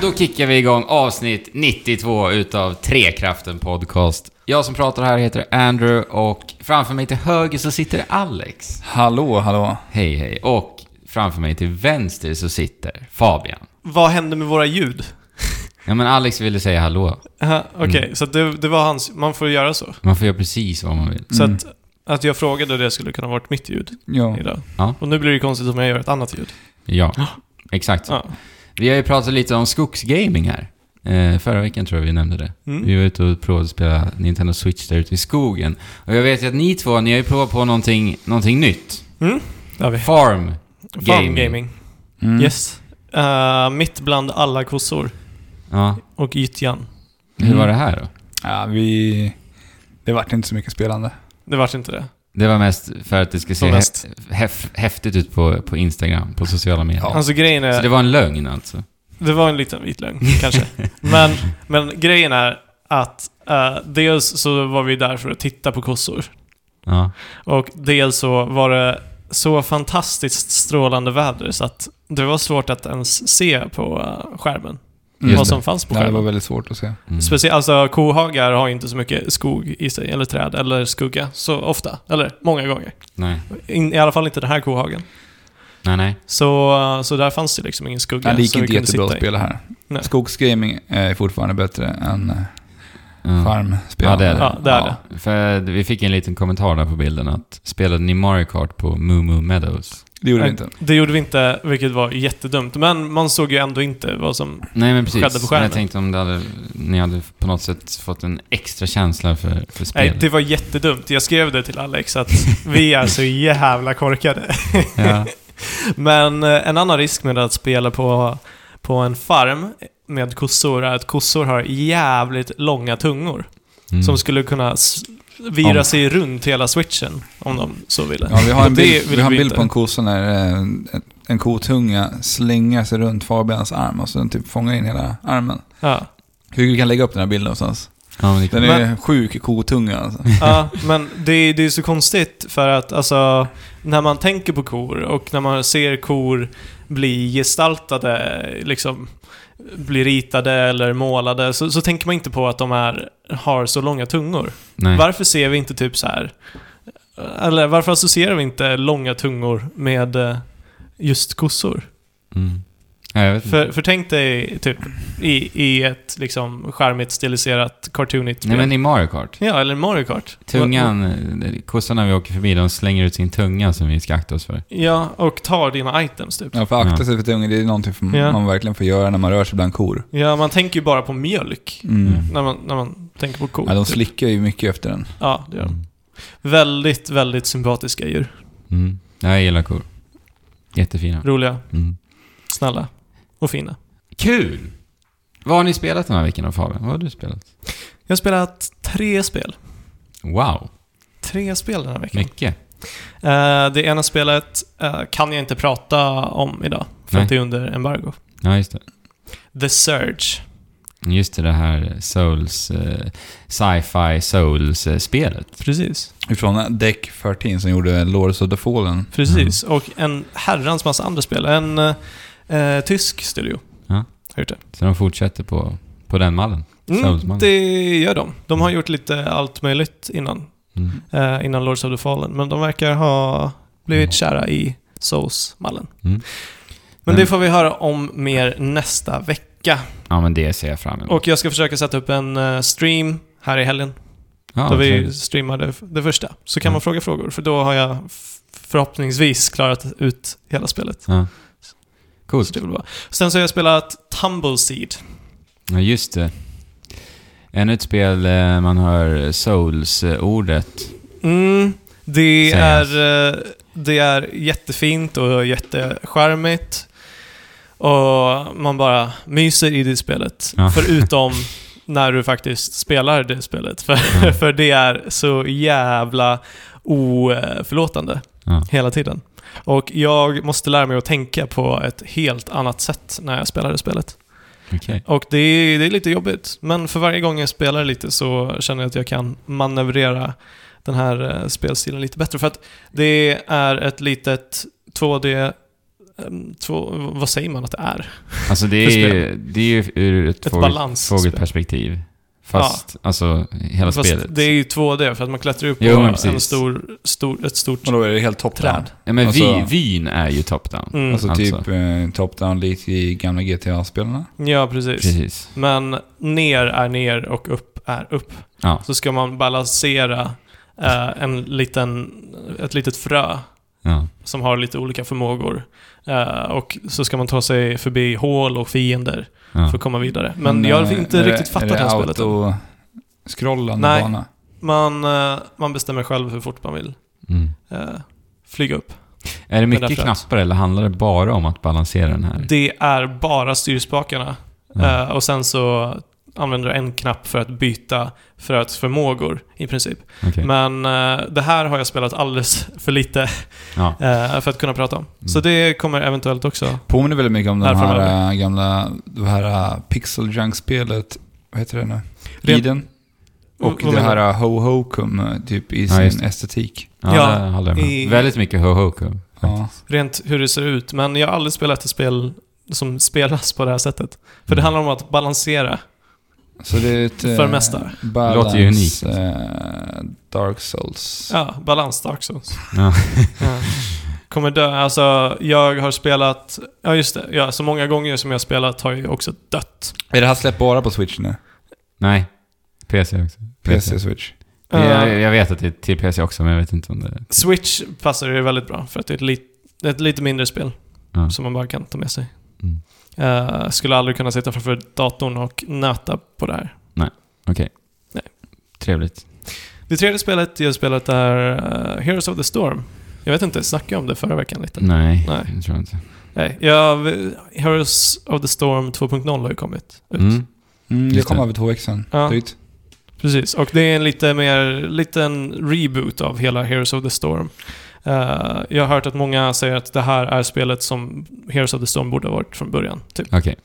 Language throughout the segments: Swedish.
men då kickar vi igång avsnitt 92 utav Trekraften Podcast. Jag som pratar här heter Andrew och framför mig till höger så sitter Alex. Hallå, hallå. Hej, hej. Och framför mig till vänster så sitter Fabian. Vad hände med våra ljud? Ja, men Alex ville säga hallå. Aha, Okej, Mm. så det, det var hans... Man får göra så. Man får göra precis vad man vill. Så Mm. att, att jag frågade det skulle kunna varit mitt ljud Ja. idag. Ja. Och nu blir det konstigt om jag gör ett annat ljud. Ja, exakt. Ja. Vi har ju pratat lite om skogsgaming här. Eh, förra veckan tror jag vi nämnde det. Mm. Vi var ute och provade att spela Nintendo Switch där ute i skogen. Och jag vet ju att ni två, ni har ju provat på någonting, någonting nytt. Mm? Det har vi. Farm Farm gaming. gaming. Mm. Yes. Uh, mitt bland alla kossor. Ja. Och gyttjan. Hur Mm. var det här då? Ja, vi... Det vart inte så mycket spelande. Det vart inte det. Det var mest för att det ska se häf- häf- häftigt ut på, på Instagram, på sociala medier. Ja. Alltså grejen är... Så det var en lögn alltså? Det var en liten vit lögn, kanske. Men, men grejen är att eh, dels så var vi där för att titta på kossor. Ja. Och dels så var det så fantastiskt strålande väder så att det var svårt att ens se på eh, skärmen Just vad det. som fanns på Nej, det var skärmen. väldigt svårt att se. Mm. Speciellt, alltså kohagar har ju inte så mycket skog i sig, eller träd, eller skugga, så ofta. Eller många gånger. Nej. In, I alla fall inte den här kohagen. Nej, nej. Så, så där fanns det liksom ingen skugga. Nej, det gick inte jättebra att spela här. Nej. Skogsgaming är fortfarande bättre än eh, Ja. farmspel. Ja, det är det. Ja, det är det. För vi fick en liten kommentar där på bilden att spelade ni Mario Kart på Moo Moo Meadows? Det gjorde vi Nej. inte. Det gjorde vi inte, vilket var jättedumt. Men man såg ju ändå inte vad som... Nej men precis. Skedde på skärmen. Jag tänkte om det hade, ni hade på något sätt fått en extra känsla för, för Nej, spelet. det var jättedumt. Jag skrev det till Alex att vi är så jävla korkade. Ja. Men eh, en annan risk med att spela på, på en farm med kossor är att kossor har jävligt långa tungor. Mm. Som skulle kunna vira Om- sig runt hela switchen om de så ville. Ja, vi har en bild, vill vi har en bild på en kossa när eh, en, en kotunga slänger sig runt Fabians arm och så den typ fångar in hela armen. Ja. Hur vi kan lägga upp den här bilden någonstans? ja, men. Den är sjuk kotunga alltså. Ja, men det, det är så konstigt för att alltså, när man tänker på kor och när man ser kor bli gestaltade, liksom bli ritade eller målade, så, så tänker man inte på att de är, har så långa tungor. Nej. Varför ser vi inte typ så här eller varför associerar vi inte långa tungor med eh, just kossor? Mm. För, för tänk dig typ i, i ett liksom skärmigt, stiliserat, cartoonigt spel. Nej men i Mario Kart. Ja, eller Mario Kart. Tungan, eh, kossorna vi åker förbi, de slänger ut sin tunga som vi ska akta oss för. Ja, och tar dina items typ. Ja, för akta sig för tungan, det är någonting som Ja. man verkligen får göra när man rör sig bland kor. Ja, man tänker ju bara på mjölk Mm. Mm. när man, när man tänker på kor. Ja, de typ. slickar ju mycket efter den. Ja, det gör de. Mm. Väldigt, väldigt sympatiska djur. Mm. Ja, jag gillar kor. Jättefina. Roliga, Mm. snälla och fina. Kul! Vad har ni spelat den här veckan då Fabian? Vad har du spelat? Jag har spelat tre spel. Wow, Tre spel den här veckan. mycket. Eh, det ena spelet eh, kan jag inte prata om idag, för Nej. att det är under embargo. Ja, just det. The Surge. Just det, det här Souls, eh, sci-fi Souls-spelet. Precis. Ifrån Deck 13 som gjorde Lords of the Fallen. Precis. Och en herrans massa andra spel. En eh, tysk studio. Ja. Så de fortsätter på, på den mallen. Mm, det gör de. De har gjort lite allt möjligt innan. Mm. eh, innan Lords of the Fallen. Men de verkar ha blivit Mm. kära i Souls-mallen. Mm. Men det får vi höra om mer nästa vecka. Ja, men det ser jag fram emot. Och jag ska försöka sätta upp en eh, stream här i helgen. ja, då vi streamade det första. Så kan Mm. man fråga frågor, för då har jag förhoppningsvis klarat ut hela spelet. Ja. Så Coolt. vill vara. Sen så har jag spelat Tumbleseed. Ja, just det. Ännu ett spel eh, man hör Souls-ordet. Mm, det, Sägas. är, eh, det är jättefint och jättecharmigt. Och man bara myser i det spelet. Ja. Förutom när du faktiskt spelar det spelet. För, Ja. för det är så jävla oförlåtande Ja. hela tiden. Och jag måste lära mig att tänka på ett helt annat sätt när jag spelar det spelet. Okej. Och det är, det är lite jobbigt. Men för varje gång jag spelar lite så känner jag att jag kan manövrera den här eh, spelstilen lite bättre. För att det är ett litet 2D em, två, vad säger man att det är? Alltså det är, det är ju ur ett, Ett fågel, fågelperspektiv. Fast, alltså, hela Fast spelet. det är ju 2D för att man klättrar upp Jo, på en stor, stor, ett stort Och då är det helt top-down. träd. Ja, men Alltså- vy, vyn är ju top-down. Mm. Alltså Alltså. typ eh, top-down lite i gamla GTA-spelarna. Ja, precis. Precis. Men ner är ner och upp är upp. Ja. Så ska man balansera eh, en liten, ett litet frö Ja. som har lite olika förmågor. Eh, och så ska man ta sig förbi hål och fiender ja. för att komma vidare. Men jag har eh, inte är det- riktigt fattat är det här spelet än. auto-scrollande Nej. bana? Man, eh, man bestämmer själv hur fort man vill Mm. eh, flyga upp. Är det mycket knappar eller handlar det bara om att balansera den här? Det är bara styrspakarna. Ja. Och sen så använder du en knapp för att byta för att förmågor i princip. Okej. Men eh, det här har jag spelat alldeles för lite Ja. eh, för att kunna prata om. Mm. Så det kommer eventuellt också. Påminner väldigt mycket om de Här här äh, gamla, det här Pixel Junk-spelet, vad heter det nu? Eden. Och det här Ho Hokum, äh, typ i Ja, sin estetik. Ja, Ja, det håller jag med. i- Väldigt mycket ho-ho-ku. Ja. Rent hur det ser ut. Men jag har aldrig spelat ett spel som spelas på det här sättet. För det Mm. handlar om att balansera. Så det är ett... För äh, mesta. Balance, Låter ju unikt. äh, Dark Souls. Ja, balans Dark Souls. Ja. Ja. Kommer dö. Alltså, jag har spelat... Ja, just det. Ja, så många gånger som jag har spelat har jag ju också dött. Är det här släppt bara på Switch nu? Nej. PC också. PC Switch? Jag, Eh, jag vet att det är till PC också, men jag vet inte om det... Switch passar ju väldigt bra för att det är ett, lit, det är ett lite mindre spel Ja. som man bara kan ta med sig. Mm. Eh, skulle aldrig kunna sitta framför datorn och nöta på det här. Okej. Nej. Trevligt. Det tredje spelet jag har spelat är eh, Heroes of the Storm. Jag vet inte, snackade jag om det förra veckan lite? Nej, Nej. det tror jag inte. Nej, jag, Heroes of the Storm 2.0 har ju kommit ut. Mm. Mm, det kom det. över två veckor sedan. Ja. Drygt. Precis, och det är en lite mer, liten reboot av hela Heroes of the Storm. Eh, jag har hört att många säger att det här är spelet som Heroes of the Storm borde ha varit från början. Typ. Okej.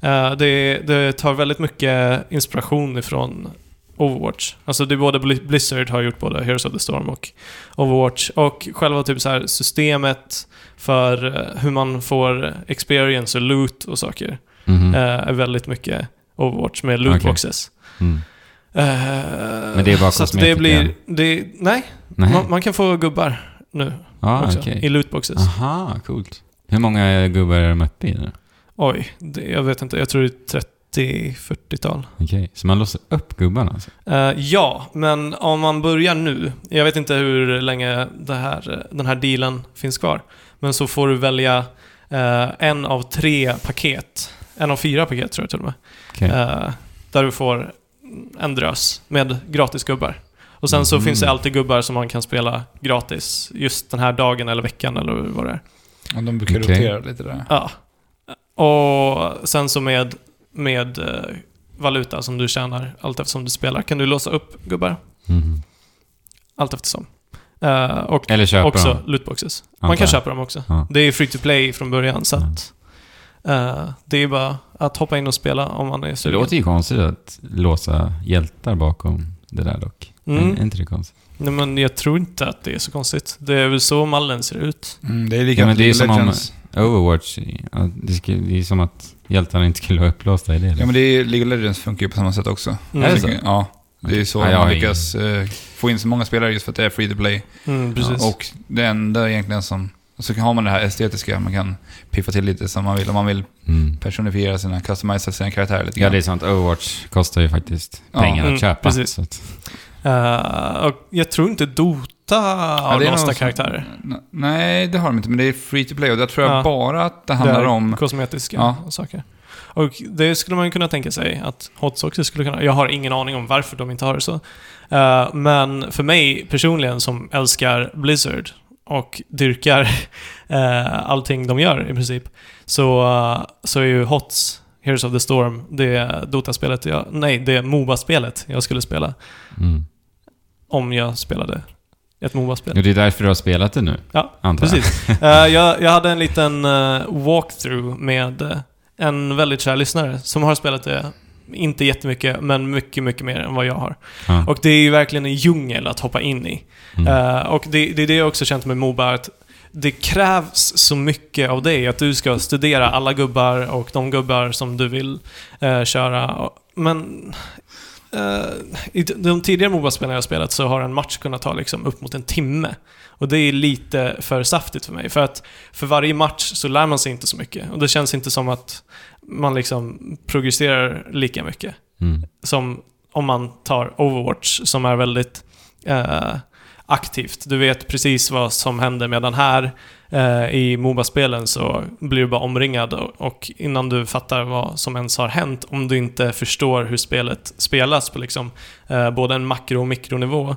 Eh, det, det tar väldigt mycket inspiration ifrån Overwatch. Alltså det är både Bli- Blizzard har gjort både Heroes of the Storm och Overwatch. Och själva typ så här systemet för eh, hur man får experience och loot och saker Mhm. eh, är väldigt mycket Overwatch med lootboxes. Mm. Eh, Men det är bara att det kosmetika? blir... Det, nej, Nej. man, man kan få gubbar nu ah, också. okej. I lootboxes. Aha, coolt. Hur många gubbar är de uppe i nu? Oj, det, jag vet inte. Jag tror det är 30-40-tal. Okej, så man låser upp gubbarna alltså? Eh, ja, men om man börjar nu. Jag vet inte hur länge här, den här dealen finns kvar. Men så får du välja eh, en av tre paket. En av fyra paket tror jag till och med. Okej. Eh, där du får en drös med gratis gubbar. Och sen så Mhm. finns det alltid gubbar som man kan spela gratis just den här dagen eller veckan eller vad det är. Ja, de brukar Okej. rotera lite där. Ja. Och sen så med, med eh, valuta som du tjänar allt eftersom du spelar kan du låsa upp gubbar Mhm. allt eftersom. Eh, och Eller köpa också dem? lootboxes. Man Antar kan köpa dem också. Ja. Det är free to play från början så att eh, det är bara att hoppa in och spela om man är Det sugen. låter ju konstigt att låsa hjältar bakom det där dock. Mm. Är inte det konstigt? Nej, men jag tror inte att det är så konstigt. Det är väl så mallen ser ut. Mm, det är lika Ja, men det är som om-. Overwatch, ja, det, är som att hjältarna inte skulle vara upplåsta i det. Ja, men det är, League of Legends funkar ju på samma sätt också. Mm. Är det så? Ja, det är så Ja, man ingen- lyckas eh, få in så många spelare just för att det är free to play. Mm, precis. Ja, och det enda egentligen som... Och så har man det här estetiska, man kan piffa till lite som man vill. Om man vill Mm. personifiera sina, customisa sina karaktärer lite Ja, grann. det är sant. Overwatch kostar ju faktiskt Ja. pengar Mm, att köpa. precis. Och jag tror inte Dota har är låsta karaktärer. N- Nej, det har de inte, men det är free to play och jag tror jag Ja. bara att det handlar Det om... Kosmetiska Ja. saker. Och det skulle man kunna tänka sig att Hots också skulle kunna... Jag har ingen aning om varför de inte har det så. Eh, men för mig personligen som älskar Blizzard och dyrkar uh, allting de gör i princip, så, eh, så är ju Hots Heroes of the Storm det Dota-spelet jag... Nej, det Moba-spelet jag skulle spela mm. om jag spelade ett Moba-spel. Och det är därför du har spelat det nu? Ja, antar jag. Precis. Eh, jag, jag hade en liten eh, walkthrough med eh, en väldigt kär lyssnare som har spelat det, inte jättemycket, men mycket, mycket mer än vad jag har. Ja. Och det är ju verkligen en djungel att hoppa in i. Mm. Eh, och det, det är det jag också känt med Moba, att det krävs så mycket av dig att du ska studera alla gubbar och de gubbar som du vill eh, köra. Men eh, i de tidigare Moba-spelen jag spelat så har en match kunnat ta liksom upp mot en timme. Och det är lite för saftigt för mig. För att för varje match så lär man sig inte så mycket. Och det känns inte som att man liksom progresserar lika mycket. Mm. Som om man tar Overwatch som är väldigt eh, aktivt. Du vet precis vad som händer medan här eh, i Moba-spelen så blir du bara omringad och, och innan du fattar vad som ens har hänt, om du inte förstår hur spelet spelas på liksom, eh, både en makro och mikronivå,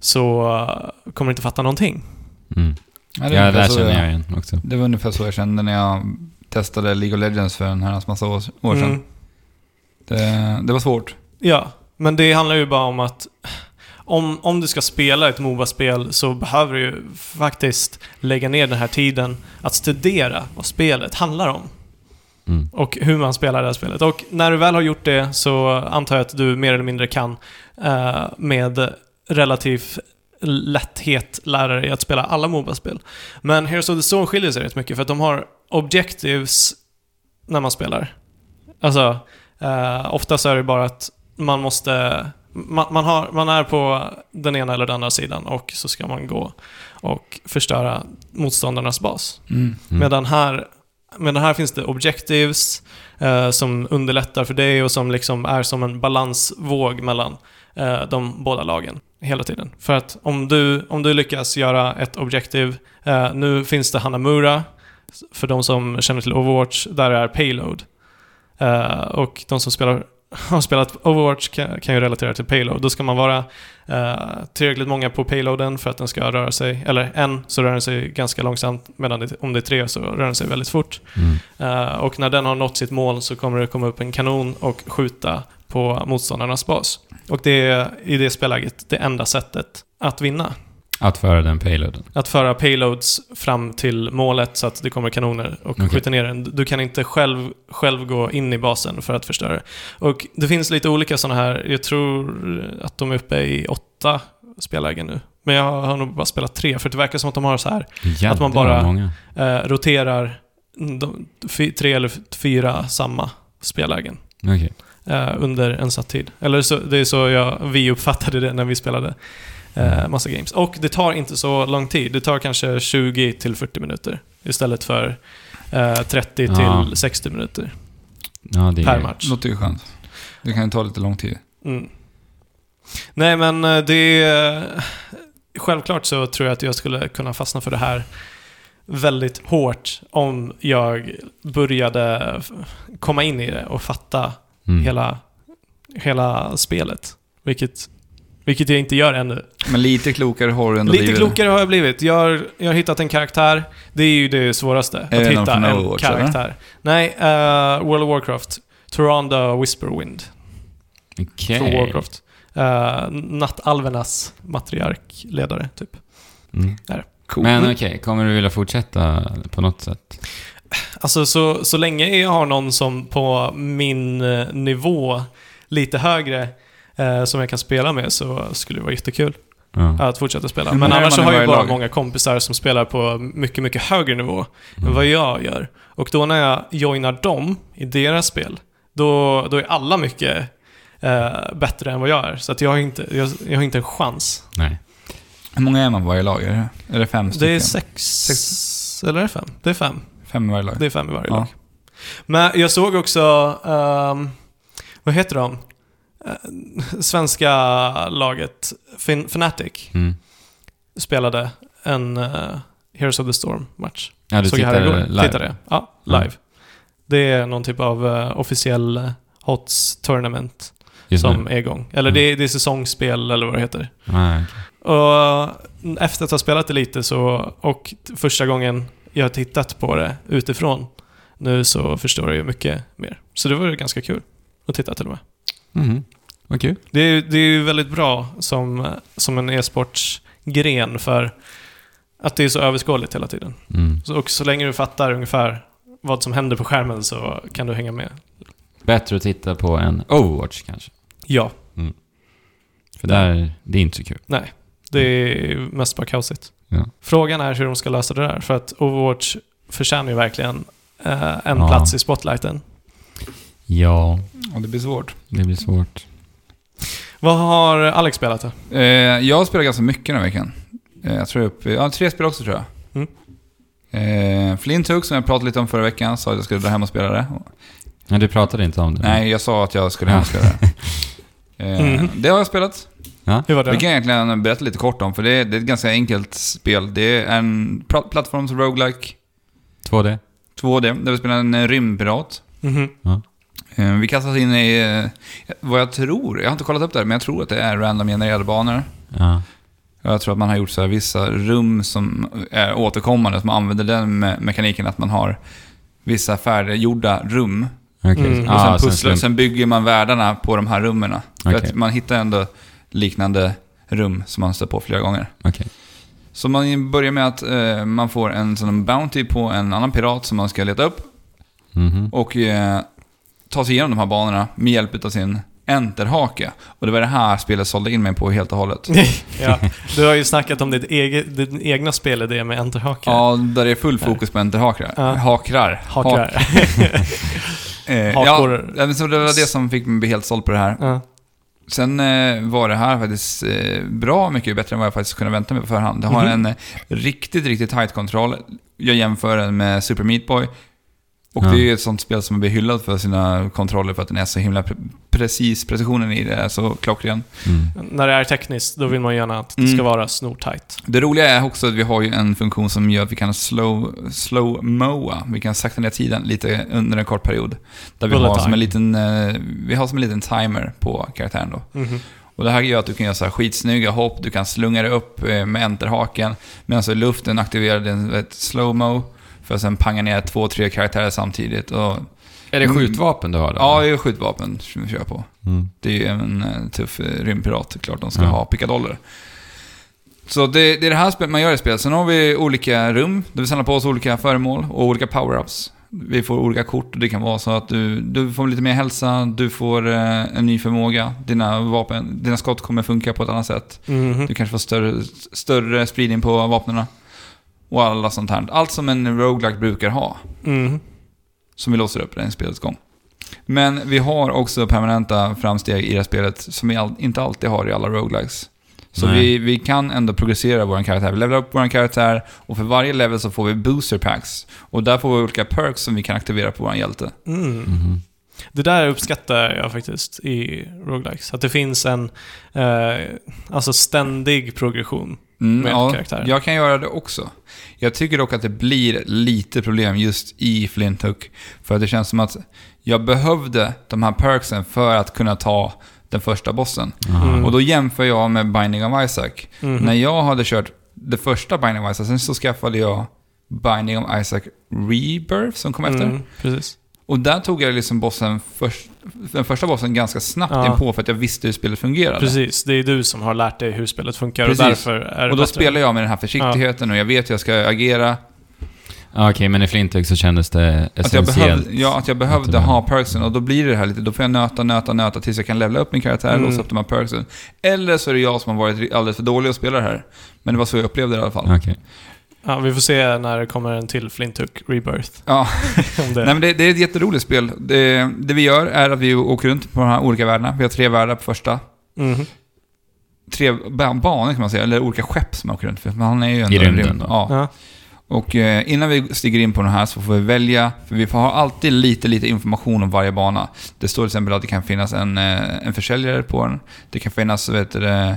så eh, kommer du inte fatta någonting. Mm. Ja, det, Ja, så känner jag, jag igen också. det var ungefär så jag kände när jag testade League of Legends för en herrans massa år, år sedan. Mm. Det, det var svårt. Ja, men det handlar ju bara om att om, om du ska spela ett Moba-spel så behöver du ju faktiskt lägga ner den här tiden att studera vad spelet handlar om. Mm. och hur man spelar det här spelet. Och när du väl har gjort det så antar jag att du mer eller mindre kan eh, med relativ lätthet lära dig att spela alla Moba-spel. Men Heroes of the Storm skiljer sig rätt mycket för att de har objectives när man spelar. Alltså, eh, ofta så är det bara att man måste... Man, man, har, man är på den ena eller den andra sidan och så ska man gå och förstöra motståndarnas bas. Mm. Mm. Medan här, medan här finns det objectives eh, som underlättar för dig och som liksom är som en balansvåg mellan eh, de båda lagen hela tiden. För att om du, om du lyckas göra ett objective, eh, nu finns det Hanamura, för de som känner till Overwatch, där är payload. Eh, och de som spelar, har spelat Overwatch kan, kan ju relatera till payload. Då ska man vara eh, tillräckligt många på payloaden för att den ska röra sig, eller en så rör den sig ganska långsamt, medan det, om det är tre så rör den sig väldigt fort. Mm. Eh, och när den har nått sitt mål så kommer det komma upp en kanon och skjuta på motståndarnas bas. Och det är i det spelläget det enda sättet att vinna. Att föra den payloaden. Att föra payloads fram till målet så att det kommer kanoner och Okej. skjuta ner den. Du kan inte själv, själv gå in i basen för att förstöra. Och det finns lite olika sådana här, jag tror att de är uppe i åtta spellägen nu. Men jag har nog bara spelat tre, för det verkar som att de har så här Jävlar man bara- eh, roterar de, tre eller fyra samma spellägen Okej. eh, under en satt tid. Eller så, det är så jag, vi uppfattade det när vi spelade eh, massa games. Och det tar inte så lång tid. Det tar kanske 20 till 40 minuter istället för eh, 30 Ja. till 60 minuter Ja, det är... per match. Det låter ju skönt. Det kan ju ta lite lång tid. Mm. Nej, men eh, det är... Självklart så tror jag att jag skulle kunna fastna för det här väldigt hårt om jag började komma in i det och fatta Mm. hela, hela spelet. Vilket, vilket jag inte gör ännu. Men lite klokare har du ändå Lite blivit. klokare har jag blivit. Jag har, jag har hittat en karaktär. Det är ju det svåraste. Är att det hitta en Overwatch, karaktär. Nej, eh, World of Warcraft. Toronda Whisperwind. Okej. Från Warcraft. Uh, nattalvernas matriarkledare, typ. Mm. Cool. Men okej, kommer du vilja fortsätta på något sätt? Alltså, så, så länge jag har någon som på min eh, nivå, lite högre, eh, som jag kan spela med, så skulle det vara jättekul Ja. att fortsätta spela. Men annars så har jag bara lag? många kompisar som spelar på mycket, mycket högre nivå Mm. än vad jag gör. Och då när jag joinar dem i deras spel, då, då är alla mycket eh, bättre än vad jag är. Så att jag har inte, jag, jag har inte en chans. Nej. Hur många är man på varje lag? Är det, är det fem Det stycken? är sex, eller är det fem? Det är fem. Fem i varje lag? Det är fem i varje Ja. lag. Men jag såg också, ehm, vad heter de? Eh, svenska laget, fin- Fnatic, Mm. spelade en eh, Heroes of the Storm-match. Ja, du såg jag här igår. live? Tittade. Ja, live. Det är någon typ av eh, officiell HOTS tournament Just som nu? är igång. Eller Mm. det, är, det är säsongsspel eller vad det heter. Ah, okej. Och efter att ha spelat det lite så, och första gången jag har tittat på det utifrån nu så förstår jag ju mycket mer. Så det var ju ganska kul att titta till och med. Mhm. Vad kul. Det är, det är ju väldigt bra som, som en e-sportsgren för att det är så överskådligt hela tiden. Mm. Så, och så länge du fattar ungefär vad som händer på skärmen så kan du hänga med. Bättre att titta på en Overwatch kanske. Ja, För där, det är inte så kul. nej. Det är mest bara kaosigt. Ja. Frågan är hur de ska lösa det där, för att Overwatch förtjänar ju verkligen eh, en Ja. plats i spotlighten. Ja, Och det blir svårt. det blir svårt. Vad har Alex spelat då? Eh, jag har spelat ganska mycket den här veckan. Eh, jag tror jag är uppe, ja, tre spel också tror jag. Mm. Eh, Flint Hook, som jag pratade lite om förra veckan, sa att jag skulle dra hem och spela det. Men du pratade inte om det? Nej, jag sa att jag skulle hem och spela det. Eh, Mhm. Det har jag spelat. Hur var det? Det kan jag egentligen berätta lite kort om, för det är, det är ett ganska enkelt spel. Det är en pla- plattforms roguelike 2D? 2D, där vi spelar en rymdpirat. Mhm. Eh, Vi kastas in i eh, vad jag tror, jag har inte kollat upp det här, men jag tror att det är random genererade banor. Ja. Jag tror att man har gjort så här vissa rum som är återkommande, som använder den me- mekaniken att man har vissa färdiggjorda rum. Okej. Mm. Och Ah, sen, sen pusslar, slump. sen bygger man världarna på de här rummen. Att man hittar ändå liknande rum som man stött på flera gånger. Okej. Så man börjar med att eh, man får en sån bounty på en annan pirat som man ska leta upp. Mhm. och eh, ta sig igenom de här banorna med hjälp av sin enterhake. Och det var det här spelet sålde in mig på helt och hållet. ja, du har ju snackat om ditt eget, din egna spelidé med enterhakar. Ja, där det är full fokus på enterhakrar. Ja. Hakrar. Hakar. Eh, Hakor. Ja, så det var det som fick mig bli helt såld på det här. ja. Sen eh, var det här faktiskt eh, bra mycket bättre än vad jag faktiskt kunde vänta mig på förhand. Det har Mhm. en eh, riktigt, riktigt tight kontroll. Jag jämför den med Super Meat Boy. Och Ja. det är ju ett sånt spel som blir hyllat för sina kontroller för att den är så himla pre- precis. Precisionen i det är så klockren. Mm. När det är tekniskt, då vill man gärna att det Mm. ska vara snortajt. Det roliga är också att vi har ju en funktion som gör att vi kan slow, slow moa. Vi kan sakta ner tiden lite under en kort period. Där vi Bullet har, som en liten, eh, vi har som en liten timer på karaktären då. Mhm. Och det här gör att du kan göra så här skitsnygga hopp, du kan slunga dig upp eh, med enterhaken. Medan så i luften aktiverar den ett slow-mo. För att sen panga ner två, tre karaktärer samtidigt. Och, Är det skjutvapen du har då? ja, det är skjutvapen som vi kör på. Mm. Det är ju en eh, tuff eh, rymdpirat, klart de ska Ja. ha pickadoller. Så det, det är det här spelet man gör i spelet. Sen har vi olika rum där vi samlar på oss olika föremål och olika power-ups. Vi får olika kort och det kan vara så att du, du får lite mer hälsa, du får eh, en ny förmåga, dina, vapen, dina skott kommer funka på ett annat sätt. Mhm. Du kanske får större, större spridning på vapnen. Och alla sånt här. Allt som en roguelike brukar ha Mhm. som vi låser upp i spelets gång. Men vi har också permanenta framsteg i det här spelet som vi all, inte alltid har i alla roguelikes. Så Nej. vi, vi kan ändå progressera vår karaktär. Vi levelar upp vår karaktär och för varje level så får vi booster packs. Och där får vi olika perks som vi kan aktivera på vår hjälte. Mm. Mhm. Det där uppskattar jag faktiskt i roguelikes. Att det finns en eh, alltså ständig progression. Mm, Med ja, karaktären. jag kan göra det också. Jag tycker dock att det blir lite problem just i Flint Hook. För att det känns som att jag behövde de här perksen för att kunna ta den första bossen. Mm. Och då jämför jag med Binding of Isaac. Mhm. När jag hade kört det första Binding of Isaac, sen så skaffade jag Binding of Isaac Rebirth som kom efter. Mm, precis. Och där tog jag liksom bossen först, den första bossen ganska snabbt Ja. inpå för att jag visste hur spelet fungerade. Precis, det är du som har lärt dig hur spelet funkar Precis. och därför är det Och då bättre. spelar jag med den här försiktigheten och jag vet hur jag ska agera. Ja, Okej, men i Flinthug så kändes det Att jag, essentiellt. behövde, ja, att jag behövde ha perksen och då blir det här lite, då får jag nöta, nöta, nöta tills jag kan levela upp min karaktär och Mm. låsa upp de här perksen. Eller så är det jag som har varit alldeles för dålig att spela det här. Men det var så jag upplevde det i alla fall. Okej. Ja, vi får se när det kommer en till Flint Hook Rebirth. Ja. Om det. Nej men det, det är ett jätteroligt spel. Det, det vi gör är att vi åker runt på de här olika världarna. Vi har tre världar på första. Mhm. Tre ba- banor kan man säga, eller olika skepp som man åker runt för. Man är ju ändå I en rymden rymd. då? Ja. Ja. Och eh, innan vi stiger in på den här så får vi välja, för vi får ha alltid lite, lite information om varje bana. Det står till exempel att det kan finnas en, eh, en försäljare på den. Det kan finnas, vet du,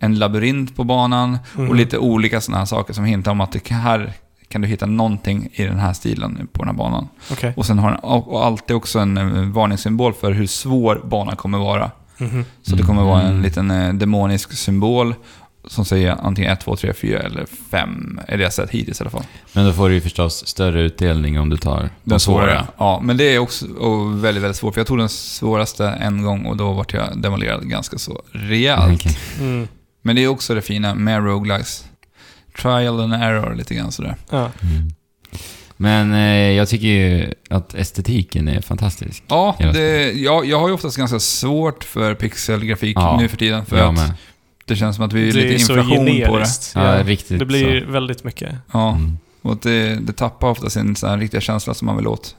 en labyrint på banan Mhm. och lite olika sådana här saker som hintar om att det här kan du hitta någonting i den här stilen på den här banan. Okej. Och sen har den och alltid också en eh, varningssymbol för hur svår banan kommer vara. Mhm. Så det kommer vara en Mm. liten eh, demonisk symbol som säger antingen 1, 2, 3, 4 eller 5. Är det jag sett hittills i alla fall. Men då får du ju förstås större utdelning om du tar de Den svåra. svåra. Ja, men det är också väldigt, väldigt svårt. För jag tog den svåraste en gång och då vart jag demolerad ganska så rejält. Okej. Mm. Men det är också det fina med roguelikes. Trial and error lite grann sådär. Ja. Mm. Men eh, jag tycker ju att estetiken är fantastisk. Ja, det, jag, jag har ju oftast ganska svårt för pixelgrafik Ja, nu för tiden. För att. Det känns som att vi är det lite är så inflation på det. generiskt. Ja, riktigt det blir så. väldigt mycket. Ja, Mm. och det, det tappar ofta sin så här riktiga känsla som man vill åt.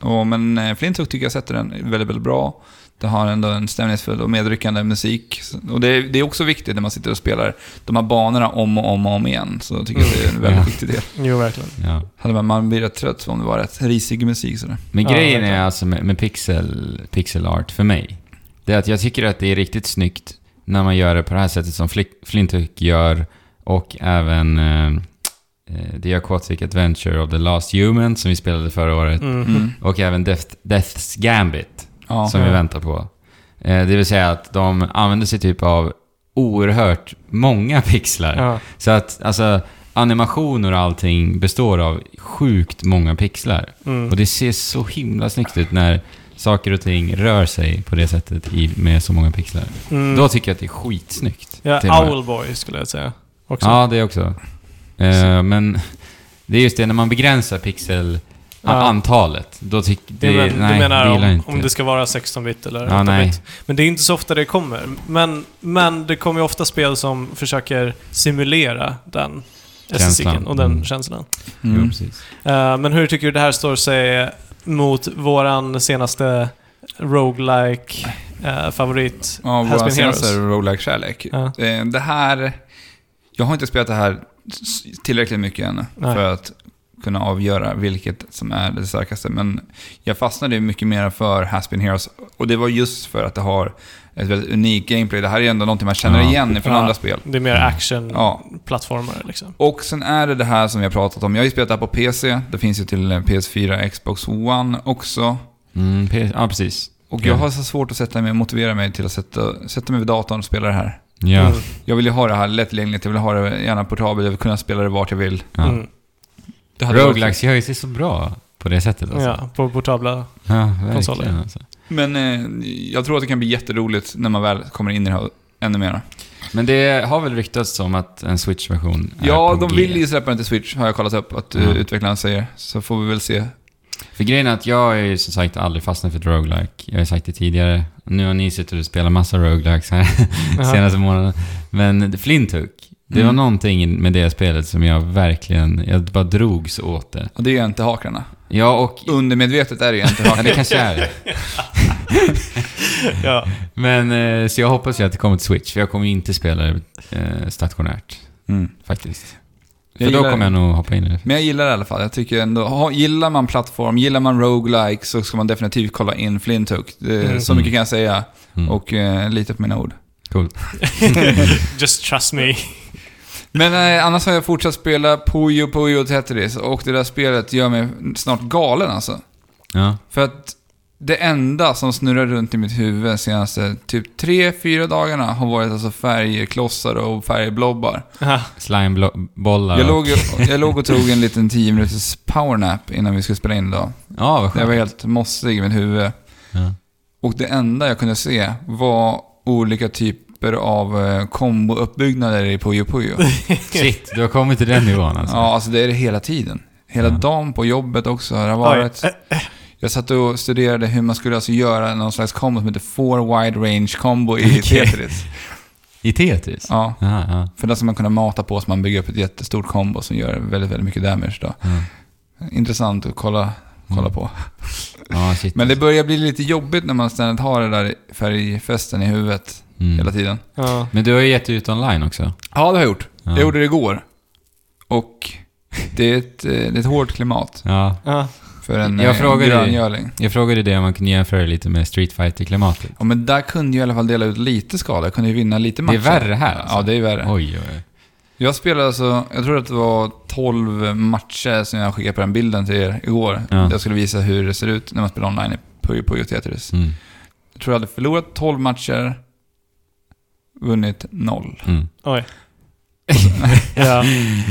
Och, men eh, Flinthook tycker jag sätter den väldigt, väldigt bra. Det har ändå en stämningsfull och medryckande musik. Och det, det är också viktigt när man sitter och spelar de här banorna om och om och om igen. Så tycker jag att det är en väldigt Ja. viktig del. Jo, verkligen. Ja. Hade man, man blir rätt trött om det var rätt risig musik sådär. Men Ja, grejen är verkligen. alltså med, med pixel, pixel art för mig, det är att jag tycker att det är riktigt snyggt när man gör det på det här sättet som Flintook gör och även eh, eh, The Aquatic Adventure of the Last Human som vi spelade förra året Mm. Mm. och även Death, Death's Gambit Ja. som vi väntar på. Eh, det vill säga att de använder sig typ av oerhört många pixlar. Ja. Så att alltså animationer och allting består av sjukt många pixlar. Mm. Och det ser så himla snyggt ut när saker och ting rör sig på det sättet i, med så många pixlar. Mm. Då tycker jag att det är skitsnyggt. ja. Owlboy skulle jag säga. Också. Ja, det också. Eh, men det är just det, när man begränsar pixel Ja. antalet, då tycker Det, det, men, nej, du menar det om, inte. om det ska vara 16-bit eller Ja, 8-bit? nej. Men det är inte så ofta det kommer. Men, men det kommer ju ofta spel som försöker simulera den estetiken Känslan. och den Mm. känslan. Jo, Mm. precis. Eh, men hur tycker du det här står sig mot våran senaste roguelike uh, favorit, Ja, Has vår senaste Heroes? roguelike kärlek. Ja. Eh, Det här... Jag har inte spelat det här tillräckligt mycket ännu Nej. för att kunna avgöra vilket som är det starkaste. Men jag fastnade mycket mer för Has Been Heroes. Och det var just för att det har ett väldigt unikt gameplay. Det här är ändå någonting man känner Ja. igen från Ja. andra spel. Det är mer action-plattformare Ja. liksom. Och sen är det det här som vi har pratat om. Jag har ju spelat det här på PC. Det finns ju till eh, PS4, Xbox One också. Mm, ja, precis. Och Ja. jag har så svårt att sätta mig motivera mig till att sätta, sätta mig vid datorn och spela det här. Ja. Mm. Jag vill ju ha det här lättillgängligt, jag vill ha det gärna portabelt, jag vill kunna spela det vart jag vill. ja. Mm. Det Roguelikes gör ju sig så bra på det sättet alltså. Ja, på portabla. Ja, konsoler. alltså. Men eh, jag tror att det kan bli jätteroligt när man väl kommer in i det här ännu mer. Men det har väl ryktats om att en Switch-version Ja, de G. vill ju släppa den till Switch, har jag kollat upp att Ja. utvecklaren säger. Så får vi väl se. För grejen är att jag är ju som sagt aldrig fastnat för ett roguelike. Jag har sagt det tidigare. Nu har ni suttit och spelat massa roguelikes här senaste månaden. Men Flintook, det var Mm. någonting med det spelet som jag verkligen, jag bara drogs åt det. Och det är ju inte hakarna. Ja, och... Undermedvetet är det ju inte Ja, det hakarna. kanske är det. Ja. Men, eh, så jag hoppas ju att det kommer till Switch, för jag kommer ju inte spela det eh, stationärt, Mm. faktiskt. Jag För då gillar kommer jag nog hoppa in i det. Men jag gillar det i alla fall. Jag tycker ändå, gillar man plattform, gillar man roguelike så ska man definitivt kolla in Flintook. Det, Mm. Så mycket kan jag säga. Mm. Och eh, lita på mina ord. Coolt. Just trust me. Men eh, annars har jag fortsatt spela Puyo Puyo Tetris och det där spelet gör mig snart galen alltså. Ja. För att det enda som snurrar runt i mitt huvud de senaste typ tre fyra dagarna har varit alltså färgklossar och färgblobbar. Slimebollar Jag låg, jag låg och tog en liten 10 minuters powernap innan vi skulle spela in idag. Ja, vad Jag skönt. var helt mossig i mitt huvud. Ja. Och det enda jag kunde se var olika typer av eh, kombouppbyggnader i Puyo Puyo. Shit, du har kommit till den nivån alltså. Ja, alltså det är det hela tiden. Hela Ja. dagen på jobbet också. Det har varit... Jag satt och studerade hur man skulle alltså göra någon slags combo som heter Four Wide Range Combo i Okej. Tetris. I Tetris? Ja, Ja, ja. för där ska man kunna mata på så man bygger upp ett jättestort combo som gör väldigt, väldigt mycket damage då. ja. Intressant att kolla, kolla Mm. på. Ja, shit. Men det börjar bli lite jobbigt när man ständigt har det där färgfesten i huvudet Mm. hela tiden. Ja. Men du har ju gett ut online också. Ja, det har jag gjort. Ja. Jag gjorde det igår. Och det är ett, eh, det är ett hårt klimat Ja. Ja. för en Jag eh, gröngöling. Jag frågade det om man kunde jämföra lite med Street fighter klimatet Ja, men där kunde jag i alla fall dela ut lite skada. Jag kunde ju vinna lite Det matcher. är värre här alltså. Ja, det är värre. Oj, oj. Jag spelade alltså, jag tror att det var 12 matcher som jag skickade på den bilden till er igår. Ja. Jag skulle visa hur det ser ut när man spelar online Puyo Puyo Tetris. Mm. Jag tror jag hade förlorat 12 matcher, vunnit noll. Mm. Oj. ja.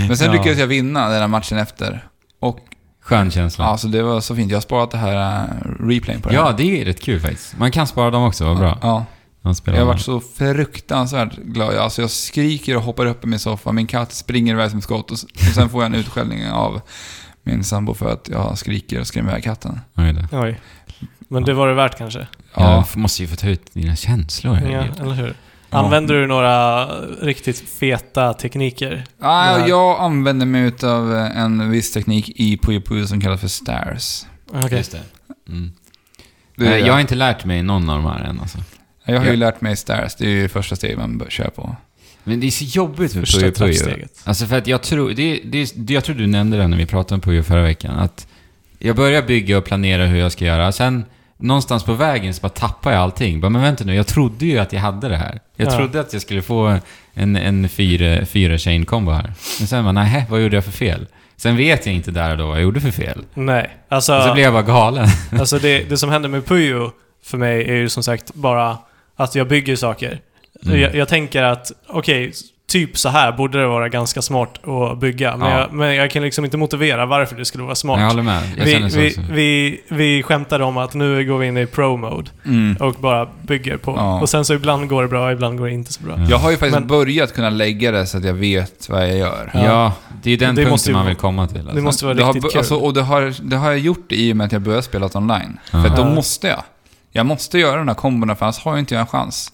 Men sen Ja. lyckades jag vinna den här matchen efter. Och Skön känsla. alltså det var så fint. Jag har sparat det här uh, replayen på det Ja, här. det är rätt kul faktiskt. Man kan spara dem också, vad bra. Ja. Jag har varit så fruktansvärt glad. Alltså jag skriker och hoppar upp i min soffa. Min katt springer iväg som ett skott och, sen får jag en utskällning av min sambo för att jag skriker och skrämmer iväg katten. Oj. Oj. Men det var det värt kanske? Ja. Ja, Du måste ju få ta ut dina känslor. Ja, eller hur? Använder du några riktigt feta tekniker? Ah, jag använder mig av en viss teknik i Puyo Puyo som kallas för stairs. Okej. Just det. Mm. Det, jag har inte lärt mig någon av de här än alltså. jag har ju lärt mig stairs, det är ju första steget man bör köra på. Men det är så jobbigt med Puyo Puyo. Alltså för att jag tror, det, det, det, jag tror du nämnde det när vi pratade om Puyo förra veckan, att jag börjar bygga och planera hur jag ska göra. Sen någonstans på vägen så bara tappar jag allting. Bara, men vänta nu, jag trodde ju att jag hade det här. Jag Ja. trodde att jag skulle få en, en fyra, fyra chain combo här. Men sen bara, nej, vad gjorde jag för fel? Sen vet jag inte där och då vad jag gjorde för fel. Nej, alltså, Och så blev jag bara galen. alltså det, det som händer med Puyo för mig är ju som sagt bara att jag bygger saker. Mm. Jag, jag tänker att, okej, typ så här borde det vara ganska smart att bygga. Men, Ja. jag, men jag kan liksom inte motivera varför det skulle vara smart. Jag håller med. Jag vi, vi, också. vi, vi skämtade om att nu går vi in i pro-mode Mm. och bara bygger på. Ja. Och sen så ibland går det bra, ibland går det inte så bra. Ja. Jag har ju faktiskt Men- börjat kunna lägga det så att jag vet vad jag gör. Ja. Ja, det är den Det måste punkten ju man vill komma till. Alltså. Det måste vara Det har, riktigt kul. alltså, och det har, det har jag gjort i och med att jag börjat spela online. För då måste jag. Jag måste göra de här kombona för annars har jag inte jag en chans.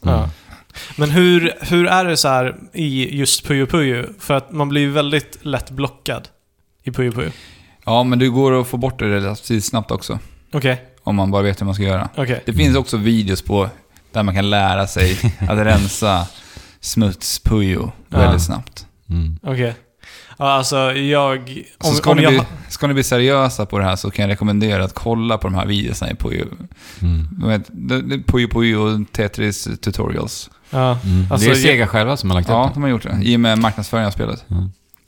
Men hur, hur är det så här i just Puyo Puyo? För att man blir ju väldigt lätt blockad i Puyo Puyo. Ja, men det går att få bort det relativt snabbt också. Okej, Om man bara vet hur man ska göra. okej. Det finns också videos på där man kan lära sig att rensa smutspujo Ja. väldigt snabbt. Mm. Okej. Ja, alltså jag... Så Om, ska, om ni jag bli, ska ni bli seriösa på det här så kan jag rekommendera att kolla på de här videorna i Puyo. Mm. De vet, det- det är Puyo Puyo Tetris tutorials. Ja, Mm. Alltså, det är Sega själva som har lagt Ja, upp det. de har gjort det. I och med marknadsföringen av spelet. Ja.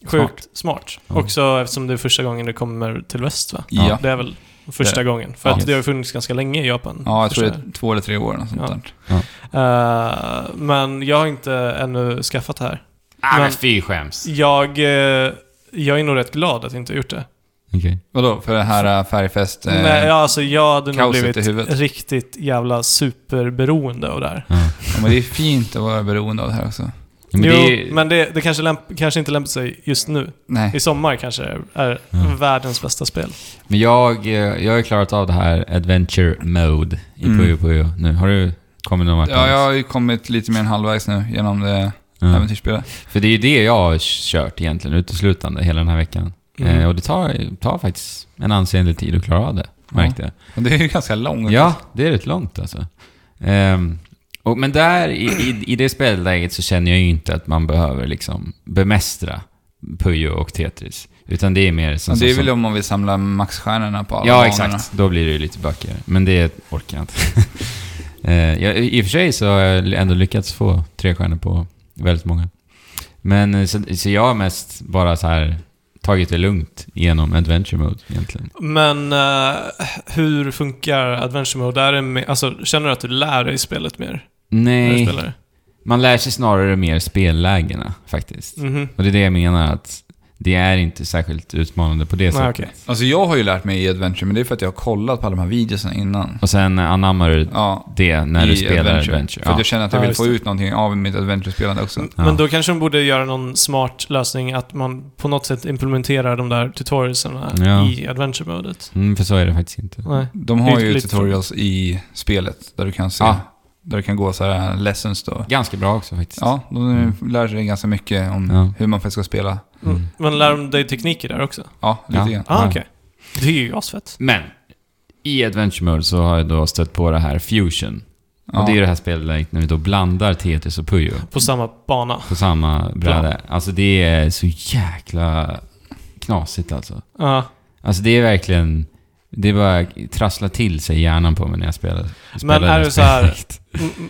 sjukt smart. Ja. Också eftersom det är första gången det kommer till väst va? Ja. Det är väl första Det- gången. För Ja. att det har funnits ganska länge i Japan. Ja, jag tror det är två eller tre år. Sånt Ja. där. Eh, men jag har inte ännu skaffat det här. Ah, men Men- fy skäms. Jag, eh, jag är nog rätt glad att jag inte har gjort det. Okej. Vadå? För det här äh, färgfest... eh, Nej, ja, alltså jag hade nog blivit riktigt jävla superberoende av det här. Ja. ja, men det är fint att vara beroende av det här också. Men jo, det är, men det, det kanske, lämp, kanske inte lämpar sig just nu. Nej. I sommar kanske är Ja. världens bästa spel. men jag, eh, jag har klarat av det här Adventure Mode i Mm. Puyo Puyo nu. Har du kommit någon vart? Ja, jag har ju kommit lite mer än halvvägs nu genom det Ja. äventyrsspelet. För det är ju det jag har kört egentligen uteslutande hela den här veckan. Mm. Eh, och det tar, tar faktiskt en ansenlig tid att klara av det, märkte jag. Och det är ju ganska långt. Ja, det är rätt långt alltså. Ehm, och, men där, i, i, i det spelläget så känner jag ju inte att man behöver liksom bemästra Puyo och Tetris. Utan det är mer som... Men det är som, väl om man vill samla maxstjärnorna på alla Ja, banorna. exakt. Då blir det ju lite bökigare. Men det orkar jag inte. Eh, jag, I och för sig så har jag ändå lyckats få tre stjärnor på väldigt många. Men eh, så, så jag har mest bara så här tagit det lugnt genom Adventure Mode egentligen. Men eh, hur funkar Adventure Mode? Är det med, alltså, känner du att du lär dig spelet mer Nej, man lär sig snarare mer spellägena faktiskt. Mhm. Och det är det jag menar att det är inte särskilt utmanande på det Nej, sättet. okej. Alltså jag har ju lärt mig i Adventure, men det är för att jag har kollat på alla de här videorna innan. Och sen anammar du Ja, det när du i spelar Adventure. För att Ja. jag känner att jag Ja, vill just få ut någonting av mitt Adventure-spelande också. Ja. Men då kanske de borde göra någon smart lösning att man på något sätt implementerar de där tutorialserna Ja. i Adventure-modet. Mm, för så är det faktiskt inte. Nej. De har Lite- ju lite tutorials i spelet där du kan se, Ja. Där du kan gå så här lessons då. Ganska bra också faktiskt. Ja, de lär sig ganska mycket om Ja. hur man faktiskt ska spela. Mm. Men lär de dig tekniker där också? Ja, lite Ja. grann. Ah, okej. Det är ju asfett. Men, i Adventure Mode så har jag då stött på det här Fusion. Ja. Och det är det här spelet när vi då blandar Tetris och Puyo På samma bana. på samma bräde. Alltså det är så jäkla knasigt alltså. Ja. Alltså det är verkligen... Det bara trasslar till sig hjärnan på mig när jag spelar. spelar är det så här-. Mm,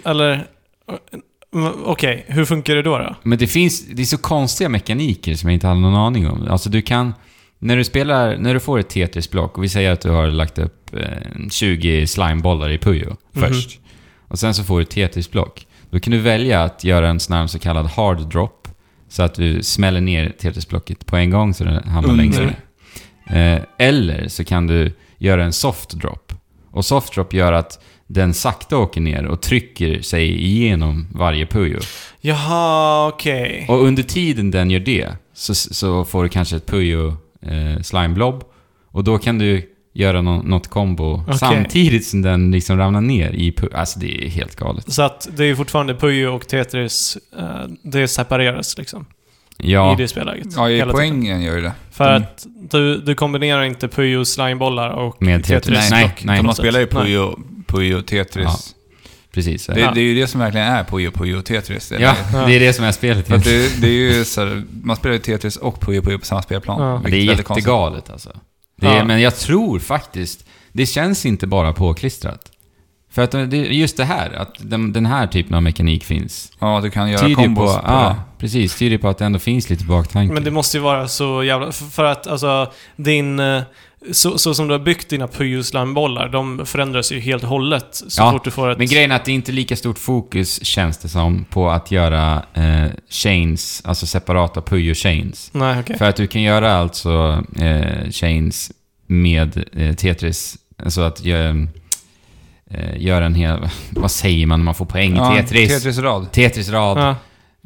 Eller... mm, Okej, hur funkar det då? då? Men det finns... Det är så konstiga mekaniker som jag inte hade någon aning om. Alltså du kan... När du spelar... När du får ett Tetris-block och vi säger att du har lagt upp eh, 20 slimebollar i Puyo Mhm. först. Och sen så får du ett Tetris-block. Då kan du välja att göra en sån här så kallad hard drop. Så att du smäller ner Tetris-blocket på en gång så den hamnar Under. längst ner. Eh, eller så kan du göra en soft drop. Och soft drop gör att den sakta åker ner och trycker sig igenom varje Puyo. Jaha, okej. Och under tiden den gör det så, så får du kanske ett Puyo eh, slime blob. Och då kan du göra nå- något kombo Okej. samtidigt som den liksom ramlar ner i pu- Alltså det är helt galet. Så att det är fortfarande Puyo och Tetris, eh, det separeras liksom. Ja, I det spelläget. Ja, i Hela tiden. poängen gör ju det. För Mm. att du, du kombinerar inte Puyo slimebollar och Med Tetris. Nej, block nej. på De spelar ju. Nej. Puyo, Puyo Tetris. Ja. precis. Det, Ja. det är ju det som verkligen är Puyo Puyo Tetris. Det, Ja, det är det som är spelet. För det, det är ju så här, man spelar ju Tetris och Puyo Puyo på samma spelplan. Ja. vilket Det är jättegalet alltså. Det är, Ja. Men jag tror faktiskt, det känns inte bara påklistrat. För att det, just det här, att den, den här typen av mekanik finns. Ja, du kan göra kombos på, på, ja, precis. Tyder på att det ändå finns lite baktanke. Men det måste ju vara så jävla... För, för att alltså, din... Så, så som du har byggt dina Puyo slimebollar, de förändras ju helt och hållet så Ja, fort du får ett... Men grejen är att det är inte lika stort fokus, känns det som, på att göra eh, chains, alltså separata Puyo-chains. Nej, okej. För att du kan göra alltså eh, chains med eh, Tetris, alltså att göra, eh, göra en hel... Vad säger man när man får poäng i Ja, Tetris? Tetris-rad. Tetris-rad. Ja,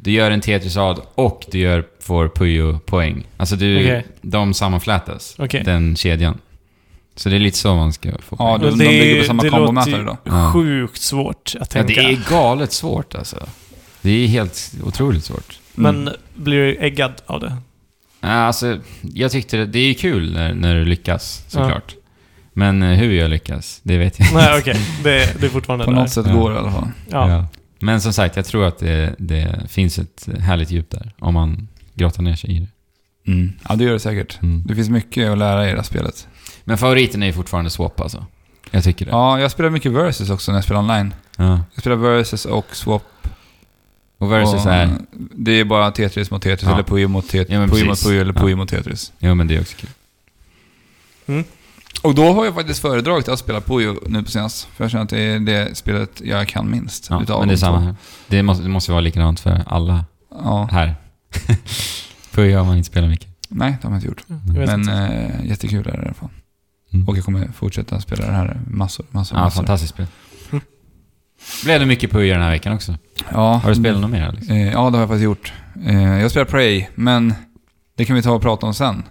Du gör en Tetris-rad och du gör, får Puyo-poäng. Alltså du, Okej. de sammanflätas, okej. den kedjan. Så det är lite så man ska få Ja, poäng. de, de bygger är- på samma det kombomätare låter då. ju Ja. Sjukt svårt att Ja, tänka. det är galet svårt alltså. Det är helt otroligt svårt. Men blir du äggad av det? Ja, Alltså, jag tyckte det, det är kul när, när du lyckas, såklart. Men eh, hur jag lyckas, det vet jag Nej, okej. Det, det är fortfarande På där. något sätt Ja. går det i alla fall. Ja. Men som sagt, jag tror att det, det finns ett härligt djup där, om man grottar ner sig i det. Ja, det gör det säkert. Mm. Det finns mycket att lära i det här spelet. Men favoriten är ju fortfarande Swap alltså. Jag tycker det. Ja, jag spelar mycket Versus också när jag spelar online. Ja. Jag spelar Versus och Swap. Och versus och, är... Det är bara Tetris mot Tetris, Ja. eller Puyo mot Tetris, Ja, men Puyo mot. Puyo eller Ja. Puyo mot Tetris. Jo, men det är också kul. Och då har jag faktiskt föredragit att spela Puyo nu på senast. För jag känner att det är det spelet jag kan minst. Ja, utav men det är samma här. Det måste, det måste vara likadant för alla Ja, här. Puyo har man inte spelat mycket. nej det har jag inte gjort. Vet Men eh, jättekul är det i alla fall. Mm. Och jag kommer fortsätta spela det här massor, massor, Ja, massor. fantastiskt spel. Mm. Blev det mycket Puyo den här veckan också? Ja, Har du spelat något mer Alex? Eh, ja, det har jag faktiskt gjort. Eh, jag spelar Prey, men det kan vi ta och prata om sen.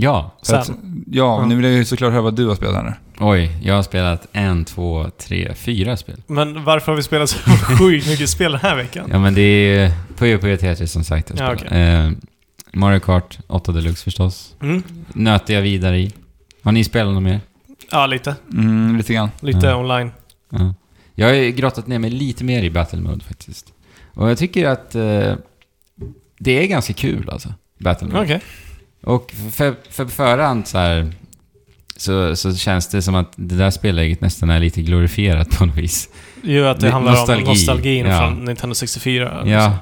Ja. För att, Sen. ja, Ja. nu vill jag ju såklart höra vad du har spelat här nu. Oj, jag har spelat en, två, tre, fyra spel. Men varför har vi spelat så sjukt mycket spel den här veckan? Ja, men det är Puyo Puyo Tetris som sagt Ja, spelar. eh, Mario Kart 8 Deluxe förstås. Mm. Nöter jag vidare i. Har ni spelat något mer? Ja, lite. Mm, lite grann. Lite Ja. online. Ja. Jag har ju grottat ner mig lite mer i Battle Mode faktiskt. Och jag tycker att eh, det är ganska kul alltså, Battle Mode. Okej. Och för, för förhand så här så, så känns det som att det där spelläget nästan är lite glorifierat på något vis. Ju att det Det- handlar nostalgi. om nostalgin Ja. från Nintendo 64. Ja.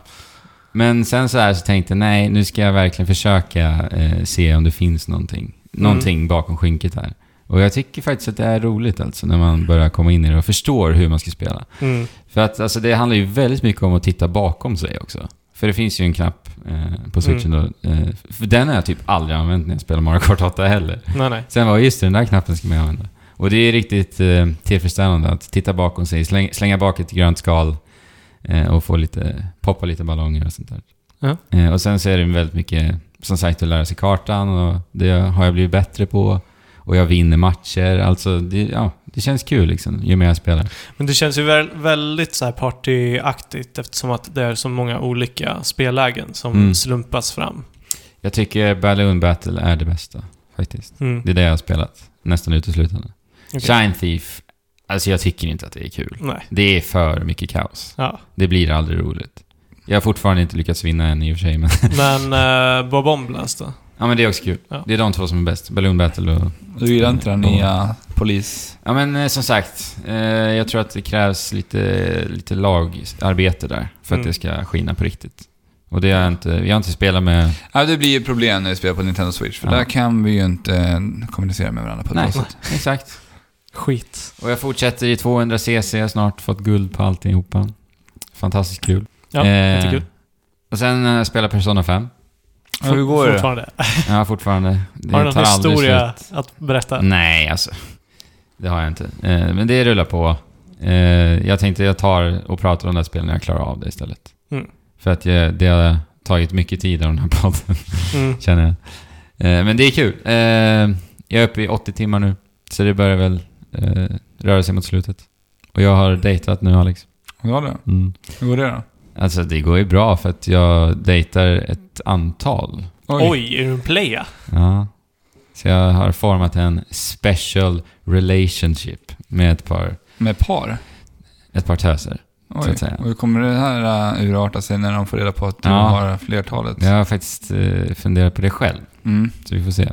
Men sen så här så tänkte jag, nej, nu ska jag verkligen försöka eh, se om det finns någonting. Någonting bakom skynket här. Och jag tycker faktiskt att det är roligt alltså, när man börjar komma in i det och förstår hur man ska spela. Mm. För att alltså, det handlar ju väldigt mycket om att titta bakom sig också. För det finns ju en knapp eh, på switchen då. Eh, för den har jag typ aldrig använt när jag spelar Mario Kart 8 heller. Nej, nej. Sen var just det, den där knappen ska man använda. Och det är riktigt eh, tillfredsställande att titta bakom sig, släng, slänga bak ett grönt skal eh, och få lite, poppa lite ballonger och sånt där. Eh, och sen så är det väldigt mycket, som sagt, att lära sig kartan och det har jag blivit bättre på. Och jag vinner matcher, alltså det, ja, det känns kul liksom, ju mer jag spelar. Men det känns ju väl, väldigt så här partyaktigt eftersom att det är så många olika spellägen som Mm. slumpas fram. Jag tycker Balloon Battle är det bästa, faktiskt. Mm. Det är det jag har spelat, nästan uteslutande. Okej. Shine Thief, alltså jag tycker inte att det är kul. Nej. Det är för mycket kaos. Ja. Det blir aldrig roligt. Jag har fortfarande inte lyckats vinna än i och för sig, men... Men uh, Bob Omblast då? ja, men det är också kul. Ja. Det är de två som är bäst. Balloon Battle och... Du gillar inte den nya polis... Ja, men eh, som sagt. Eh, jag tror att det krävs lite, lite lagarbete där för att Mm. det ska skina på riktigt. Och det har jag inte... Jag har inte spelat med... Ja, det blir ju problem när vi spelar på Nintendo Switch, för Ja. där kan vi ju inte kommunicera med varandra på ett Nej, bra sätt. exakt. Skit. Och jag fortsätter i 200 cc. Jag har snart fått guld på alltihopa. Fantastiskt kul. Ja, Eh, jättekul. Och sen eh, spelar Persona 5. Ja, hur går det? Fortfarande. Ja, fortfarande. Det Har du någon historia slut. att berätta? Nej, alltså. Det har jag inte. Eh, men det rullar på. Eh, jag tänkte jag tar och pratar om det här spelet när jag klarar av det istället. Mm. För att jag, det har tagit mycket tid av den här podden, Mm. känner jag. Eh, men det är kul. Eh, jag är uppe i 80 timmar nu. Så det börjar väl eh, röra sig mot slutet. Och jag har dejtat nu Alex. Ja, det. Mm. Hur går det då? Alltså det går ju bra för att jag dejtar ett antal. Oj, är du en playa? Ja. Så jag har format en special relationship med ett par, Med par? ett par töser. Så Oj. att säga. Och hur kommer det här uh, urarta sig när de får reda på att du Ja. har flertalet? Jag har faktiskt eh, funderat på det själv, Mm. så vi får se.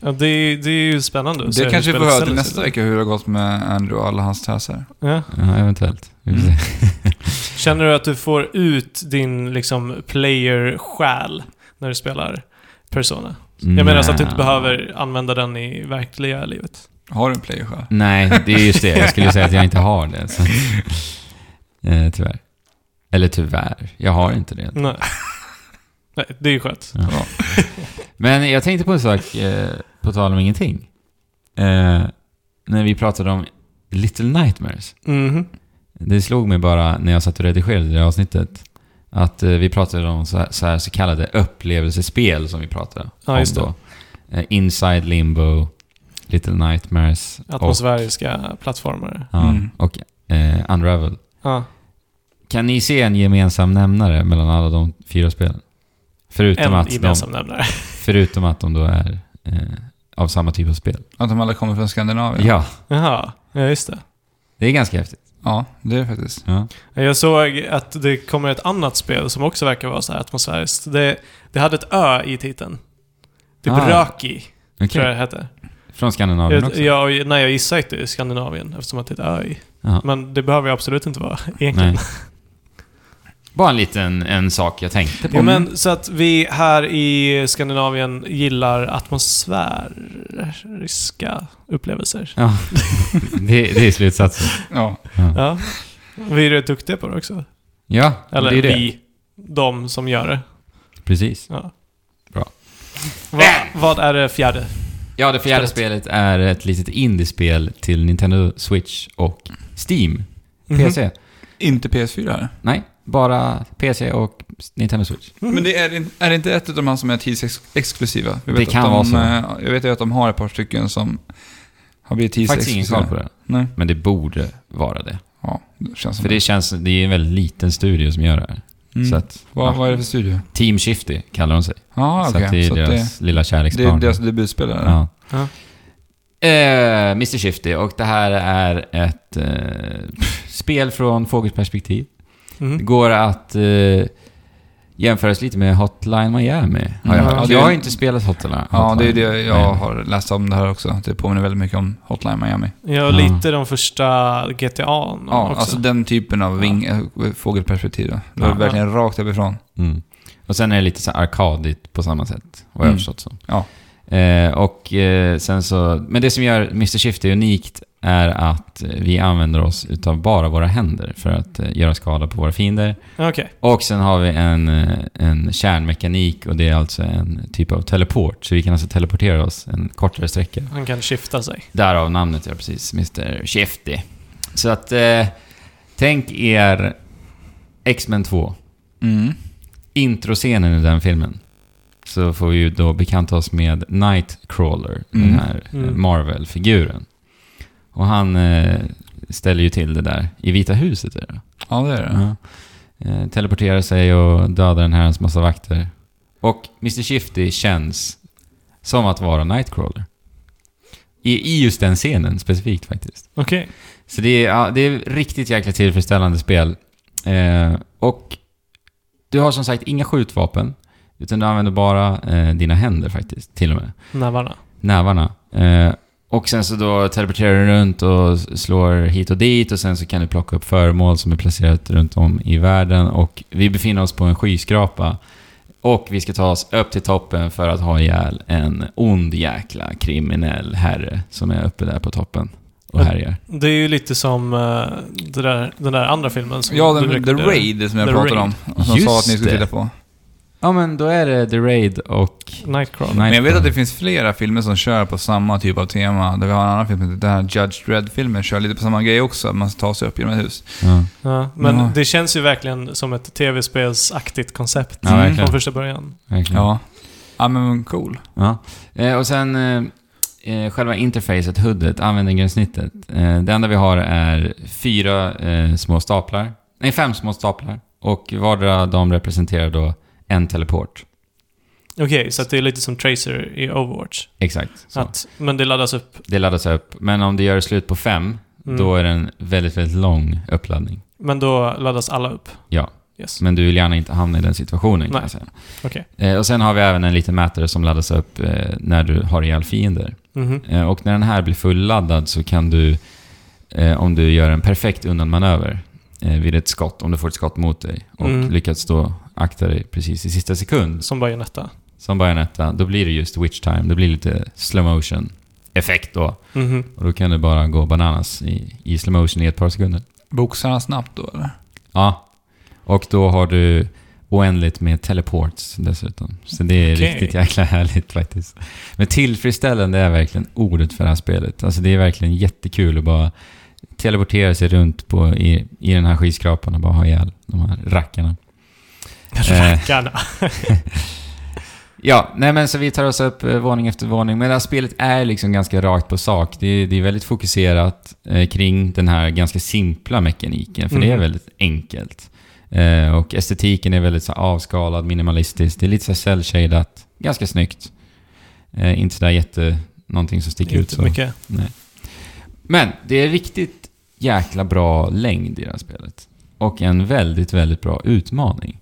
Ja, det, det är ju spännande Det kanske vi får höra till nästa vecka hur det har gått med Andrew och alla hans töser. Ja. Ja, eventuellt. Vi får Mm. se. Känner du att du får ut din liksom player-själ när du spelar Persona? Jag menar så att du inte behöver använda den i verkliga livet. Har du en player själv? Nej, det är just det. Jag skulle säga att jag inte har det. Så. Eh, tyvärr. Eller tyvärr, jag har inte det. Nej. Nej, det är ju skönt. Ja. Men jag tänkte på en sak, eh, på tal om ingenting. Eh, när vi pratade om Little Nightmares. Mhm. Det slog mig bara när jag satt och redigerade det avsnittet. Att eh, vi pratade om så här, så här så kallade upplevelsespel som vi pratade Ja, om då. Eh, Inside Limbo, Little Nightmares och, Atmosfäriska plattformar. ja, Mm. och eh, Unravel. Ja. Kan ni se en gemensam nämnare mellan alla de fyra spelen? Förutom, En att, de, gemensam nämnare. förutom att de då är eh, av samma typ av spel. Att de alla kommer från Skandinavien? Ja, Jaha, ja just det. det är ganska häftigt. Ja, det är det faktiskt. Ja. Jag såg att det kommer ett annat spel som också verkar vara så här atmosfäriskt. Det, det hade ett ö i titeln. Typ Ah, Röki, Okej. tror jag det hette. Från Skandinavien Jag, också? jag, nej, jag gissar inte i Skandinavien eftersom att det är ett ö i. Ja. Men det behöver ju absolut inte vara egentligen. Nej. Bara en liten en sak jag tänkte på. Ja, men så att vi här i Skandinavien gillar atmosfäriska upplevelser. Ja, det, det är slutsatsen. Ja. Ja, Ja. Vi är rätt duktiga på det också. ja Eller det är det. vi, de som gör det. Precis. Ja. Bra. Va, vad är det fjärde? Ja, det fjärde Spelet. är ett litet indiespel till Nintendo Switch och Steam. Mhm. PC. Inte PS4 här. Nej, bara PC och Nintendo Switch. Mhm. Men det är, är det inte ett av de här som är tidsexklusiva? Jag Det vet kan att de, vara så. eh, Jag vet ju att de har ett par stycken som har blivit Faktiskt ingen tidsexklusiva. koll på det. Nej. Men det borde vara det. Ja, det känns som För det känns, det är en väldigt liten studio som gör det här. Mm. Så att, vad, ja. vad är det för studio? Team Shifty kallar de sig. Ja, så okej. att det är Så deras lilla det, det kärleksbarn. är deras debutspel? eller? Ja. Ja. Eh, Mr Shifty, och det här är ett pff, spel från fågelperspektiv. Det Mhm. går att eh, jämföras lite med Hotline Miami, har jag Mm, hört. ja, det- jag har inte spelat Hotline. Ja, det är det Hotline jag Miami. har läst om det här också. Det påminner väldigt mycket om Hotline Miami. Ja, Ja. lite de första GTA Ja, också. alltså den typen av ving, äh, fågelperspektiv. Då. Det var Ja. verkligen rakt uppifrån. Mm. Och sen är det lite så arkadigt på samma sätt, vad jag har Mm. förstått som. Ja. Eh, och eh, sen så... Men det som gör Mr Shifty unikt är att vi använder oss utav bara våra händer för att eh, göra skada på våra fiender. Okej. Och sen har vi en, eh, en kärnmekanik och det är alltså en typ av teleport. Så vi kan alltså teleportera oss en kortare sträcka. Han kan skifta sig. Därav namnet, ja precis. Mr Shifty. Så att... Eh, tänk er X-Men 2. Mm. Introscenen i den filmen. Så får vi ju då bekanta oss med Nightcrawler, den Mm. här eh, Mm. Marvel-figuren. Och han eh, ställer ju till det där i Vita huset. Är det. Ja, det är det. Ja. Eh, teleporterar sig och dödar en herrans massa vakter. Och Mr Shifty känns som att vara Nightcrawler. I, I just den scenen specifikt faktiskt. Okej. Så det är, ja, det är riktigt jäkla tillfredsställande spel. Eh, och du har som sagt inga skjutvapen, utan du använder bara eh, dina händer faktiskt, till och med. Nävarna. Nävarna. Eh, och sen så då teleporterar du runt och slår hit och dit och sen så kan du plocka upp föremål som är placerat runt om i världen och vi befinner oss på en skyskrapa och vi ska ta oss upp till toppen för att ha ihjäl en ond jäkla kriminell herre som är uppe där på toppen och Ja. härjar. Det är ju lite som eh, det där, den där andra filmen som Ja, du den, The. Raid som jag The pratade Raid. om. Som Just sa att ni skulle det. titta på. Ja men då är det The Raid och... Nightcrawler. Men jag vet att det finns flera filmer som kör på samma typ av tema. Där vi har en annan film, den här Judge Dredd-filmen, kör lite på samma grej också. att Man tar sig upp genom ett hus. Ja. Ja, men Ja. det känns ju verkligen som ett tv-spelsaktigt koncept. Ja. Från första början. Verkligen. Ja. Ja, men cool. Ja. Eh, och sen... Eh, eh, själva interfacet, hoodet, användargränssnittet. Eh, det enda vi har är fyra eh, små staplar. Nej, fem små staplar. Och vardera de representerar då en teleport. Okej, så att det är lite som Tracer i Overwatch. Exakt. Så. Att, men det laddas upp. Det laddas upp. Men om det gör slut på fem, Mm. då är det en väldigt, väldigt lång uppladdning. Men då laddas alla upp. Ja. Yes. Men du vill gärna inte hamna i den situationen kan Nej. jag säga. Okej. Eh, och sen har vi även en liten mätare som laddas upp eh, när du har ihjäl fiender. Mhm. Eh, och när den här blir fulladdad så kan du, eh, om du gör en perfekt undanmanöver eh, vid ett skott, om du får ett skott mot dig och Mm. lyckats då akta dig precis i sista sekund, Som Bayonetta. som bajonetta, då blir det just witch time. Det blir lite slow motion effekt då. Mhm. Och då kan du bara gå bananas i, i slow motion i ett par sekunder. Boxarna snabbt då eller? Ja. Och då har du oändligt med teleports dessutom. Så det är Okej. riktigt jäkla härligt faktiskt. Men tillfredsställande är verkligen ordet för det här spelet. Alltså det är verkligen jättekul att bara teleportera sig runt på, i, i den här skyskrapan och bara ha ihjäl de här rackarna. Eh. Rackarna. Ja, nej men så vi tar oss upp eh, våning efter våning. Men det här spelet är liksom ganska rakt på sak. Det är, det är väldigt fokuserat eh, kring den här ganska simpla mekaniken, för det är Mhm. väldigt enkelt. Och estetiken är väldigt så avskalad, minimalistisk. Det är lite så här cell-shadat, ganska snyggt. Inte sådär jätte... Någonting som sticker ut Inte så. mycket. Nej. Men det är riktigt jäkla bra längd i det här spelet. Och en väldigt, väldigt bra utmaning.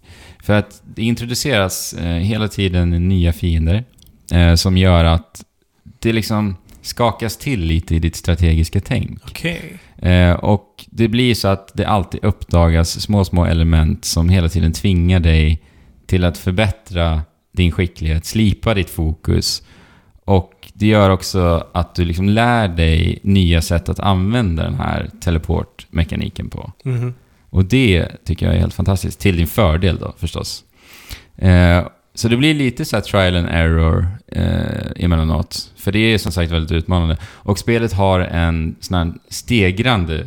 För att det introduceras eh, hela tiden nya fiender eh, som gör att det liksom skakas till lite i ditt strategiska tänk. Okej. Eh, och det blir så att det alltid uppdagas små, små element som hela tiden tvingar dig till att förbättra din skicklighet, slipa ditt fokus. Och det gör också att du liksom lär dig nya sätt att använda den här teleportmekaniken på. Mhm. Och det tycker jag är helt fantastiskt. Till din fördel då, förstås. Eh, så det blir lite så här trial and error eh, emellanåt. För det är som sagt väldigt utmanande. Och spelet har en sån här stegrande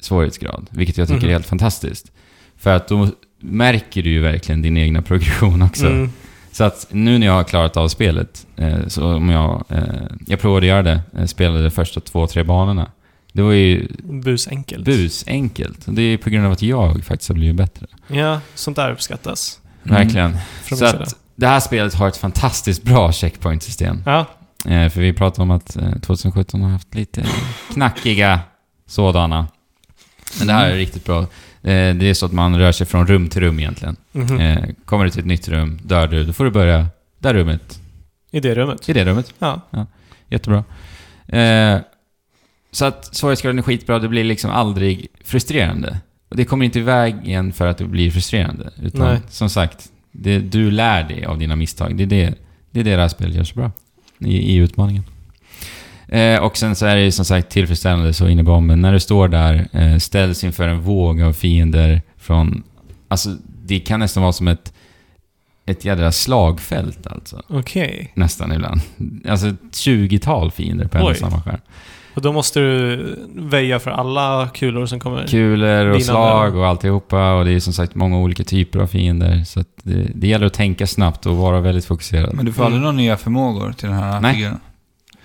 svårighetsgrad, vilket jag tycker Mhm. är helt fantastiskt. För att då märker du ju verkligen din egna progression också. Mm. Så att nu när jag har klarat av spelet, eh, så om jag... Eh, jag provade att göra det, eh, spelade de första två, tre banorna. Det var ju Busenkelt. busenkelt. Det är på grund av att jag faktiskt har blivit bättre. Ja, sånt där uppskattas. Mm. Verkligen. Så att det här spelet har ett fantastiskt bra checkpoint-system. Ja, Eh, för vi pratade om att eh, 2017 har haft lite knackiga sådana. Men det här är riktigt bra. Eh, det är så att man rör sig från rum till rum egentligen. Eh, kommer du till ett nytt rum, dör du, då får du börja där rummet. i det rummet. I det rummet. Ja. Jättebra. Så att svårighetsgraden är skitbra, det blir liksom aldrig frustrerande. Och det kommer inte iväg igen för att det blir frustrerande. Utan Nej. som sagt, det, du lär dig av dina misstag. Det är det, det, är det det här spelet gör så bra. I, i utmaningen. Eh, och sen så är det ju som sagt tillfredsställande så inne i bomben. När du står där, eh, ställs inför en våg av fiender från... Alltså, det kan nästan vara som ett, ett jädra slagfält alltså. Okej. Nästan ibland. Alltså ett 20-tal fiender på en och samma skärm. Och då måste du väja för alla kulor som kommer. Kulor och slag och alltihopa. Och det är som sagt många olika typer av fiender. Så att det, det gäller att tänka snabbt och vara väldigt fokuserad. Men du får aldrig några nya förmågor till den här Nej. figuren.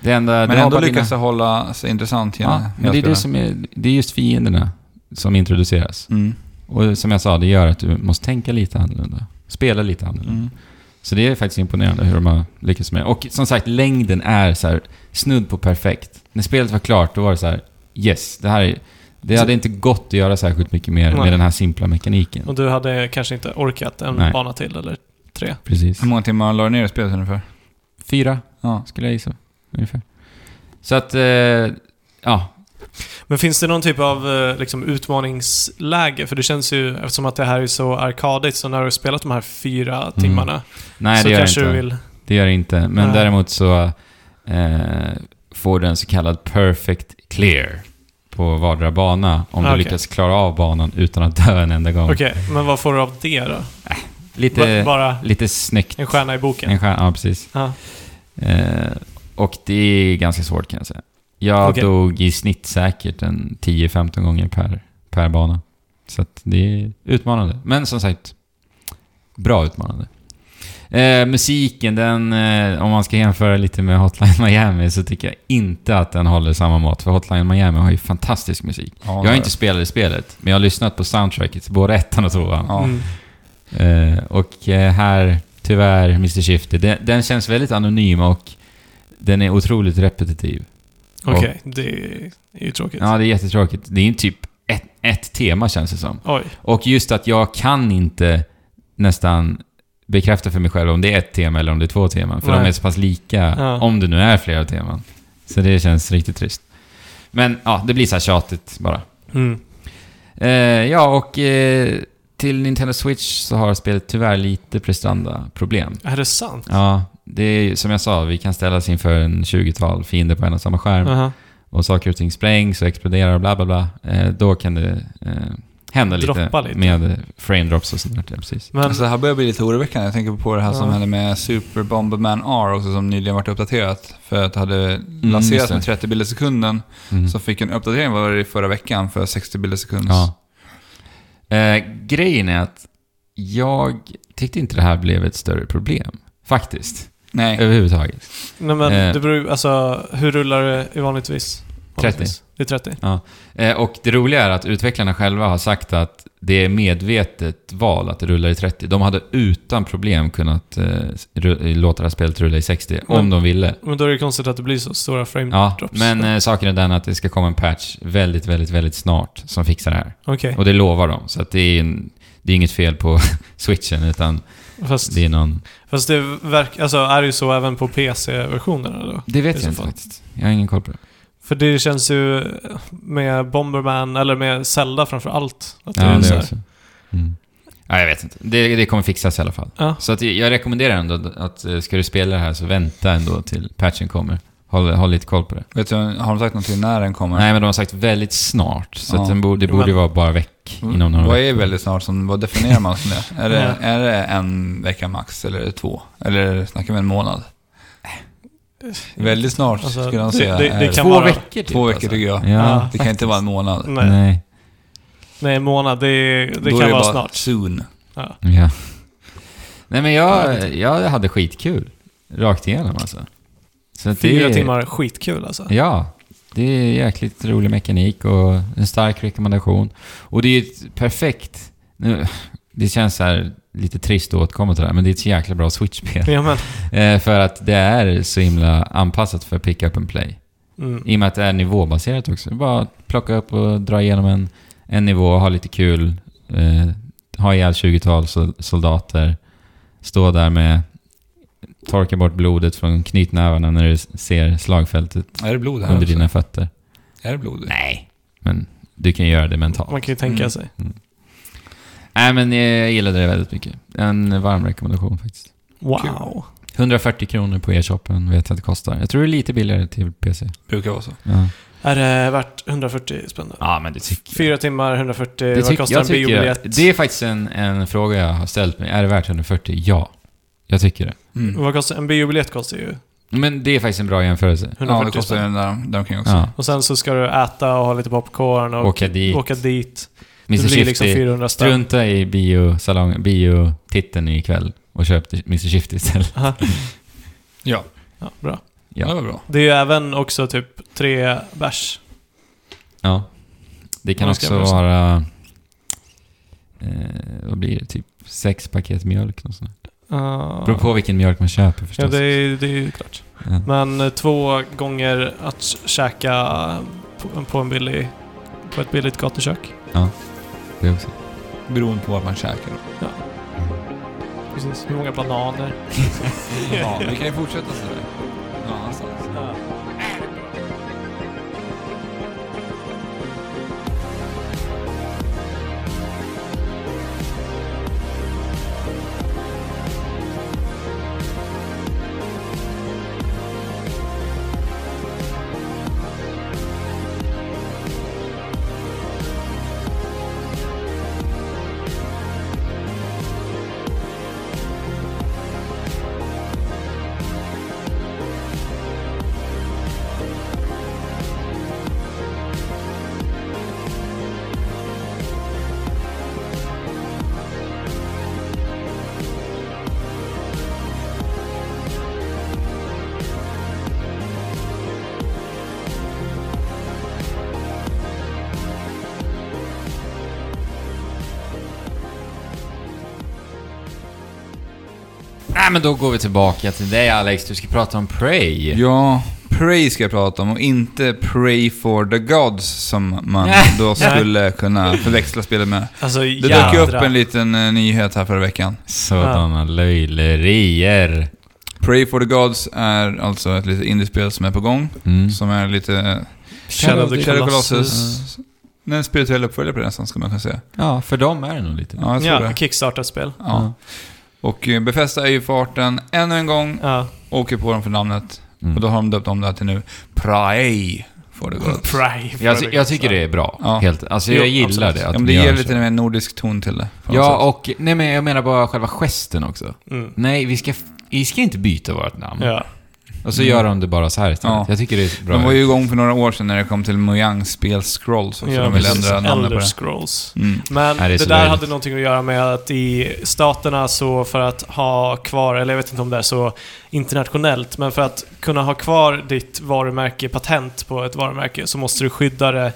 det enda, Men ändå lyckas dina- hålla sig intressant genom Ja, men det är det som är... Det är just fienderna som introduceras. Mm. Och som jag sa, det gör att du måste tänka lite annorlunda. Spela lite annorlunda. Mm. Så det är faktiskt imponerande hur de har lyckats med det. Och som sagt, längden är så här snudd på perfekt. När spelet var klart, då var det så här yes, det här är... Det hade inte gått att göra särskilt mycket mer Nej. med den här simpla mekaniken. Och du hade kanske inte orkat en Nej. bana till eller tre. Precis. Hur många timmar la du ner i spelet ungefär? Fyra, Ja. skulle jag gissa. Ungefär. Så att, eh, ja. Men finns det någon typ av eh, liksom, utmaningsläge? För det känns ju, eftersom att det här är så arkadigt, så när du har spelat de här fyra timmarna Nej, så det gör det kanske inte. du vill... Det gör det inte. Men Nej. däremot så eh, får du en så kallad perfect clear på vardera bana om Ah, du lyckas klara av banan utan att dö en enda gång. Okej, men vad får du av det då? Lite, Ba- Bara lite snyggt. en stjärna i boken? En stjärna, ja precis. Ja. Eh, och det är ganska svårt kan jag säga. Jag Okej. dog i snitt säkert en 10-15 gånger per, per bana. Så att det är utmanande. Men som sagt, bra utmanande. Eh, musiken, den, eh, om man ska jämföra lite med Hotline Miami så tycker jag inte att den håller samma mått. För Hotline Miami har ju fantastisk musik. Ja, jag har inte spelat i spelet, men jag har lyssnat på soundtracket, både ettan och tvåan. Ja. Mm. Eh, och eh, här, tyvärr, Mr. Shifty, den, den känns väldigt anonym och den är otroligt repetitiv. Okej, det är ju tråkigt. Ja, det är jättetråkigt. Det är ju typ ett, ett tema känns det som. Oj. Och just att jag kan inte nästan bekräfta för mig själv om det är ett tema eller om det är två teman. För Nej. de är så pass lika, Ja. om det nu är flera teman. Så det känns riktigt trist. Men ja, det blir så här tjatigt bara. Mm. Eh, ja, och eh, till Nintendo Switch så har spelet tyvärr lite prestandaproblem. Är det sant? Ja, det är som jag sa, vi kan ställas inför en 20-tal fiender på en och samma skärm. Aha. Och saker och ting sprängs och exploderar och bla bla bla. Eh, då kan det hända lite, Droppa lite. med frame drops och sånt där. Ja, precis. Men, Alltså det här börjar bli lite oroväckande. Jag tänker på det här som Ja. hände med Super Bomberman R också som nyligen varit uppdaterat. För att det hade just lanserats det. med 30 bilder sekunden. Mm. Så fick en uppdatering var det i förra veckan för 60 bilder sekund. Ja. Eh, grejen är att jag tyckte inte det här blev ett större problem. Faktiskt. Nej. Överhuvudtaget. nej, men eh. det beror alltså, hur rullar det vanligtvis? 30. Vanligtvis? Det är 30? Eh, och det roliga är att utvecklarna själva har sagt att det är medvetet val att det rullar i 30. De hade utan problem kunnat eh, låta det här spelet rulla i 60 om Men- de ville. Men då är det konstigt att det blir så stora frame Ja, drops. men eh, saken är den att det ska komma en patch väldigt, väldigt, väldigt snart som fixar det här. Okej, Och det lovar de. Så att det är, en, det är inget fel på switchen, utan fast, det är någon... fast det verkar... Alltså, är det ju så även på PC-versionerna då? Det vet jag inte faktiskt. Jag har ingen koll på det. För det känns ju med Bomberman, eller med Zelda framför allt. Att Ja, är så det också. Mm. Ja, jag vet inte. Det, det kommer fixas i alla fall. Ja. Så att jag rekommenderar ändå att eh, ska du spela det här så vänta ändå till patchen kommer. Håll, håll lite koll på det. Vet du, har de sagt någonting när den kommer? Nej, men de har sagt väldigt snart. Så Ja. att den borde, det borde men- vara bara veck inom några Vad veckor. är väldigt snart? Som, vad definierar man som det? Är det, är det en vecka max eller är det två? Eller snackar vi en månad? Väldigt snart Alltså, skulle det- säga. det- är det kan Två vara- veckor typ, Två veckor alltså. tycker jag. Ja, Ja. Det kan inte vara en månad. Nej, Nej. nej en månad. Det, det Då kan är det vara bara snart. soon. Ja. Ja. Nej men jag, jag hade skitkul. Rakt igenom alltså. Så att Fyra det timmar, skitkul alltså. Ja. Det är jäkligt rolig mekanik och en stark rekommendation. Och det är ett perfekt... Nu, det känns så här lite trist att återkomma till det här, men det är ett så jäkla bra Switch-spel. Ja, Eh, för att det är så himla anpassat för pick up and play. mm. I och med att det är nivåbaserat också. Bara plocka upp och dra igenom en, en nivå, ha lite kul, eh, ha ihjäl 20-tal sol- soldater, stå där med torka bort blodet från knytnävarna när du ser slagfältet Är det blod här under också? dina fötter. Är det blod? Nej, men du kan göra det mentalt. Man kan ju tänka Mm. sig. Nej, men jag gillade det väldigt mycket. En varm rekommendation faktiskt. Wow. 140 kronor på e-shoppen vet jag att det kostar. Jag tror det är lite billigare till PC. Brukar vara så. Ja, Är det värt 140 spänn? då? ja men det tycker jag. Fyra timmar, 140. Det vad kostar jag en biobiljett? Det är faktiskt en, en fråga jag har ställt mig. Är det värt 140? Ja. Jag tycker det. Mm. Vad kostar, en biobiljett kostar ju Men det är faktiskt en bra jämförelse. 140 Ja, det kostar ju spänn. den där, där omkring också. Ja. Och sen så ska du äta och ha lite popcorn och Åka dit. åka dit. Mr. det blir liksom Shifty. 400 spänn. Strunta i biotiteln ikväll och köp Mr. Shifty istället. Aha. Ja, Ja, bra. ja. det Ja. var bra. Det är ju även också typ tre bärs. ja. Det kan också vara... Eh, vad blir det? Typ sex paket mjölk och sånt. Uh, Beror på vilken mjölk man köper Ja, förstås. det är, det är ju klart. Ja. Men eh, två gånger att käka på, en billig... På ett billigt gatukök. Det också. Beroende på vad man käkar. Precis. Hur många bananer? Ja, vi kan ju fortsätta sådär. Någon annanstans. Nej, men då går vi tillbaka till dig Alex. Du ska prata om Prey. Ja, Pray ska jag prata om och inte Pray for the Gods som man Nej. då skulle kunna förväxla spelet med. Alltså Det dök ju upp en liten eh, nyhet här förra veckan. Sådana löjlerier. Pray for the Gods är alltså ett litet indiespel som är på gång. Mm. Som är lite Shadow of the Shadow Colossus. Colossus. En spirituell uppföljare på det nästan, ska man kunna säga. Ja, för dem är det nog lite. Ja, jag tror Ja, det. Kickstarter-spel. Ja. Och eh, Bethesda är ju farten ännu en gång, Ja. åker på dem för namnet. Mm. Och då har de döpt om det här till nu Pray for the Gods. Pry. Jag, ty- jag tycker det är bra. Ja. Helt, alltså Jo, jag gillar absolut. det. Ja, Att men de det ger lite mer nordisk ton till det. Ja, sätt. och... Nej, men jag menar bara själva gesten också. Mm. Nej, vi ska, vi ska inte byta vårt namn. Ja. Och så Mm. gör de det bara så här istället. Ja. Jag tycker det är bra. De var ju igång för några år sedan när det kom till Mojang spel Scrolls också. Ja, de vill ändra namnet på det. Scrolls. Mm. Men Nej, det det, så där löjligt. hade någonting att göra med att i staterna så för att ha kvar, eller jag vet inte om det är så internationellt, men för att kunna ha kvar ditt varumärke, patent på ett varumärke, så måste du skydda det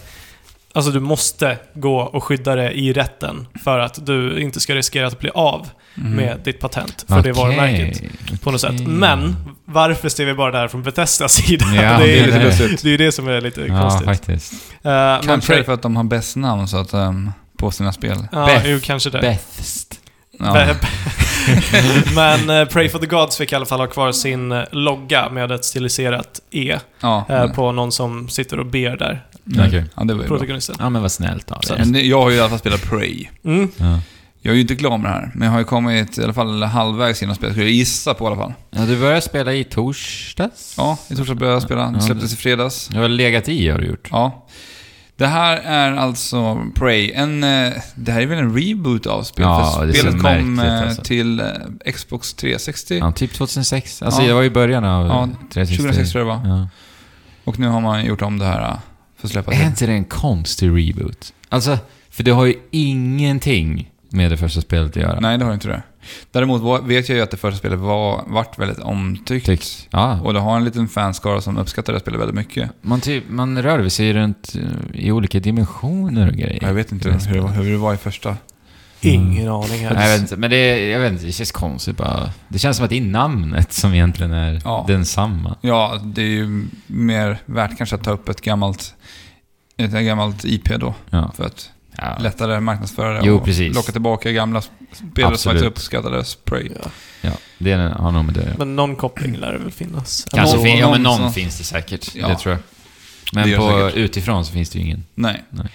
Alltså du måste gå och skydda det i rätten för att du inte ska riskera att bli av Mm. med ditt patent för det Okej, varumärket. På något sätt. okej. Men, varför ser vi bara det här från Bethesdas sida? Ja, det, det är är, lite det- det är det som är lite Ja, konstigt. faktiskt. Uh, men Kanske är det Prey- för att de har bäst namn så att, um, på sina spel. Ja, Beth. jo, kanske det. Bethst. Ja. Be- Men eh, Pray for the Gods fick i alla fall ha kvar sin eh, logga med ett stiliserat E Ja, eh, på någon som sitter och ber där, Mm. Okej. ja, det var ju bra. protagonisten. Ja, men vad snällt av dig. Jag har ju i alla fall spelat Prey. Mm. Ja. Jag är ju inte klar med det här, men jag har ju kommit i alla fall halvvägs genom spelet, skulle jag gissa på i alla fall. ja, du började spela i torsdags? Ja, i torsdags började jag spela. Det släpptes i fredags. Du har legat i har du gjort. Ja. Det här är alltså Prey. En, eh, det här är väl en reboot av spelet? Ja, det är spelet kom eh, alltså. till eh, Xbox 360. Ja, typ 2006. Alltså Ja. det var i början av Ja, 360. 2006 tror jag det var. Ja. Och nu har man gjort om det här för att släppa Är det. inte det en konstig reboot? Alltså, för det har ju ingenting med det första spelet att göra. Nej, det har inte det. Däremot vet jag ju att det första spelet var, vart väldigt omtyckt. Tycks. Ja. Och det har en liten fanskara som uppskattar det spelet väldigt mycket. Man, typ, man rör sig runt eh, i olika dimensioner och grejer. Jag vet inte Det hur, det var- hur det var i första. Ingen aning här. Nej, jag vet inte, men det, jag vet inte, det känns konstigt bara. Det känns som att det är namnet som egentligen är Ja. densamma. Ja, det är ju mer värt kanske att ta upp ett gammalt, ett gammalt IP då. Ja. För att ja. lättare marknadsföra det Jo, och precis. locka tillbaka gamla spelare som Absolut. faktiskt uppskattade Spray. Ja. ja, det har nog med det. Men någon koppling lär det väl finnas. Kanske någon- fin- ja, men någon så- finns det säkert. Ja. Det tror jag. Men på, säkert. utifrån så finns det ju ingen. Nej. Nej.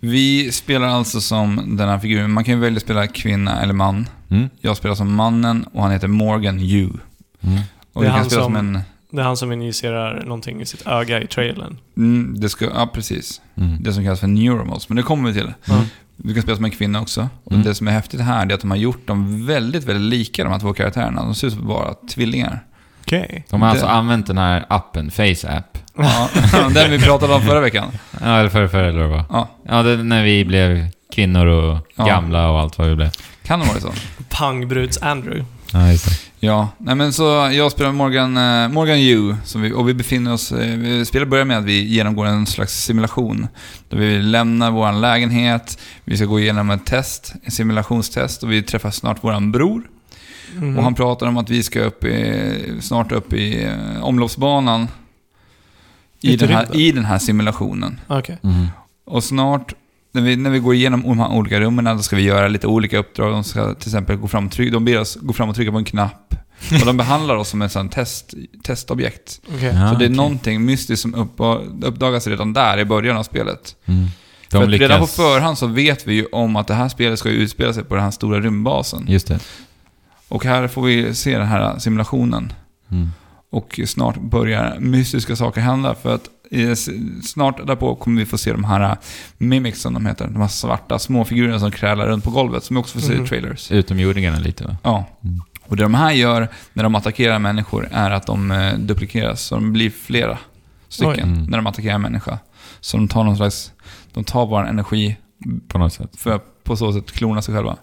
Vi spelar alltså som den här figuren. Man kan ju välja att spela kvinna eller man. Mm. Jag spelar som mannen och han heter Morgan Yu. Mm. Och Det är kan han spela som, som- en... Det är han som injicerar någonting i sitt öga i trailern. Mm, det ska, ja, precis. Mm. Det som kallas för neuromos. Men det kommer vi till. Du kan spela som en kvinna också. Och Mm. det som är häftigt här är att de har gjort dem väldigt, väldigt lika de här två karaktärerna. De ser ut som bara tvillingar. Okej. De har alltså Det- använt den här appen, Face App. Ja, den vi pratade om förra veckan. Ja, eller förra, förra eller vad. Ja, Ja, det, när vi blev kvinnor och Ja. gamla och allt vad vi blev. kan det vara så? Pangbruds-Andrew. Ja, just det. Ja, nej men så jag spelar Morgan, eh, Morgan Yu, som vi, och vi befinner oss, eh, vi- spelet börjar med att vi genomgår en slags simulation. Där vi lämnar vår lägenhet, vi ska gå igenom ett test, en simulationstest, och vi träffar snart våran bror. Mm. Och han pratar om att vi ska upp i, snart upp i eh, omloppsbanan i i den, här, i den här simulationen. Okej. Mm. Och snart, när vi, när vi går igenom de här olika rummen, då ska vi göra lite olika uppdrag. De ska till exempel gå fram och trycka, de ber oss gå fram och trycka på en knapp. Och de behandlar oss som ett sånt test, testobjekt. Ja, så det är okej. någonting mystiskt som upp, uppdagas redan där i början av spelet. Mm. För lyckas... redan på förhand så vet vi ju om att det här spelet ska utspela sig på den här stora rymdbasen. Just det. Och här får vi se den här simulationen. Mm. Och snart börjar mystiska saker hända för att snart därpå kommer vi få se de här mimics som de heter. De här svarta småfigurerna som krälar runt på golvet som vi också får se i Mhm. trailers. Utomjordingarna lite va? Ja. Mm. Och det de här gör när de attackerar människor är att de eh, duplikeras. Så de blir flera stycken Oj. Mm. när de attackerar en människa. Så de tar någon slags, de tar vår energi På något sätt. för att på så sätt klona sig själva.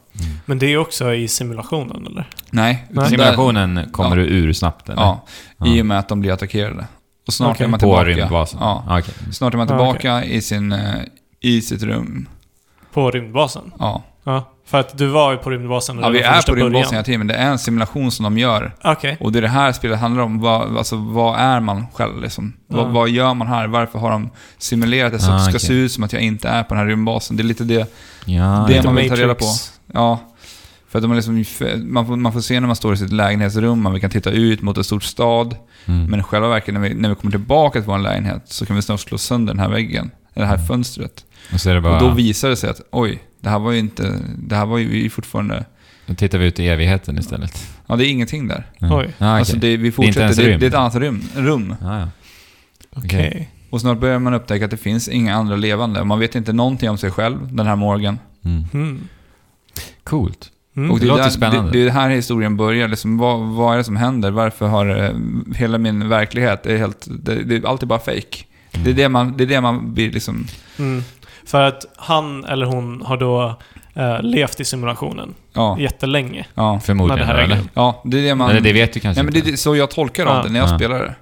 Men det är också i simulationen, eller? Nej. där- Simulationen kommer Ja. du ur snabbt eller? Ja, Ja. i och med att de blir attackerade. Och snart Okej. är man På tillbaka. rymdbasen? Ja. Ah, okej. Snart är man Ja, tillbaka i, sin, eh, i sitt rum. På rymdbasen? Ja. Ja, för att du var ju på rymdbasen Ja, vi är på rymdbasen början. hela tiden, men det är en simulation som de gör. Okej. Och det är det här spelet handlar om. Vad, alltså, vad är man själv liksom? Ja. Vad, vad gör man här? Varför har de simulerat det så att Ah, det ska okej. se ut som att jag inte är på den här rymdbasen? Det är lite det, Ja, det man vill ta reda på. Ja. För att har liksom, man, får, man får se när man står i sitt lägenhetsrum, man kan titta ut mot en stor stad. Mm. Men i själva verket, när vi, när vi kommer tillbaka till vår lägenhet, så kan vi snart slå sönder den här väggen. Det här fönstret. Och så är det bara... Och då visar det sig att, oj, det här var ju inte, det här var ju vi fortfarande, Då tittar vi ut i evigheten istället. ja det är ingenting där. Ja. Oj. Ja, okej. Alltså det, vi inte fortsätter, ens det, det, rymd. är ett annat rum. rum. ja, ja. Okej. Och snart börjar man upptäcka att det finns inga andra levande. Man vet inte någonting om sig själv, den här Morgan. Mm. Mm. Coolt. Mm. Och det, Det är låter där, spännande. Det, det är här historien börjar. Liksom, vad, vad är det som händer? Varför har eh, hela min verklighet, det är helt, det, det är alltid bara fake. Det är det man, det är det man blir liksom, Mm. För att han eller hon har då eh, levt i simulationen ja. jättelänge. Ja, Förmodligen, det här eller? ja det är det man... Eller det vet du kanske Nej men det inte. är så jag tolkar av Ja. det när jag Ja. spelar det.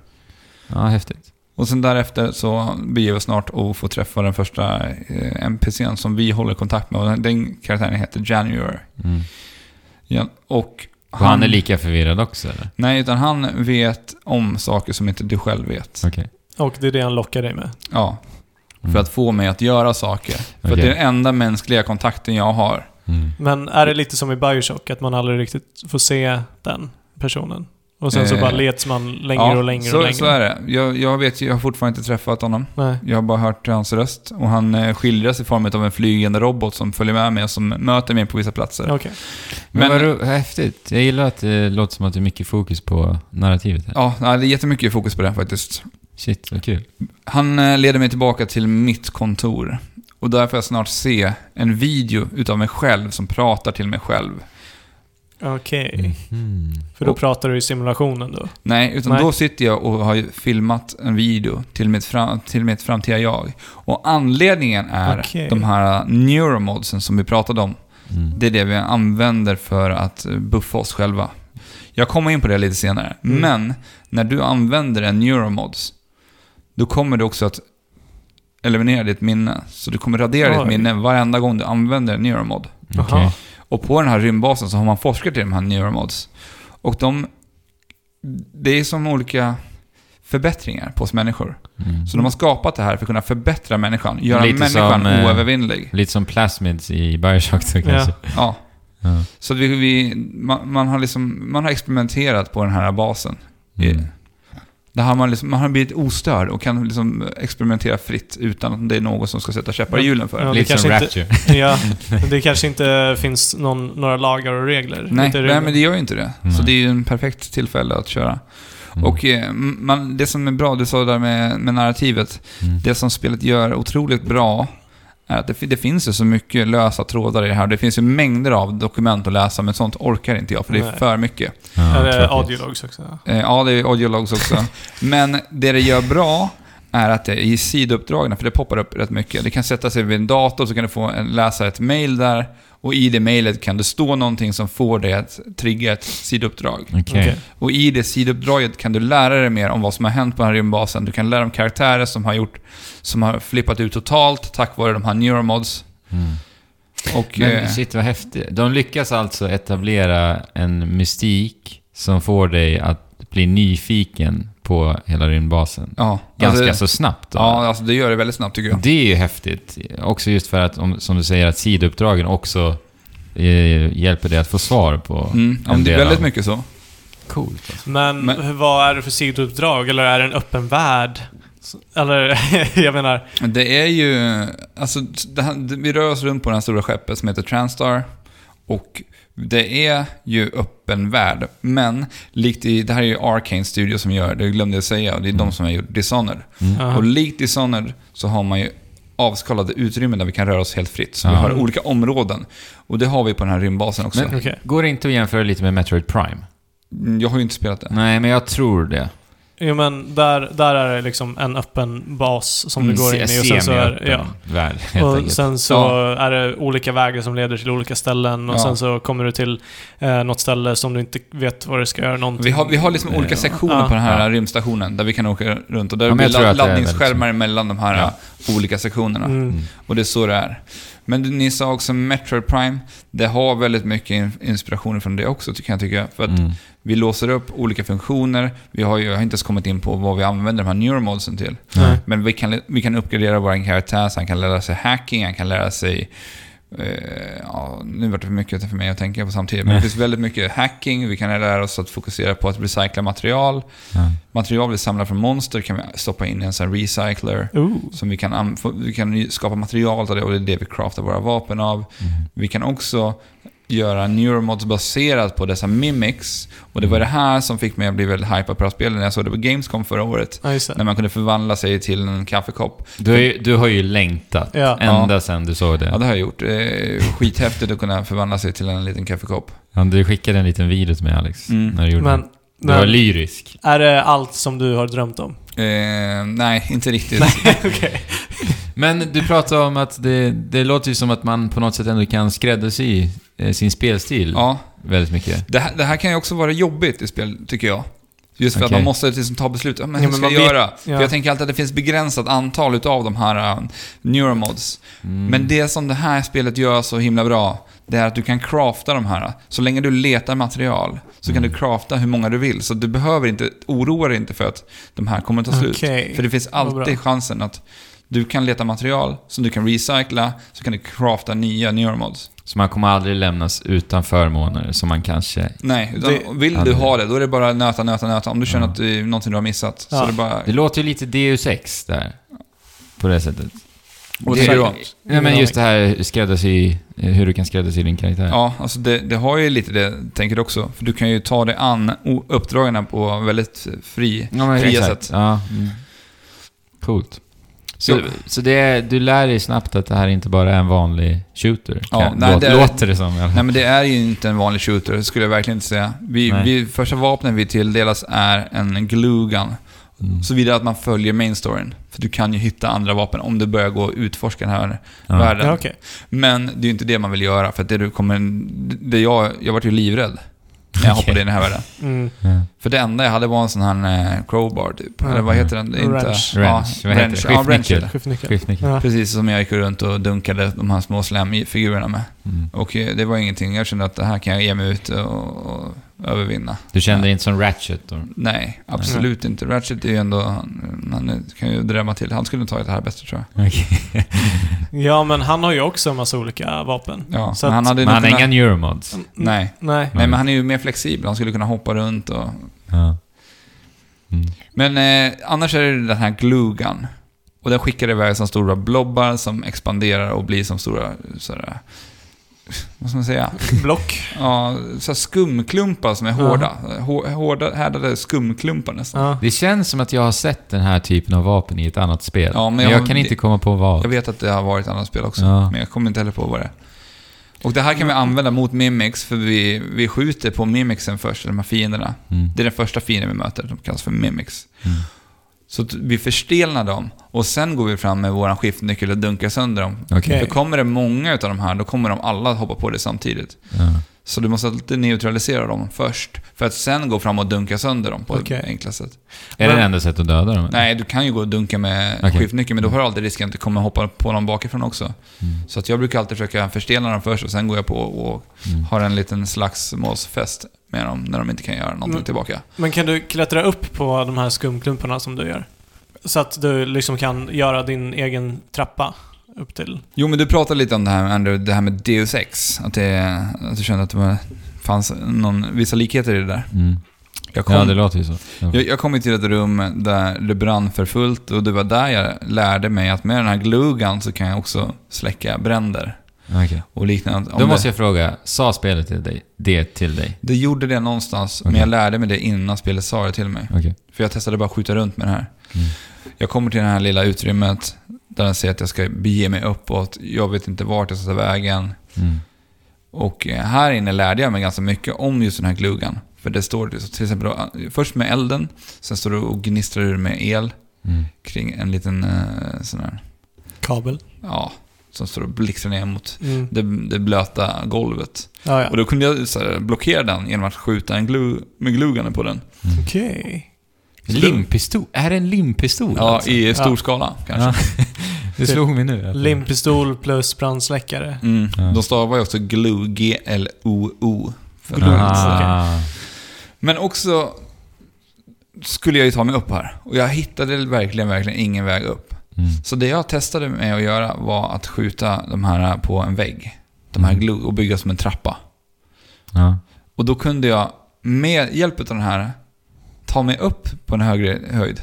Ja, häftigt. Och sen därefter så beger vi oss snart och får träffa den första eh, NPCn som vi håller kontakt med. Och den, karaktären heter January. Mm. Ja, och Och han är lika förvirrad också, eller? Nej, utan han vet om saker som inte du själv vet. Okej. Och det är det han lockar dig med. Ja, Mm. för att få mig att göra saker. För att det är den enda mänskliga kontakten jag har. Mm. Men är det lite som i Bioshock, att man aldrig riktigt får se den personen? Och sen så Eh, bara leds man längre ja, och längre så, och längre? så är det. Jag, jag vet ju- jag har fortfarande inte träffat honom. Nej. Jag har bara hört hans röst. Och han eh, skildras i form av en flygande robot som följer med mig och som möter mig på vissa platser. Okej. Men, Men- vad häftigt. Jag gillar att det låter som att det är mycket fokus på narrativet här. Ja, det är jättemycket fokus på det faktiskt. Shit, vad kul. Han eh, leder mig tillbaka till mitt kontor. Och där får jag snart se en video utav mig själv som pratar till mig själv. Okej. Mhm. För då Och- pratar du i simulationen då? Nej, utan Nej. då sitter jag och har ju filmat en video till mitt, fram, till mitt framtida jag. Och anledningen är Okej. de här neuromodsen som vi pratade om. Mm. Det är det vi använder för att eh, buffa oss själva. Jag kommer in på det lite senare. Mm. Men när du använder en neuromods, då kommer du också att eliminera ditt minne. Så du kommer radera Oj. ditt minne varenda gång du använder en neuromod. Jaha. Och på den här rymdbasen så har man forskat i de här neuromods. Och de... Det är som olika förbättringar på oss människor. Mm. Så de har skapat det här för att kunna förbättra människan. Göra Lite människan som, eh, oövervinnlig. Lite som plasmids i Bioshock då kanske. Ja. Ja. Så vi, vi, man, man, har liksom, man har experimenterat på den här basen. Mm. Där har man, liksom, man har blivit ostörd och kan liksom experimentera fritt utan att det är någon som ska sätta käppar i hjulen för Ja, det Lite som kanske inte- Rapture. Ja, det kanske inte finns någon, några lagar och regler. Nej, nej, men det gör ju inte det. Så Nej. det är ju en perfekt tillfälle att köra. Mm. Och eh, man, det som är bra, du sa där med, med narrativet, Mm. det som spelet gör otroligt bra är att det, det finns ju så mycket lösa trådar i det här. Det finns ju mängder av dokument att läsa, men sånt orkar inte jag för det är Nej. för mycket. Ja, är det audiologs också? Eh, Ja, det är audiologs också. Men det det gör bra är att det är i sidouppdragen, för det poppar upp rätt mycket. Det kan sätta sig vid en dator, så kan du få en, läsa ett mail där. Och i det mailet kan det stå någonting som får dig att trigga ett sidouppdrag. Okej. Och i det sidouppdraget kan du lära dig mer om vad som har hänt på den här rymdbasen. Du kan lära dig om karaktärer som har gjort, som har flippat ut totalt tack vare de här neuromods. Mm. Och... Men eh, shit vad häftigt. De lyckas alltså etablera en mystik som får dig att bli nyfiken på hela rymdbasen. ja, Ganska alltså, så snabbt då. Ja, alltså det gör det väldigt snabbt tycker jag. Det är ju häftigt. Också just för att, om, som du säger, att sidouppdragen också eh, hjälper dig att få svar på Mm, ja, en men det är väldigt av- mycket så. Coolt. Alltså. Men, Men- vad är det för sidouppdrag? Eller är det en öppen värld? Eller, jag menar... Det är ju... Alltså, det här, vi rör oss runt på det här stora skeppet som heter Transtar. Och det är ju öppen värld. Men likt i... Det här är ju Arcane Studio som gör det, glömde jag säga. Och det är de som har gjort Dishonored. Mm. Och likt Dishonored så har man ju avskalade utrymmen där vi kan röra oss helt fritt. Så vi har olika områden. Och det har vi på den här rymdbasen också. Men- Okej. Går det inte att jämföra lite med Metroid Prime? Mm, Jag har ju inte spelat det. Nej, men jag tror det. Jo men där, där är det liksom en öppen bas som du Mm, går in i och sen så är, ja. värld, Och enkelt. sen så Ja. är det olika vägar som leder till olika ställen och Ja. sen så kommer du till eh, något ställe som du inte vet vad det ska göra någonting. Vi har, vi har liksom olika Ja. sektioner Ja. på den här Ja. rymdstationen där vi kan åka runt. Och där Ja, blir ladd- laddningsskärmar väldigt mellan de här Ja. olika sektionerna. Mm. Mm. Och det är så det är. Men ni sa också Metroid Prime. Det har väldigt mycket in- inspiration från det också, kan jag tycka. För att Mm. Vi låser upp olika funktioner. Vi har ju jag har inte ens kommit in på vad vi använder de här neuromodsen till. Nej. Men vi kan, vi kan uppgradera vår karaktär, så han kan lära sig hacking, han kan lära sig... Eh, ja, nu vart det för mycket för mig att tänka på samtidigt. Men det finns väldigt mycket hacking, vi kan lära oss att fokusera på att recycla material. Ja. Material vi samlar från monster kan vi stoppa in i en sån recycler. Ooh. Som vi kan, vi kan skapa material av det och det är det vi craftar våra vapen av. Mm. Vi kan också göra neuromods baserat på dessa mimics. Och det var det här som fick mig att bli väldigt hypad på det här spelet när jag såg det på Gamescom förra året. Ja, När det. man kunde förvandla sig till en kaffekopp. Du, har ju, du har ju längtat Ja. ända Ja. sedan du såg det. Ja, det har jag gjort. Eh, skithäftigt att kunna förvandla sig till en liten kaffekopp. Ja, du skickade en liten video till mig Alex, Mm. när du gjorde Men, det. Du var lyrisk. är det allt som du har drömt om? Eh, nej, inte riktigt. Okej. Men du pratade om att det, det låter ju som att man på något sätt ändå kan skräddarsy sin spelstil Ja, väldigt mycket. det här, det här kan ju också vara jobbigt i spel, tycker jag. Just för Okej. att man måste liksom ta beslut. Ja, men Ja, hur men ska jag göra? ja. För jag tänker alltid att det finns begränsat antal utav de här uh, neuromods. Mm. Men det som det här spelet gör så himla bra, det är att du kan crafta de här. Så länge du letar material så kan Mm. du crafta hur många du vill. Så du behöver inte, oroa dig inte för att de här kommer att ta slut. Okej. För det finns alltid chansen att du kan leta material som du kan recycla, så kan du crafta nya neuromods. Så man kommer aldrig lämnas utan förmåner som man kanske... Nej, utan Det- vill du det- ha det, då är det bara nöta, nöta, nöta. Om du känner Ja. att det är någonting du har missat. Så Ja. det är bara... Det låter ju lite Deus Ex där. På det sättet. Vad Det- om? Nej men just det här skräddarsy, hur du kan skräddarsy din karaktär. Ja, alltså det, det har ju lite det, tänker du också. För du kan ju ta dig an uppdragen på väldigt fri, Ja, fria exakt. sätt. Ja, mm. Coolt. Så, så det är, du lär dig snabbt att det här inte bara är en vanlig shooter? Ja, nej, det är- låter det som. Nej men det är ju inte en vanlig shooter, det skulle jag verkligen inte säga. Vi, vi, första vapnen vi tilldelas är en glue gun. Mm. Såvida att man följer main storyn. För du kan ju hitta andra vapen om du börjar gå och utforska den här Ja. världen. Ja, okej. Men det är ju inte det man vill göra, för att det du kommer... Det jag, jag vart ju livrädd när jag Okej. hoppade in i den här världen. Mm. Ja. För det enda jag hade var en sån här eh, crowbar typ. Ja. Eller vad heter den? Inte, Wrench. Wrench. Ja, wrench. Ja, wrench Skiftnyckel. Ja. Precis som jag gick runt och dunkade de här små slamfigurerna med. Mm. Och eh, det var ingenting. Jag kände att det här kan jag ge mig ut och, och övervinna. Du kände dig inte som Ratchet då? Nej, absolut inte. Ratchet är ju ändå... Han, han kan ju drämma till. Han skulle tagit det här bättre tror jag. Okej. Ja, men han har ju också en massa olika vapen. Ja, Så men han hade Men han har kunnat... inga neuromods? Nej. Nej. Nej, men han är ju mer flexibel. Han skulle kunna hoppa runt och... Ja. Mm. Men eh, annars är det den här glue gun. Och den skickar iväg som stora blobbar som expanderar och blir som stora sådär, vad ska man säga? Block. Ja, så här skumklumpar som är hårda. Hår- Hårda, härdade skumklumpar nästan. Ja. Det känns som att jag har sett den här typen av vapen i ett annat spel. Ja, men men jag jag, kan inte komma på vad. Jag vet att det har varit andra spel också, Ja. men jag kommer inte heller på vad det är. Och det här kan vi använda mot mimics, för vi, vi skjuter på mimicsen först, de här fienderna. Mm. Det är den första fienden vi möter, de kallas för mimics. Mm. Så vi förstelnar dem och sen går vi fram med vår skiftnyckel och dunkar sönder dem. Okej. För kommer det många utav de här, då kommer de alla att hoppa på det samtidigt. Ja. Så du måste alltid neutralisera dem först, för att sen gå fram och dunka sönder dem på Okej. ett enkelt sätt. Är det Men- det enda sättet att döda dem? Nej, du kan ju gå och dunka med Okej. skiftnyckeln, men då har du alltid risken att det kommer hoppa på någon bakifrån också. Mm. Så att jag brukar alltid försöka förstelna dem först och sen går jag på och Mm. har en liten slagsmålsfest med dem när de inte kan göra någonting Mm. tillbaka. Men kan du klättra upp på de här skumklumparna som du gör? Så att du liksom kan göra din egen trappa upp till... Jo, men du pratade lite om det här, Andrew, det här med Deus Ex. Att, det, att du kände att det var, fanns någon, vissa likheter i det där. Mm. Jag kom, Ja, det låter ju så. Ja. jag, jag kom till ett rum där det brann för fullt och det var där jag lärde mig att med den här glugan så kan jag också släcka bränder Okej. och liknande. Om Då det, måste jag fråga, sa spelet till dig, det till dig? det gjorde det någonstans, men Okej. jag lärde mig det innan spelet sa det till mig. Okej. För jag testade bara att skjuta runt med det här. Mm. Jag kommer till det här lilla utrymmet där den säger att jag ska bege mig uppåt. Jag vet inte vart jag ska ta vägen. Mm. Och eh, här inne lärde jag mig ganska mycket om just den här glugan. För det står till exempel då, först med elden, sen står det och gnistrar ur med el Mm. kring en liten eh, sån här, Kabel. ja, som står och blixtrar ner mot Mm. det, det blöta golvet. Ja, ja. Och då kunde jag så här, blockera den genom att skjuta en glu, med gluganen på den. Okej. Limpistol? Är det en limpistol Ja, alltså? i stor skala kanske. Ja. Det slog mig nu. Limpistol plus brandsläckare. Mm. Ja. De stavar ju också glue, G-L-O-O. Glue, Ah. Men också skulle jag ju ta mig upp här. Och jag hittade verkligen, verkligen ingen väg upp. Mm. Så det jag testade med att göra var att skjuta de här på en vägg. De här Mm. glue och bygga som en trappa. Ja. Och då kunde jag med hjälp av den här ta mig upp på en högre höjd.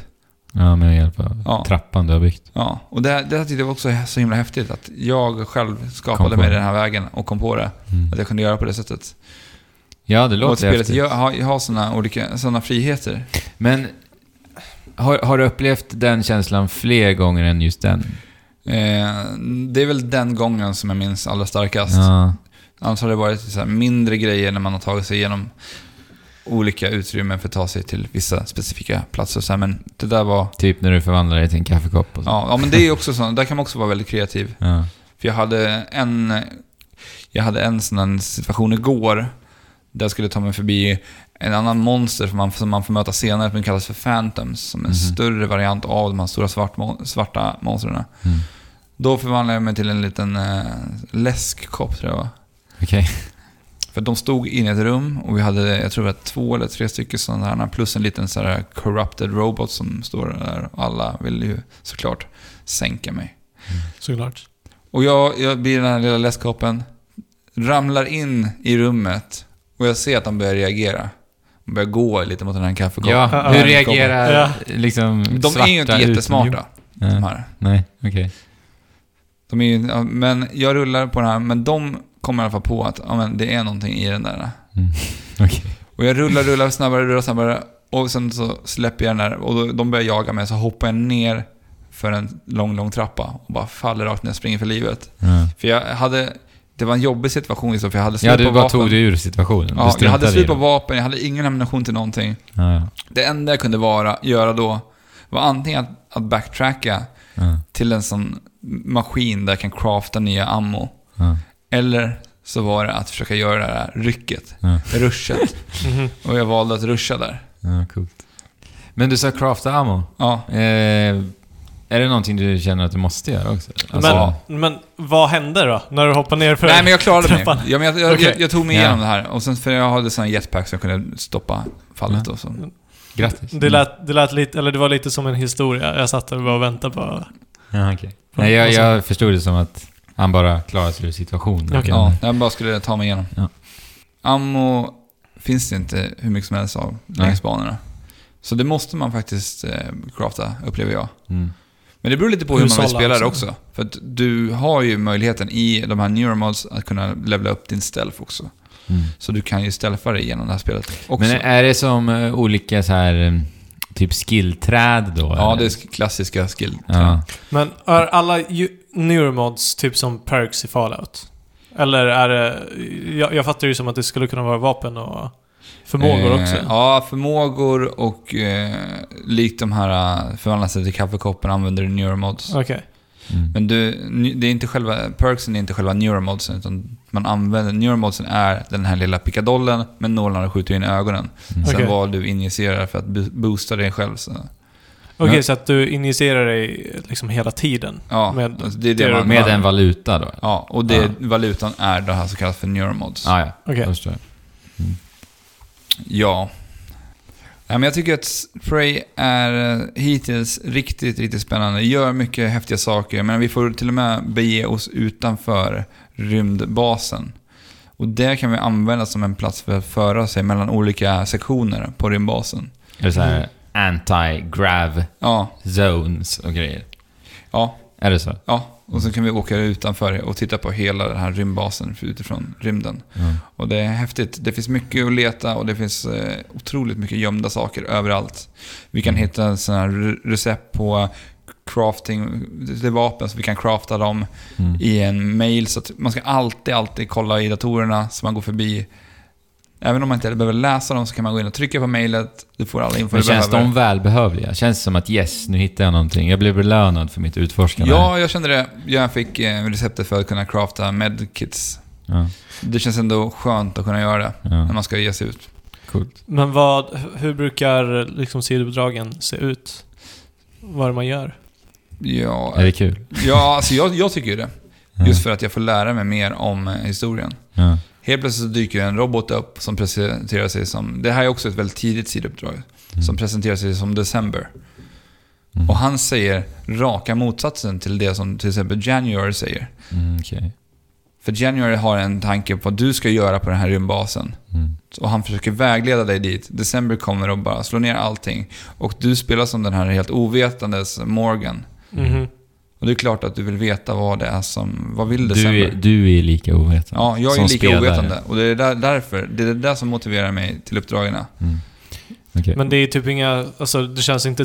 ja, med hjälp av Ja. trappan du har byggt. Ja, och det, det tyckte jag var också så himla häftigt att jag själv skapade mig den här vägen och kom på det. Mm. Att jag kunde göra på det sättet. Ja, det och att låter spelet häftigt. har, har sådana olika såna friheter. Men har, har du upplevt den känslan fler gånger än just den? Eh, det är väl den gången som jag minns allra starkast. Ja. Annars har det varit så mindre grejer när man har tagit sig igenom olika utrymmen för att ta sig till vissa specifika platser. Så här, men det där var... Typ när du förvandlar dig till en kaffekopp och så. Ja, ja men det är också så. Där kan man också vara väldigt kreativ. Ja. För jag hade en... Jag hade en sån situation igår. Där jag skulle ta mig förbi en annan monster som man, som man får möta senare, som kallas för Phantoms. Som en Mhm. större variant av de här stora svart, svarta monstren. Mm. Då förvandlade jag mig till en liten eh, läskkopp tror jag var. Okej. För de stod inne i ett rum och vi hade, jag tror det var två eller tre stycken sådana här, plus en liten så här corrupted robot som står där. Och alla ville ju såklart sänka mig. Såklart. Och jag, jag blir den här lilla läskkoppen, ramlar in i rummet och jag ser att de börjar reagera. De börjar gå lite mot den här kaffekoppen. Ja, Ja, hur reagerar Ja. liksom De är ju inte jättesmarta, de Nej, här. nej okej. De är ju, ja, men jag rullar på den här, men de kommer i alla fall på att ja, men det är någonting i den där. Mm. Okej. Och jag rullar, rullar snabbare, rullar snabbare. Och sen så släpper jag den där och då, de börjar jaga mig. Så hoppar jag ner för en lång, lång trappa och bara faller rakt ner och springer för livet. Ja. För jag hade... Det var en jobbig situation liksom, för jag hade slut ja, på du bara vapen. tog dig ur situationen. Ja, jag hade slut på vapen, jag hade ingen ammunition till någonting. Ja, ja. Det enda jag kunde vara, göra då var antingen att, att backtracka Ja, till en sån maskin där jag kan crafta nya ammo. Ja, Eller så var det att försöka göra det här rycket, ja. ruschet. Mhm. Och jag valde att ruscha där. ja, coolt. Men du sa crafta ammo. Ja, Eh, är det någonting du känner att du måste göra också? Alltså, Men, men vad hände då? När du hoppade ner för... Nej, men jag klarade mig. Ja, men jag, jag, Okej. jag, jag tog mig Ja. igenom det här. Och sen för jag hade sån jetpack så jag kunde stoppa fallet och så. Grattis. Det lät, det lät lite, eller det var lite som en historia. Jag satt där och bara väntade på... Ja, okej. Nej, jag, jag förstod det som att han bara klarade sig ur situationen. Okej. Ja, jag bara skulle ta mig igenom. Ja. Ammo finns det inte hur mycket som helst av längs banorna. Så det måste man faktiskt eh, crafta, upplever jag. Mm. Men det beror lite på hur man vill spela det också. För att du har ju möjligheten i de här neuromods att kunna levela upp din stealth också. Mm. Så du kan ju stealtha dig genom det här spelet också. Men är det som eh, olika så här eh, typ skillträd då? ja, eller? det är klassiska skill. Ja. Men är alla ju- neuromods typ som perks i Fallout? Eller är det... Jag, jag fattar ju som att det skulle kunna vara vapen och förmågor Eh, också. Ja, förmågor och eh, likt de här eh, förvandla sig till kaffekoppen använder du neuromods. Okej. Mm. Men du, det är inte själva, perksen är inte själva neuromodsen, utan man använder, neuromodsen är den här lilla pickadollen med nålarna skjuter in i ögonen. Mm. Sen Okej. vad du injicerar för att bo- boosta dig själv. Så. Okej, Ja. så att du injicerar dig liksom hela tiden? Ja, Med- alltså det är det man... Med en valuta då? Ja, och det, Ja. valutan är det här som kallas för neuromods. Ah, ja, Okej. jag förstår. Ja. Nej, men jag tycker att Prey är eh, hittills riktigt, riktigt spännande. Gör mycket häftiga saker, men vi får till och med bege oss utanför rymdbasen. Och det kan vi använda som en plats för att föra sig mellan olika sektioner på rymdbasen. Är det så här anti-grav Ja, zones och grejer? ja, Är det så? ja. Och så kan vi åka utanför och titta på hela den här rymdbasen utifrån rymden. Mm. Och det är häftigt. Det finns mycket att leta och det finns eh, otroligt mycket gömda saker överallt. Vi kan Mm. hitta sån här re- recept på crafting, det är vapen så vi kan crafta dem Mm. i en mail. Så man ska alltid, alltid kolla i datorerna så man går förbi. Även om man inte behöver läsa dem så kan man gå in och trycka på mailet. Du får all info Men du känns behöver. de välbehövliga? Känns det som att yes, nu hittade jag någonting. Jag blev belönad för mitt utforskande. Ja, jag kände det. Jag fick eh, receptet för att kunna crafta medkits. Ja, Det känns ändå skönt att kunna göra det när ja. man ska ge sig ut. Coolt. Men vad, hur brukar liksom sidouppdragen se ut? Vad är det man gör? Ja, Är det kul? ja alltså jag, jag tycker ju det. Just för att jag får lära mig mer om eh, historien. Ja. Helt plötsligt dyker en robot upp som presenterar sig som... Det här är också ett väldigt tidigt sidouppdrag. Som presenterar sig som December. Mm. Och han säger raka motsatsen till det som till exempel January säger. Mm, okej. För January har en tanke på vad du ska göra på den här rymdbasen. Mm. Och han försöker vägleda dig dit. December kommer och bara slår ner allting. Och du spelar som den här helt ovetandes Morgan. Mhm. Och det är klart att du vill veta vad det är som... Vad vill Du, December? är, du är lika ovetande. Ja, jag är som lika spelare. ovetande. Och det är där, därför, det är det där som motiverar mig till uppdragen. Mm. Okej. Men det är typ inga, alltså det känns inte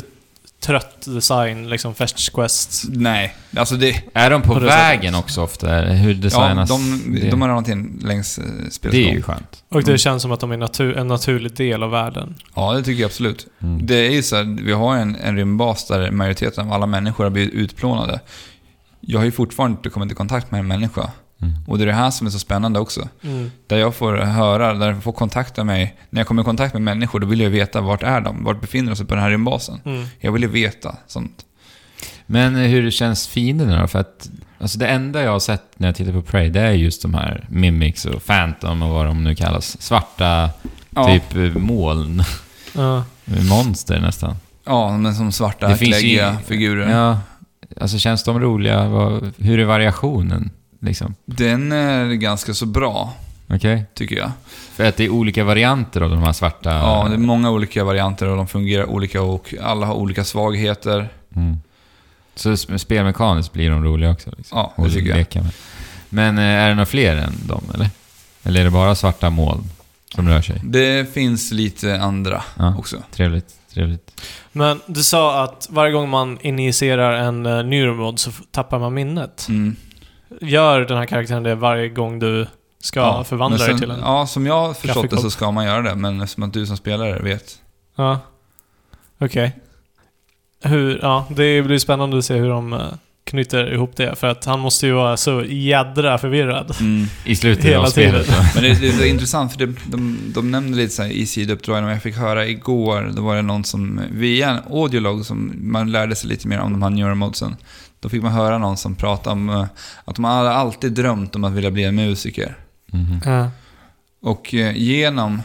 trött design, liksom Fetch Quest. Nej, alltså det... Är de på, vägen sättet. också ofta? Eller Hur Ja, designas de, det? de har någonting längs eh, spelets Det är ju skönt. Och det Mm. känns som att de är natur, en naturlig del av världen. Ja, det tycker jag absolut. Mm. Det är ju så här, vi har en, en rymdbas där majoriteten av alla människor har blivit utplånade. Jag har ju fortfarande inte kommit i kontakt med en människa. Mm. Och det är det här som är så spännande också. Mm. Där jag får höra, där jag får kontakta mig. När jag kommer i kontakt med människor, då vill jag veta vart är de? Vart befinner de sig på den här rymdbasen? Mm. Jag vill ju veta sånt. Men eh, hur känns fienderna då? För att alltså det enda jag har sett när jag tittar på Prey, det är just de här Mimics och Phantom och vad de nu kallas. Svarta, Ja, typ eh, moln. Ja. Monster nästan. ja men som svarta, kläggiga figurer. Ja, alltså känns de roliga? Hur är variationen? Liksom? Den är ganska så bra, Okej? tycker jag. För att det är olika varianter av de här svarta... Ja, det är många olika varianter och de fungerar olika och alla har olika svagheter. Mm. Så sp- spelmekaniskt blir de roliga också? Liksom, Ja, det tycker jag. leka med. Men eh, är det några fler än dem, eller? Eller är det bara svarta moln som rör sig? Det finns lite andra Ja. också. Trevligt, trevligt. Men du sa att varje gång man injicerar en uh, neuromod så tappar man minnet. Mm. Gör den här karaktären det varje gång du ska förvandla men dig sen- till en? Ja, som jag har förstått det så ska man göra det, men som att du som spelare vet. Ja. Okej. Hur, ja, det blir spännande att se hur de eh, knyter ihop det. För att han måste ju vara så jädra förvirrad. Mm. I slutet Hela av spelet. tiden. Men det, det är intressant för det, de, de nämnde lite så här i sidouppdragen och jag fick höra igår, då var det någon som, via en audiolog som man lärde sig lite mer om de här neuromodsen. Då fick man höra någon som pratade om eh, att de hade alltid drömt om att vilja bli en musiker. Mhm. Ja. Och eh, genom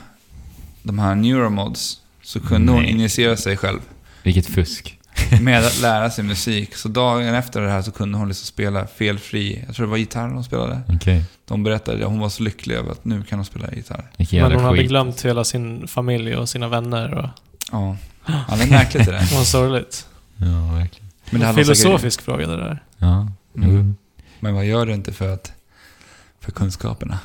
de här neuromods så kunde hon Nej. injicera sig själv Vilket fusk. med att lära sig musik. Så dagen efter det här så kunde hon liksom spela felfri. Jag tror det var gitarr hon spelade. Okej. De berättade att hon var så lycklig över att nu kan hon spela gitarr. Men hon jävla hade skit. glömt hela sin familj och sina vänner. Och, Ja, ja det är märkligt det där. det var sorgligt. Ja, verkligen. Men det en hade hon säkert- filosofisk fråga det där. Ja. Mm. Mm. Men vad gör du inte för att för kunskaperna?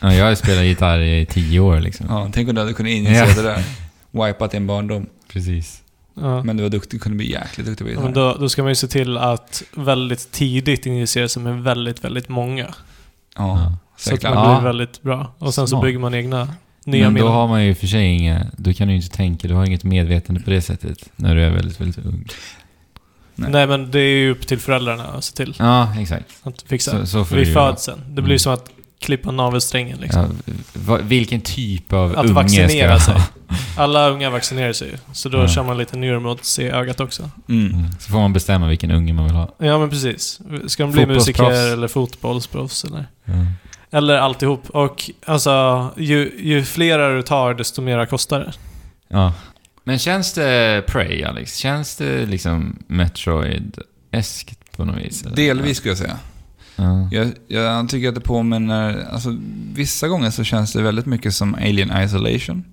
ja. Jag har spelat gitarr i tio år liksom. Ja, tänk om du hade kunnat injicera Ja. det där. Wipat din barndom. Precis. Ja. Men du var duktig, kunde bli jäkligt duktig på Ja, gitarr. men då, då ska man ju se till att väldigt tidigt injicera sig med väldigt, väldigt många. Ja, Ja. Så att man Ja. blir väldigt bra. Och sen så bygger man egna nya Men då minnen. har man ju för sig inga... Då kan du ju inte tänka, du har inget medvetande på det sättet. När du är väldigt, väldigt ung. Nej. Nej. men det är ju upp till föräldrarna att se till Ja, exakt. att fixa. Så, så Vid födseln. Det blir Mm. som att klippa navelsträngen liksom. Ja, vilken typ av Att unge vaccinera ska sig. Alla unga vaccinerar sig ju. Så då Ja. kör man lite neuromods i ögat också. Mm. Mm. Så får man bestämma vilken unge man vill ha. Ja men precis. Ska de bli musiker eller fotbollsproffs eller? Eller alltihop. Och alltså, ju, ju flera du tar desto mera kostar det. Ja. Men känns det Prey, Alex? Känns det liksom Metroid-eskt på något vis? eller? Delvis skulle jag säga. Ja. Jag, jag tycker att det påminner, alltså vissa gånger så känns det väldigt mycket som Alien Isolation.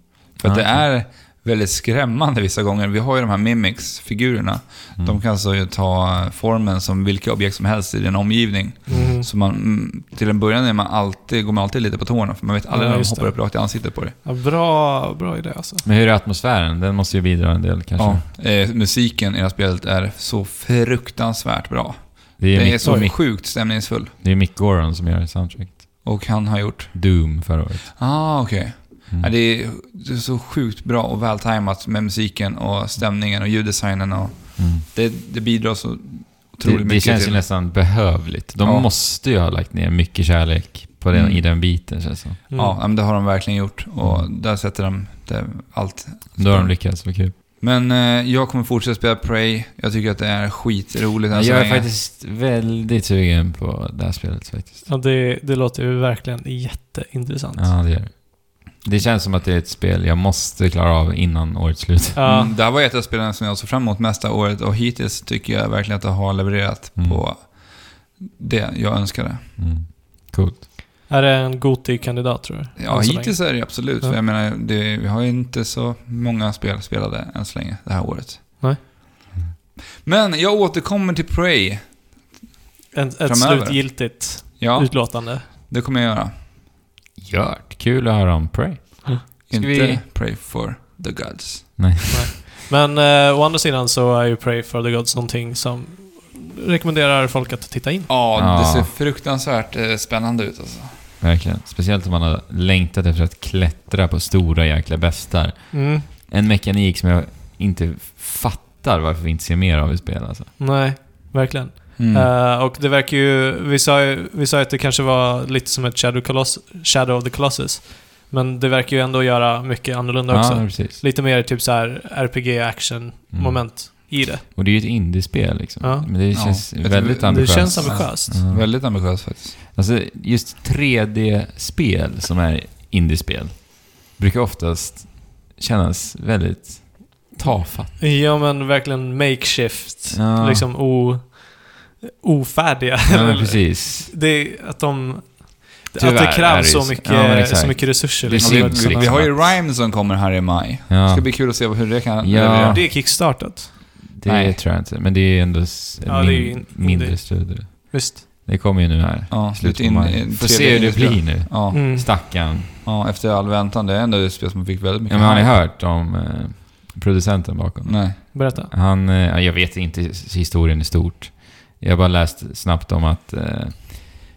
För att Ja, det är väldigt skrämmande vissa gånger. Vi har ju de här Mimics-figurerna. Mm. De kan alltså ju ta formen som vilka objekt som helst i din omgivning. Mm. Så man, mm, till en början är man alltid, går man alltid lite på tårna, för man vet aldrig Ja, när de hoppar det. upp rakt i ansiktet på dig. Ja, bra, bra idé alltså. Men hur är atmosfären? Den måste ju bidra en del kanske. Ja, eh, musiken i det här spelet är så fruktansvärt bra. Det är, Det är Mick, så Oj. sjukt stämningsfull. det är Mick Goron som gör soundtracket. Och han har gjort... Doom förra året. Ah, okej. Mm. Ja, det, är, det är så sjukt bra och vältajmat med musiken och stämningen och ljuddesignen. Och Mm. det, det bidrar så otroligt Det, det mycket känns till... ju nästan behövligt. De Ja. måste ju ha lagt ner mycket kärlek på den, Mm. i den biten känns det. Mm. Ja, men det har de verkligen gjort. Och där sätter de det, allt. Då har de lyckats, vad kul. Men eh, jag kommer fortsätta spela Prey. Jag tycker att det är skitroligt än så Jag är länge. faktiskt väldigt sugen på det här spelet faktiskt. Ja, det, det låter ju verkligen jätteintressant. Ja, det gör det. Det känns som att det är ett spel jag måste klara av innan årets slut. Ja. Mm, det här var ett av spelen som jag såg fram emot mesta året och hittills tycker jag verkligen att det har levererat Mm. på det jag önskade. Mm. Coolt. Är det en Goti-kandidat tror du? Ja, hittills är det absolut. Ja. För jag menar, det, vi har ju inte så många spel spelade än så länge det här året. Nej. Men jag återkommer till Prey. länge. Ett, slutgiltigt Ja, utlåtande. det kommer jag göra. Gjort. Kul att höra om Prey. Ska Inte vi- Pray for the Gods. Men eh, å andra sidan så är ju Pray for the Gods någonting som rekommenderar folk att titta in. Ja, Ja. det ser fruktansvärt eh, spännande ut alltså. Verkligen. Speciellt om man har längtat efter att klättra på stora jäkla bestar. Mm. En mekanik som jag inte fattar varför vi inte ser mer av i spel alltså. Nej, verkligen. Mm. Eh, och det verkar ju vi, sa ju... vi sa ju att det kanske var lite som ett Shadow, Coloss, Shadow of the Colossus. Men det verkar ju ändå göra mycket annorlunda också. Ja, precis. Lite mer typ så här RPG-action-moment i det. Och det är ju ett indiespel liksom. Ja. Men det Ja. känns tror- väldigt ambitiöst. Det känns ambitiöst. Ja. Väldigt ambitiöst faktiskt. Alltså, just 3D-spel som är indiespel brukar oftast kännas väldigt tafatt. Ja men verkligen makeshift. Ja. Liksom o, ofärdiga. Ja, precis. det är att de... Tyvärr att det krävs det så mycket, Ja, så mycket resurser. Det liksom, vi, vi liksom. har ju Rhyme som kommer här i maj. Det Ja, ska bli kul att se hur det kan Ja. Det är kickstartat. det Nej. tror jag inte. Men det är ändå Ja, det är min, in- mindre indie. studio. Visst. Det kommer ju nu här. Ja, Slutet in- in- Får se hur det blir nu. Ja, Mm. Stackarn. ja, efter all väntan. Det är ändå ett spel som fick väldigt mycket Ja, men har ni hört om eh, producenten bakom? Nej. Berätta. Han, eh, ja, jag vet inte historien i stort. Jag har bara läst snabbt om att... Eh,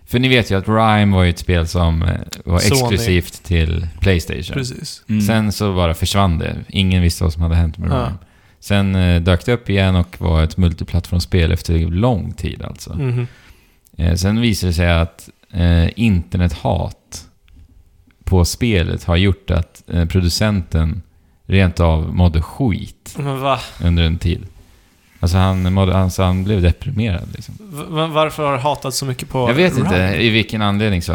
för ni vet ju att Rime var ju ett spel som eh, var Sony. exklusivt till Playstation. Precis. Mm. Sen så bara försvann det. Ingen visste vad som hade hänt med Ja. Rime. Sen eh, dök det upp igen och var ett multiplattformsspel efter lång tid alltså. Eh, sen visade det sig att eh, internethat på spelet har gjort att eh, producenten rent av mådde skit under en tid. Alltså han, mådde, alltså han blev deprimerad liksom. Varför har du hatat så mycket på Jag vet Rime? inte i vilken anledning så.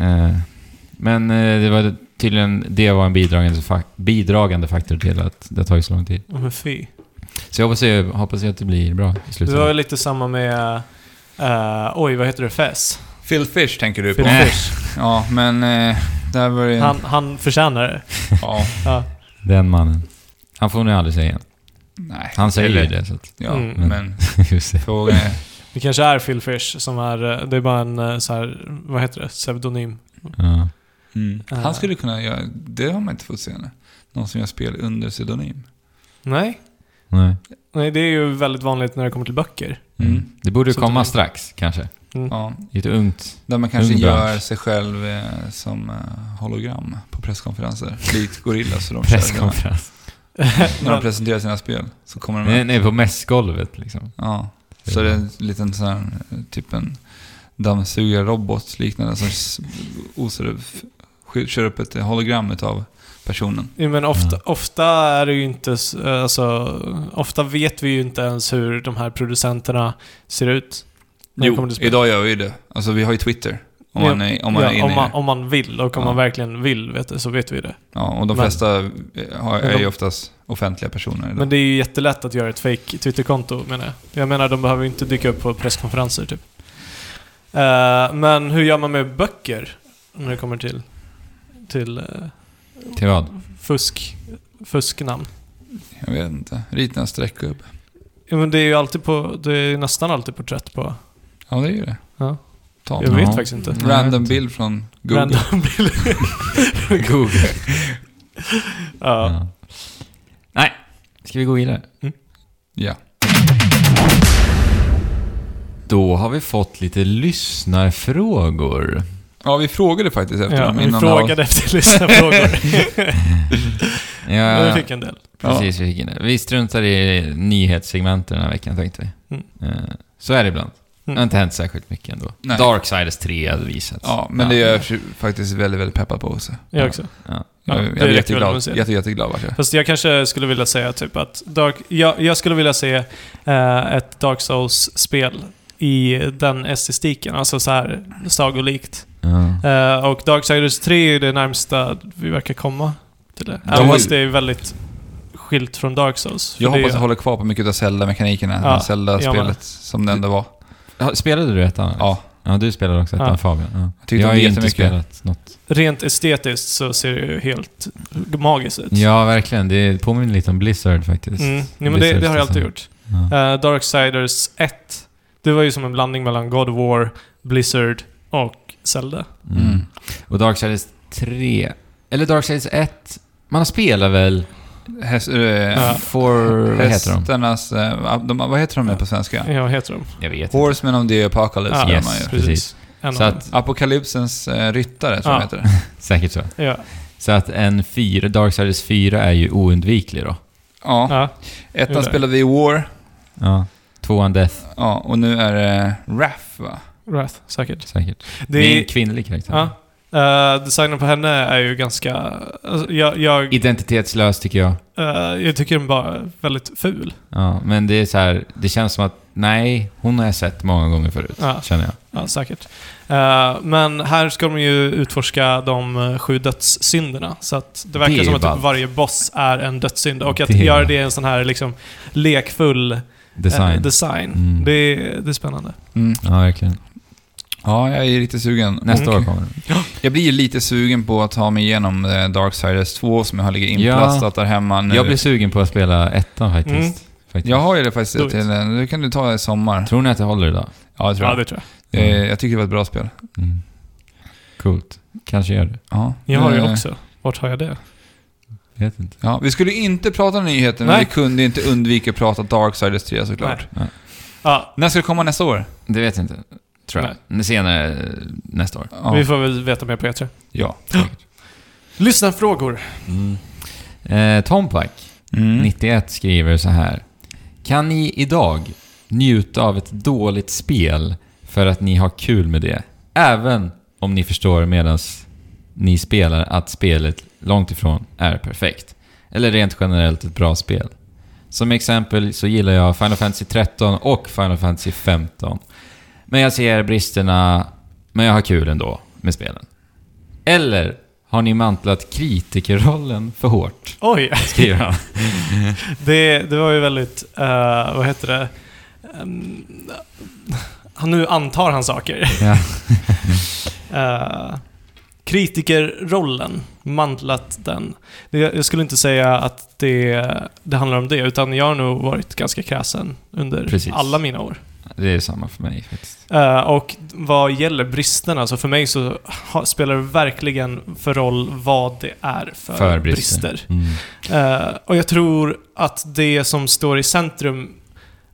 Eh, men eh, det var tydligen, det var en bidragande, bidragande faktor till att det har tagit så lång tid. Men fy. Så jag hoppas, jag hoppas att det blir bra i Det slutet. var ju lite samma med... eh, oj, vad heter det? Fess? Phil Fish tänker du på. Phil. Fish. Ja, men eh, där var det... Han, han förtjänar det. Ja, Ja. Den mannen. Han får nog aldrig säga igen. Nej. Han säger ju det så att... Ja, Mm. men frågan är... Det kanske är Phil Fish som är... eh, Det är bara en eh, så här, vad heter det? Pseudonym. Ja. Mm. Ah. Han skulle kunna göra... Det har man inte fått se. Någon som gör spel under pseudonym. Nej. Nej. Nej, det är ju väldigt vanligt när det kommer till böcker. Mm. Det borde Så komma det- strax, kanske. Mm. Ja, I ett ungt... där man kanske gör sig själv eh, som eh, hologram på presskonferenser. Likt Gorilla så de Presskonferens. När de presenterar sina spel så kommer de... Nej, nej, på mässgolvet liksom. Ja. Så det är en liten sån här, typ en dammsugarrobot liknande som osar kör upp ett hologram utav personen. Ja, men ofta, ofta är det ju inte... Alltså, ofta vet vi ju inte ens hur de här producenterna ser ut. spel. idag gör vi ju det. Alltså vi har ju Twitter. Om man är, om man ja, är inne om, man, om man vill och om Ja. man verkligen vill vet så vet vi det. Ja, och de flesta eh, har, är ju oftast offentliga personer idag. Men det är ju jättelätt att göra ett fake Twitterkonto menar jag. Jag menar, de behöver ju inte dyka upp på presskonferenser typ. Eh, men hur gör man med böcker? När det kommer till... Till eh, Till vad? fusk... Fusknamn. Jag vet inte. Rita en streckgubbe. Ja, men det är ju alltid på... Det är nästan alltid porträtt på... Ja, det är ju det. Ja. Ta Jag en vet Ja. faktiskt inte. Random bild från Google. Random bild. Google. ja. Ja. Nej, ska vi gå vidare? Ja. Då har vi fått lite lyssnarfrågor. ja, vi frågade faktiskt efter Ja, dem vi frågade efter lyssnarfrågor. Men vi Ja, fick en del. precis. Vi, fick in det. vi struntar i nyhetssegmenten den här veckan, tänkte vi. Mm. Eh, Så är det ibland. Det har Mm. inte hänt särskilt mycket ändå. Nej. Darksiders 3 hade visats. Ja, men det är jag faktiskt väldigt, väldigt peppad på också. Jag också. Ja. Ja, jag, det jag räcker är väl jätteglad. det. Jätte, jätteglad vart jag. Fast jag kanske skulle vilja säga typ att Dark, jag, jag skulle vilja se eh, ett Dark Souls-spel i den estetiken, alltså så här sagolikt. Ja. Eh, och Darksiders 3 är det närmsta vi verkar komma till det. De Även fast det är väldigt skilt från Dark Souls. Jag det hoppas jag håller kvar på mycket av Zelda-mekanikerna. Ja, Zelda-spelet som det ändå var. Ja, Spelade du ettan? Ja. Ja, du spelade också ettan Ja. Fabian. Ja. Jag tyckte Jag har om det ju inte jättemycket. spelat något. Rent estetiskt så ser det ju helt magiskt ut. Ja, verkligen. Det påminner lite om Blizzard faktiskt. Mm. Ja, men det, det har jag alltid gjort. Ja. Uh, Darksiders 1, det var ju som en blandning mellan God of War, Blizzard och Zelda. Mm. Mm. Och Darksiders 3, eller Darksiders 1, man har spelat väl Häst, äh, Ja. for... Vad heter de? Hästarnas... äh, de, vad heter de på svenska? Ja, vad heter de? Jag vet inte. Horsemen of the Apocalypse Ja, yes. man ju. Precis. En Så att, Apokalypsens äh, ryttare, tror Ja. jag heter det. säkert så. Ja. Så att en 4, Darksiders 4 är ju oundviklig då. Ja. ja. Ettan spelade vi i War. Ja. Tvåan Death, Ja, och nu är det Wrath, va? Wrath, säkert. säkert. Det är en kvinnlig karaktär. ja. Eh, designen på henne är ju ganska... Alltså, jag, jag, Identitetslös tycker jag. eh, jag tycker den bara är väldigt ful. Ja, men det är så här, det känns som att nej, hon har jag sett många gånger förut, Ja. känner jag. Ja, säkert. Eh, men här ska de ju utforska de sju dödssynderna. Så att det verkar Det som att typ varje boss är en dödssynd. Och att Det göra det i en sån här liksom lekfull Design. design. Mm. Det, är- det är spännande. Mm. Ja, verkligen. Ja, jag är lite sugen. Nästa Mm. år kommer den. Jag blir ju lite sugen på att ta mig igenom eh, Darksiders 2 som jag har ligger Ja. inplastat där hemma nu. Jag blir sugen på att spela ettan faktiskt. Mm. faktiskt. Jag har ju det faktiskt till... eh, Det kan du ta i sommar. Tror ni att det håller idag? Ja, det tror Ja, jag. det tror jag. Eh, Jag tycker det var ett bra spel. Mm. Coolt. Kanske gör det. Ja. Jag har det också. Vart har jag det? Vet inte. Ja, vi skulle inte prata nyheter, men Nej. vi kunde inte undvika att prata Darksiders 3 såklart. Nej. Ja, När ska det komma nästa år? Det vet jag inte. Tror jag. Nej. Senare nästa år. Ja. vi får väl veta mer på E3. ja. Lyssna frågor. Mm. Eh, Tompak, Mm. 91, skriver så här. Kan ni idag njuta av ett dåligt spel för att ni har kul med det? Även om ni förstår medan ni spelar att spelet långt ifrån är perfekt. Eller rent generellt ett bra spel. Som exempel så gillar jag Final Fantasy 13 och Final Fantasy 15. Men jag ser bristerna, men jag har kul ändå med spelen. Eller har ni mantlat kritikerrollen för hårt? Oj! Skriver han. Det, det var ju väldigt, eh, vad heter det? Um, han nu antar han saker. Eh, kritikerrollen, mantlat den. Det, jag skulle inte säga att det, det handlar om det, utan jag har nog varit ganska kräsen under Precis. alla mina år. Det är samma för mig faktiskt. Eh, och vad gäller bristerna, så för mig så spelar det verkligen för roll vad det är för, För brister. brister. Mm. Eh, och jag tror att det som står i centrum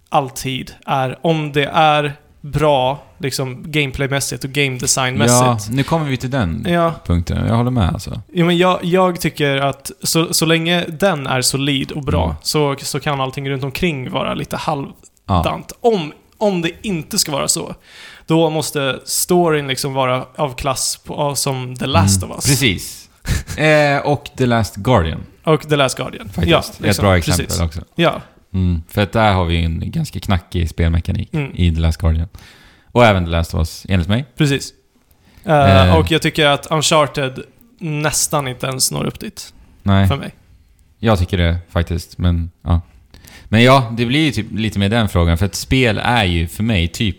alltid är om det är bra, liksom gameplaymässigt och game Ja, designmässigt. nu kommer vi till den Ja, punkten. Jag håller med alltså. ja men jag, jag tycker att så, så länge den är solid och bra Mm. så, så kan allting runt omkring vara lite halvdant. Ja. Om, om det inte ska vara så, då måste storyn liksom vara av klass på, som The Last Mm, of Us. Precis. eh, och The Last Guardian Och The Last Guardian. faktiskt. Ja, är ett bra exempel precis. också. Ja, Mm, för att där har vi en ganska knackig spelmekanik Mm. i The Last Guardian. Och även The Last of Us, enligt mig. precis. Eh, Eh. Och jag tycker att Uncharted nästan inte ens når upp dit, Nej, för mig. jag tycker det faktiskt, men ja. Men ja, det blir ju typ lite med den frågan, för att spel är ju för mig typ...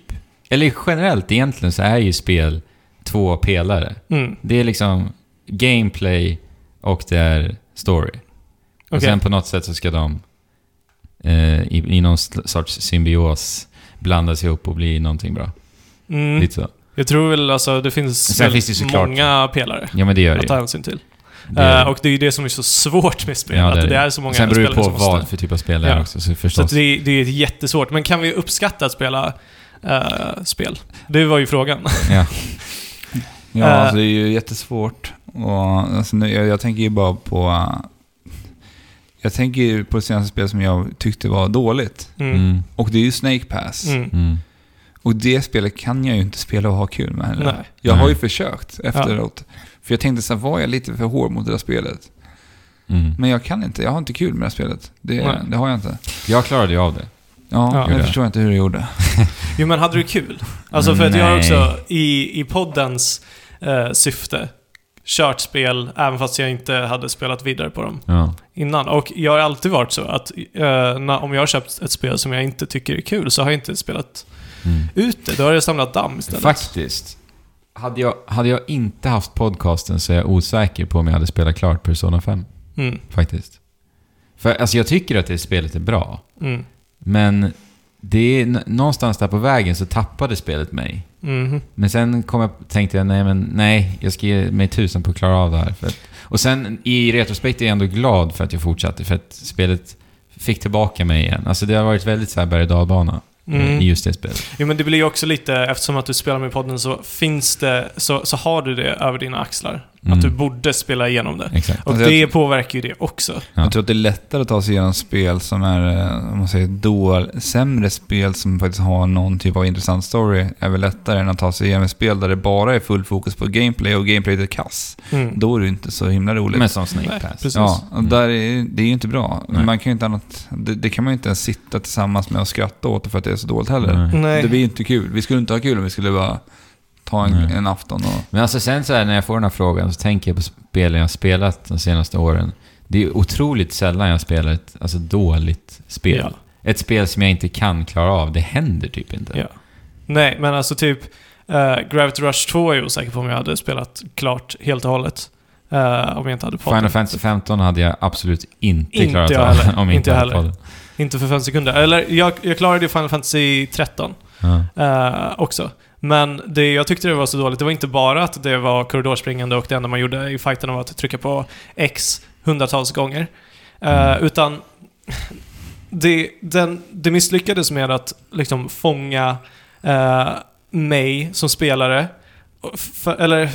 Eller generellt egentligen så är ju spel två pelare. Mm. Det är liksom gameplay och det är story. Och Okej. sen på något sätt så ska de eh, i, i någon sorts symbios blandas ihop och bli någonting bra. Mm. Lite så. Jag tror väl alltså det finns, finns det många pelare Ja men det gör det att ta hänsyn till. Det är Eh, det. och det är ju det som är så svårt med spel, Ja, att det är det, det. är så många Sen beror det spelare på som vad måste... för typ av spel det är Ja. också, så Så förstås. att det, det är jättesvårt. Men kan vi uppskatta att spela eh, spel? Det var ju frågan. Ja. Ja, Eh. alltså det är ju jättesvårt. Och, alltså, nu, jag, jag tänker ju bara på... uh, jag tänker ju på det senaste spelet som jag tyckte var dåligt. Mm. Mm. Och det är ju Snake Pass. Mm. Mm. Och det spelet kan jag ju inte spela och ha kul med heller. Nej. Jag har ju försökt efteråt. För jag tänkte så här, var jag lite för hård mot det där spelet? Mm. Men jag kan inte, jag har inte kul med det här spelet. Det, Nej. det har jag inte. Jag klarade ju av det. Ja, Ja. jag förstår inte hur du gjorde. Jo men hade du kul? Alltså för att jag har också i, i poddens eh, syfte kört spel även fast jag inte hade spelat vidare på dem Ja. innan. Och jag har alltid varit så att eh, när, om jag har köpt ett spel som jag inte tycker är kul så har jag inte spelat Mm. ut det. Då har jag samlat damm istället. Faktiskt. Hade jag, hade jag inte haft podcasten så är jag osäker på om jag hade spelat klart Persona 5. Mm, Faktiskt. För alltså jag tycker att det spelet är bra. mm, Men det är någonstans där på vägen så tappade spelet mig. mhm. Men sen kom jag, tänkte jag, nej men nej, jag ska ge mig tusen på att klara av det här. Att, och sen i retrospekt är jag ändå glad för att jag fortsatte, för att spelet fick tillbaka mig igen. Alltså det har varit väldigt så här berg och dalbana Mm. i just det spelet. Jo men det blir ju också lite, eftersom att du spelar med podden så finns det, så, så har du det över dina axlar. Mm. Att du borde spela igenom det. Exakt. Och Alltså, det jag- påverkar ju det också. Ja. Jag tror att det är lättare att ta sig igenom spel som är, eh, om man säger dål, sämre spel som faktiskt har någon typ av intressant story, är väl lättare än att ta sig igenom spel där det bara är full fokus på gameplay och gameplayet är kass. Mm. Då är det inte så himla roligt. Men som Snake Pass. precis. Ja, och där är, det är ju inte bra. Nej. Man kan ju inte annat, det, det kan man ju inte ens sitta tillsammans med och skratta åt för att det är så dåligt heller. Nej. Nej. Det blir ju inte kul. Vi skulle inte ha kul om vi skulle bara ta en, Nej. en afton och... Men alltså sen så här, när jag får den här frågan så tänker jag på spelen jag spelat de senaste åren. Det är otroligt sällan jag spelar ett alltså, dåligt spel. Ja. Ett spel som jag inte kan klara av. Det händer typ inte. Ja. Nej, men alltså typ eh, Gravity Rush 2 är jag osäker på om jag hade spelat klart helt och hållet. Eh, om jag inte hade podden. Final Fantasy 15 hade jag absolut inte, Inte klarat jag av heller. om jag Inte inte hade podden. Inte för fem sekunder. Eller jag, jag klarade ju Final Fantasy 13 Ja. eh, också. Men det jag tyckte det var så dåligt, det var inte bara att det var korridorspringande och det enda man gjorde i fighten var att trycka på X hundratals gånger. Mm. Utan det, den, det misslyckades med att liksom fånga eh, mig som spelare, eller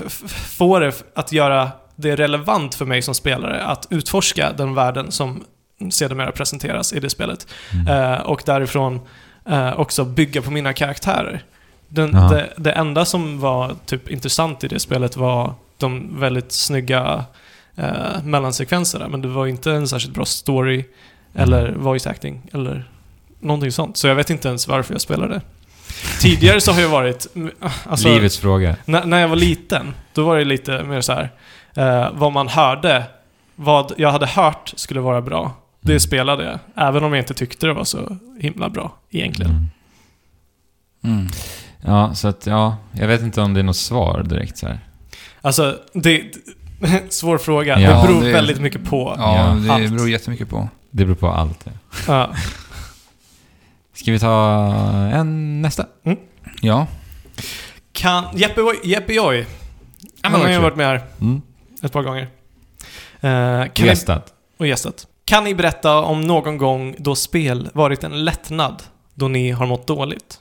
få det att göra det relevant för mig som spelare att utforska den världen som sedermera presenteras i det spelet. Mm. Eh, och därifrån också bygga på mina karaktärer. Den, Ja. det, det enda som var typ intressant i det spelet var de väldigt snygga eh, mellansekvenserna, men det var inte en särskilt bra story eller voice acting eller någonting sånt. Så jag vet inte ens varför jag spelade. Tidigare så har jag varit... Alltså, Livets fråga. när, när jag var liten, då var det lite mer så här. Eh, vad man hörde, vad jag hade hört skulle vara bra. Det Mm. spelade jag. Även om jag inte tyckte det var så himla bra egentligen. Mm. Mm. Ja, så att ja, jag vet inte om det är något svar direkt så här. Alltså, det... Svår fråga. Ja, det beror det- väldigt mycket på. Ja, Ja. det Allt. beror jättemycket på. Det beror på allt. Ja. Ja. Ska vi ta en nästa? Ja. Kan... Jeppe, Jeppe Joy. men Han har ju varit med här Mm. ett par gånger. Kan ni, Gästat. och gästat. Kan ni berätta om någon gång då spel varit en lättnad då ni har mått dåligt?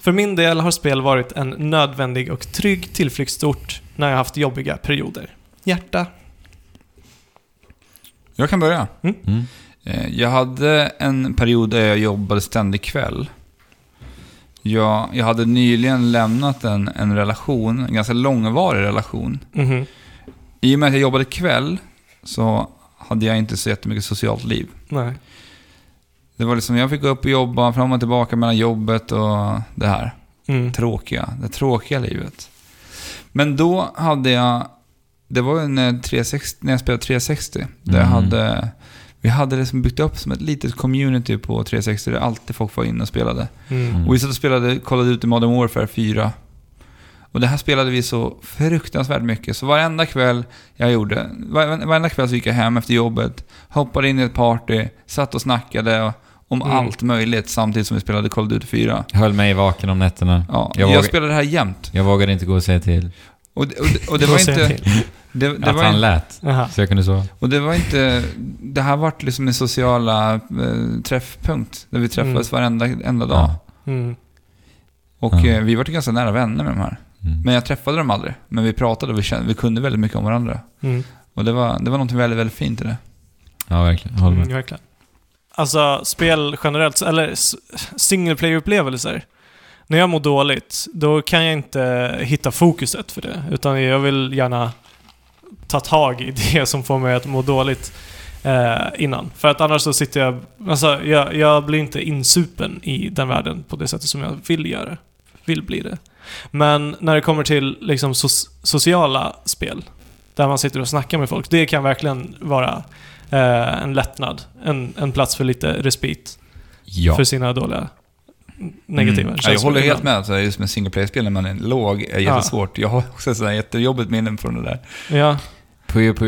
För min del har spel varit en nödvändig och trygg tillflyktsort när jag haft jobbiga perioder. Hjärta. Jag kan börja. Mm. Eh, Jag hade en period där jag jobbade ständig kväll. Jag, jag hade nyligen lämnat en, en relation, en ganska långvarig relation. Mhm. I och med att jag jobbade kväll så hade jag inte så jättemycket socialt liv. Nej. Det var liksom, jag fick gå upp och jobba fram och tillbaka mellan jobbet och det här. Mm. Tråkiga, det tråkiga livet. Men då hade jag, det var när, 360, när jag spelade 360. Där Mm. hade, vi hade liksom byggt upp som ett litet community på 360 där alltid folk var inne och spelade. Mm. Och vi satt och spelade, kollade ut i Modern Warfare 4. Och det här spelade vi så fruktansvärt mycket. Så varenda kväll jag gjorde, var, varenda kväll så gick jag hem efter jobbet, hoppade in i ett party, satt och snackade om Mm. allt möjligt samtidigt som vi spelade Call of Duty 4. Höll mig vaken om nätterna. Ja, Jag jag, spelade det här jämt. Jag vågade inte gå och säga till. Och, det- och, och det var inte... Det, det att var han lät. Jaha. Så jag kunde sova. och det var inte... Det här vart liksom en sociala eh, träffpunkt. Där vi träffades varenda enda dag. Ja. Mm. Och Ja. eh, vi var ganska nära vänner med de här. Mm. Men jag träffade dem aldrig. Men vi pratade och vi, kände, vi kunde väldigt mycket om varandra. Mm. Och det var, det var något väldigt, väldigt fint i det. Ja, verkligen. Jag håller med. Mm, verkligen. Alltså, spel generellt, eller single player-upplevelser. när jag mår dåligt, då kan jag inte hitta fokuset för det. Utan jag vill gärna ta tag i det som får mig att må dåligt eh, innan. För att annars så sitter jag... Alltså, jag, jag blir inte insupen i den världen på det sättet som jag vill göra. Vill bli det. Men när det kommer till liksom so- sociala spel, där man sitter och snackar med folk, det kan verkligen vara eh, en lättnad. En, en plats för lite respit Ja. för sina dåliga negativa Mm. Ja, jag håller helt med. Alltså, just med single player-spel när man är låg är jättesvårt. Jag har också sådär jättejobbigt minnen från det där. Ja,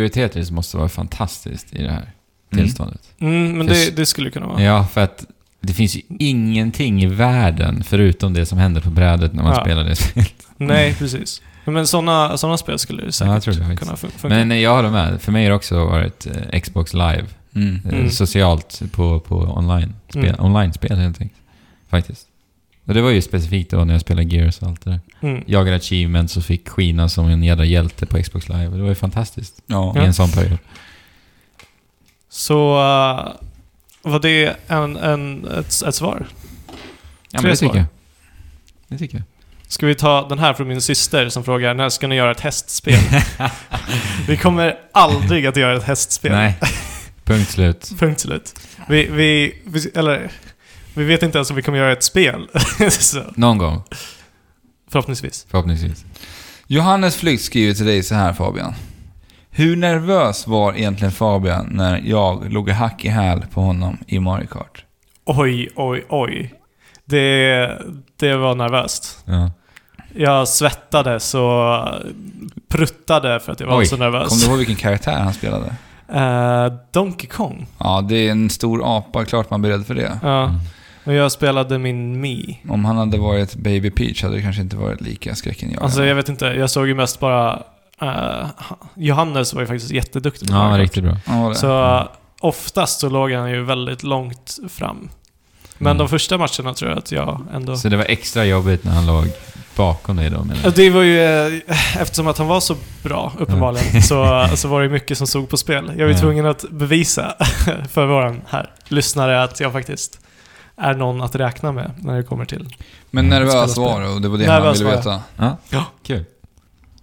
Tetris måste vara fantastiskt i det här Mm. tillståndet. mm, men För det, det skulle kunna vara. Ja, för att det finns ju ingenting i världen förutom det som händer på brädet när man Ja. spelar det spelet. Nej, precis. Men sådana såna spel skulle det säkert jag tror kunna fun- funka. Men jag håller med. För mig har det också varit eh, Xbox Live. Mm. Eh, Mm. Socialt på, på online-spel. Mm. Online-spel helt enkelt. Faktiskt. Och det var ju specifikt då när jag spelade Gears och allt det där. Mm. Jagade achievements och fick skina som en jädra hjälte på Xbox Live. Och det var ju fantastiskt. Ja. I en sån period. Så uh, var det en, en, ett, ett svar? Ja, Tre men det svar. tycker jag. Det tycker jag. Ska vi ta den här från min syster som frågar när ska ni göra ett hästspel? vi kommer aldrig att göra ett hästspel. Nej. Punkt slut. Punkt slut. Vi, vi, vi, eller, vi vet inte ens om vi kommer göra ett spel. Någon gång, förhoppningsvis. förhoppningsvis. Johannes Flykt skriver till dig så här Fabian. Hur nervös var egentligen Fabian när jag låg hack i häl på honom i Mario Kart? Oj, oj, oj. Det, det var nervöst. Ja. Jag svettades och pruttade för att jag var Oj, så nervös. Kommer du ihåg vilken karaktär han spelade? Eh, Donkey Kong. Ja, det är en stor apa, klart man blir rädd för det. Ja. Mm. Och jag spelade min Mi. Om han hade varit Baby Peach hade det kanske inte varit lika skräckinjagande. Alltså jag vet inte, jag såg ju mest bara... eh, Johannes var ju faktiskt jätteduktig på Ja, Mario Kart. riktigt bra. Ja, det. Så uh, oftast så låg han ju väldigt långt fram. Men Mm. de första matcherna tror jag att jag ändå... Så det var extra jobbigt när han låg bakom dig då menar Ja, jag. Det var ju, eh, eftersom att han var så bra, uppenbarligen, så, så var det mycket som stod på spel. Jag var ju Ja. tvungen att bevisa för våran här lyssnare att jag faktiskt är någon att räkna med när det kommer till... Men nervös var du och det var det Nervös han ville veta. Ja, Ja. kul.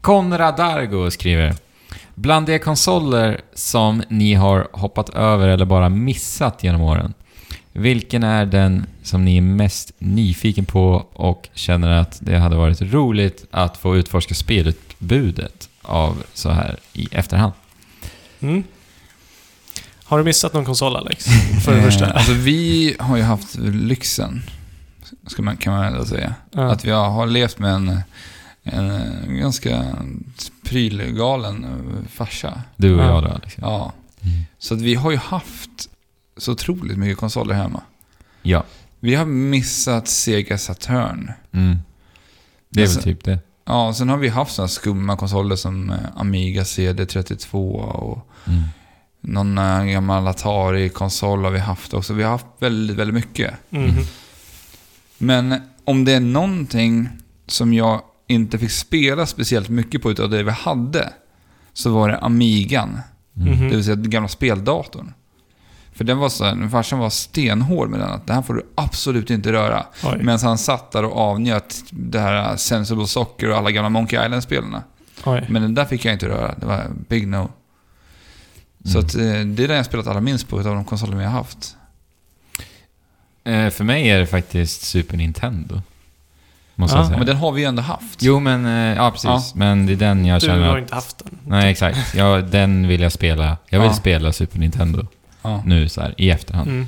Konrad Dargo skriver. Bland de konsoler som ni har hoppat över eller bara missat genom åren, vilken är den som ni är mest nyfiken på och känner att det hade varit roligt att få utforska spelutbudet av så här i efterhand? Mm. Har du missat någon konsol Alex? För det Eh, första. Alltså vi har ju haft lyxen, ska man, kan man ändå säga. Ja. Att vi har, levt med en, en ganska prylgalen eh, farsa. Du och Ja. jag då Alex? Ja. Mm. Så att vi har ju haft så otroligt mycket konsoler hemma. Ja. Vi har missat Sega Saturn. Mm. Det är väl Alltså- typ det. Ja, sen har vi haft sådana skumma konsoler som eh, Amiga CD32 och Mm. någon eh, gammal Atari-konsol har vi haft också. Vi har haft väldigt, väldigt mycket. Mhm. Men om det är någonting som jag inte fick spela speciellt mycket på utav det vi hade, så var det Amigan. Mm. Mhm. Det vill säga den gamla speldatorn. För den var så här, farsan var stenhård med den, att det här får du absolut inte röra. Medan han satt där och avnjöt det här Sensible Soccer och alla gamla Monkey Island-spelarna. Men den där fick jag inte röra, det var big no. Så Mm. att, eh, det är den jag spelat allra minst på utav de konsoler har haft. Eh, för mig är det faktiskt Super Nintendo. Måste Ja, jag säga. Men den har vi ju ändå haft. Jo, men ja, ja precis. Ja. Men det är den jag Du känner har att... inte haft den. Nej, exakt. Ja, den vill jag spela. Jag vill Ja. spela Super Nintendo Ja. nu så här i efterhand. Mm.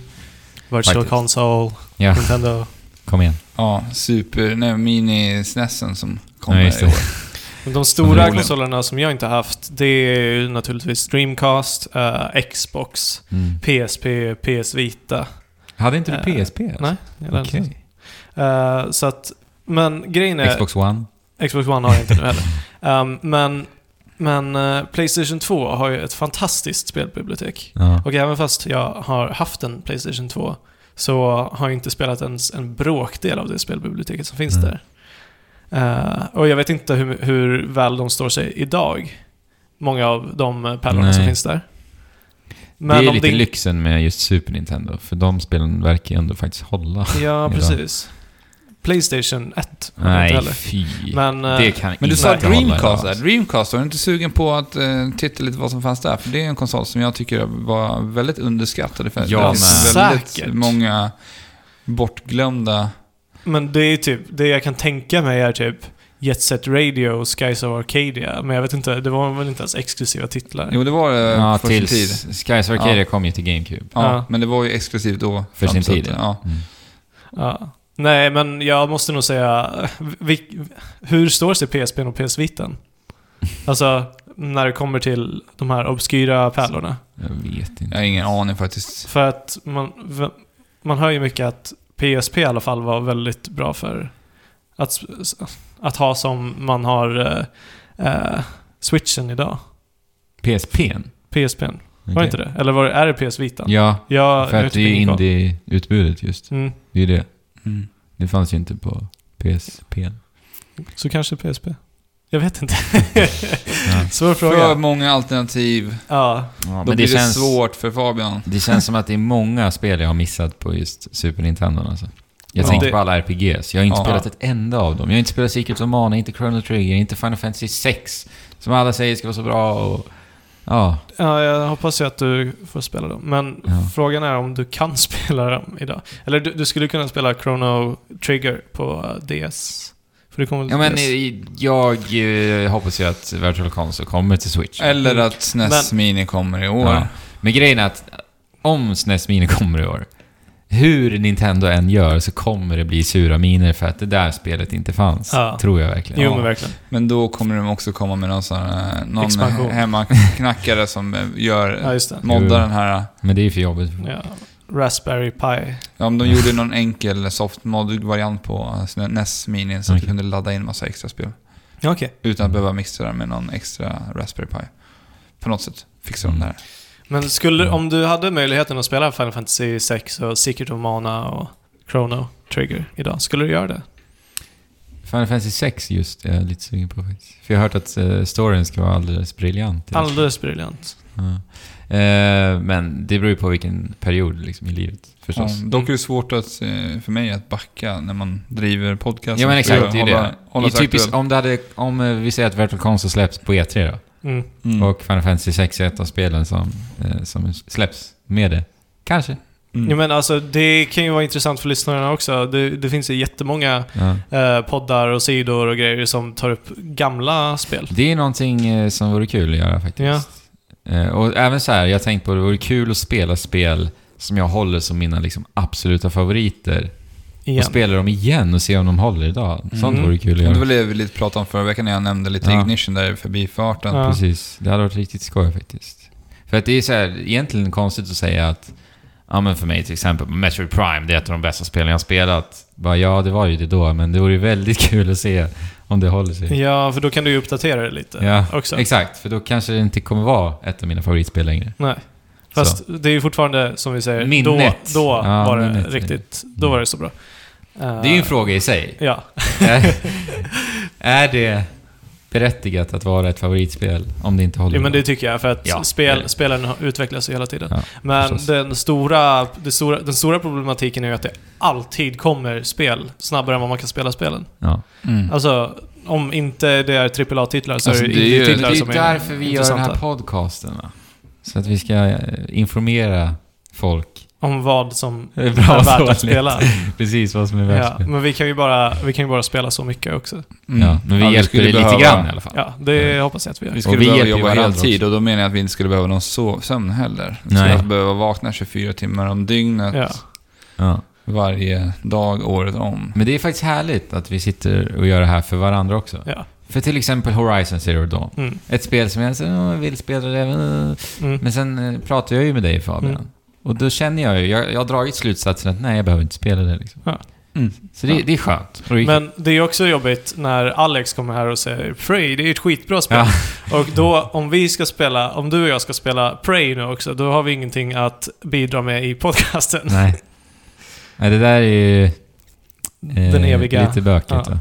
Virtual Faktiskt. Console, Ja, Nintendo. kom igen. Ja, super... Nej, mini-snessen som kommer Ja, i år. De stora rolig. konsolerna som jag inte haft, det är ju naturligtvis Dreamcast, eh, Xbox, Mm. PSP, PS Vita. Hade inte du Eh, PSP? alltså? Nej, Okej. inte. Eh, så att, men grejen är... Xbox One? Xbox One har jag inte nu heller. Um, men men eh, Playstation 2 har ju ett fantastiskt spelbibliotek. Ja. Och även fast jag har haft en Playstation 2 så har jag inte spelat ens en bråkdel av det spelbiblioteket som finns Mm. där. Eh, och jag vet inte hur, hur väl de står sig idag. Många av de eh, pärlorna som Nej. finns där. det är lite det- lyxen med just Super Nintendo, för de spelen verkar ju ändå faktiskt hålla. Ja, precis. Playstation 1. var det inte Nej, fy. Men, eh, det kan Men du sa Dreamcast där. Dreamcast, var du inte sugen på att eh, titta lite vad som fanns där? För det är en konsol som jag tycker var väldigt underskattad. För Jag det finns med. väldigt Säkert. många bortglömda... Men det är typ, det jag kan tänka mig är typ Jet Set Radio och Skies of Arcadia. Men jag vet inte, det var väl inte ens exklusiva titlar? Jo, det var det Ja, för sin tid. Skies of Arcadia Ja. kom ju till GameCube. Ja, Ja. men det var ju exklusivt då. För sin tid, Ja. Mm. Ja. Nej, men jag måste nog säga... Vi, hur står sig PSP och PS Vitan? Alltså, när det kommer till de här obskyra pärlorna. Jag vet inte. Jag har ingen aning faktiskt. För att man, man hör ju mycket att PSP i alla fall var väldigt bra för att, att ha som man har eh, eh, switchen idag. PSP'n? PSP. Var det inte det? Eller var det, är det PS Vita? Ja, Ja, för att det är indie-utbudet just. Mm, Det är det. Mm. Det fanns ju inte på PSP'n. så kanske PSP. Jag vet inte. Ja. Svår För fråga. många alternativ. Ja, Ja, Då men blir det det känns, svårt för Fabian. det känns som att det är många spel jag har missat på just Super Nintendo alltså. Jag Ja. tänker Det- på alla RPGs. Jag har inte Ja. spelat ett enda av dem. Jag har inte spelat Secret of Mana, inte Chrono Trigger, inte Final Fantasy 6. Som alla säger ska vara så bra och... Ja. ja, jag hoppas ju att du får spela dem. Men Ja. frågan är om du kan spela dem idag. Eller du, du skulle kunna spela Chrono Trigger på eh, DS. För det kommer Ja men DS. eh, jag eh, hoppas ju att Virtual Console kommer till Switch. Eller att SNES Mini kommer i år. Ja. Men grejen är att om SNES Mini kommer i år, hur Nintendo än gör så kommer det bli sura miner för att det där spelet inte fanns. Ja. Tror jag verkligen. Jo, men verkligen. Men då kommer de också komma med någon sån här, någon Expansion. hemmaknackare som eh, gör, Ja, moddar den här. Men det är ju för jobbigt. Ja. Raspberry Pi. Ja, om de gjorde någon enkel soft-mod-variant på eh, NES Mini så att Okej. du kunde ladda in massa extra spel. Ja, okej. Utan att behöva mixa det med någon extra Raspberry Pi. På något sätt fixar de det här. Men skulle, om du hade möjligheten att spela Final Fantasy 6 och Secret of Mana och Chrono Trigger idag, skulle du göra det? Final Fantasy 6 just är jag lite sugen på faktiskt. För jag har hört att uh, storyn ska vara alldeles briljant. Alldeles briljant. Ja. Eh, men det beror ju på vilken period liksom, i livet förstås. Ja, dock är det svårt att, eh, för mig att backa när man driver podcast. Ja men exakt, det är ju hålla, det. Hålla I sig typiskt, om, det hade, om eh, vi säger att Virtual Console släpps på E3 då. Mm. Mm. Och Final Fantasy 6 är ett av spelen som, eh, som släpps med det. Kanske. Mm. Ja, men alltså, det kan ju vara intressant för lyssnarna också. Det, det finns ju jättemånga Ja. eh, poddar och sidor och grejer som tar upp gamla spel. Det är någonting eh, som vore kul att göra faktiskt. Ja. Eh, och även så här, jag har tänkt på det vore kul att spela spel som jag håller som mina liksom, absoluta favoriter. Igen. Och spela dem igen och se om de håller idag. Sånt Mm. vore kul att göra. det var det vi lite pratade om förra veckan när jag nämnde lite Ja. Ignition där i förbifarten. Ja. Precis. Det hade varit riktigt skoj faktiskt. För att det är så här, egentligen konstigt att säga att Ja men för mig till exempel, Metroid Prime, det är ett av de bästa spelen jag har spelat. Bara, ja, det var ju det då, men det vore ju väldigt kul att se om det håller sig. Ja, för då kan du ju uppdatera det lite Ja, också. exakt. För då kanske det inte kommer vara ett av mina favoritspel längre. Nej. Fast det är ju fortfarande, som vi säger, Minnet. då, då Ja, var det minnet. riktigt... Då var det så bra. Det är ju en fråga i sig. Ja. är, är det berättigat att vara ett favoritspel om det inte håller ja, men det tycker jag. För att Ja, spel, det det. spelen utvecklas ju hela tiden. Ja, Men förstås. den stora, det stora, den stora problematiken är ju att det alltid kommer spel snabbare än vad man kan spela spelen. Ja. Mm. Alltså, om inte det är AAA-titlar så Alltså, är det det är ju- Det indie-titlar är som ju är därför vi gör den här podcasten. va? Så att vi ska eh, informera folk. Om vad som är är bra värt dåligt. att spela. Precis vad som är värt Ja, men vi kan ju bara, vi kan ju bara spela så mycket också. Mm. Ja, men vi Ja, hjälper skulle dig lite behöva- grann i alla fall. Ja, det hoppas jag att vi gör. Vi skulle Och vi behöva jobba heltid också. och då menar jag att vi inte skulle behöva någon so- sömn heller. Vi Nej. skulle alltså behöva vakna 24 timmar om dygnet Ja. Ja. varje dag året om. Men det är faktiskt härligt att vi sitter och gör det här för varandra också. Ja. För till exempel Horizon Zero Dawn. Mm. Ett spel som jag så, "Åh, vill spela det. äh." Mm. Men sen eh, pratar jag ju med dig Fabian. Mm. Och då känner jag ju, jag, jag har dragit slutsatsen att nej, jag behöver inte spela det liksom. Ja. Mm. Så det, Ja. det är skönt. Men det är också jobbigt när Alex kommer här och säger Prey, det är ett skitbra spel. Ja. Och då, om vi ska spela, om du och jag ska spela Prey nu också, då har vi ingenting att bidra med i podcasten. Nej. Nej, det där är ju... eh, Den eviga. Lite bökigt Ja.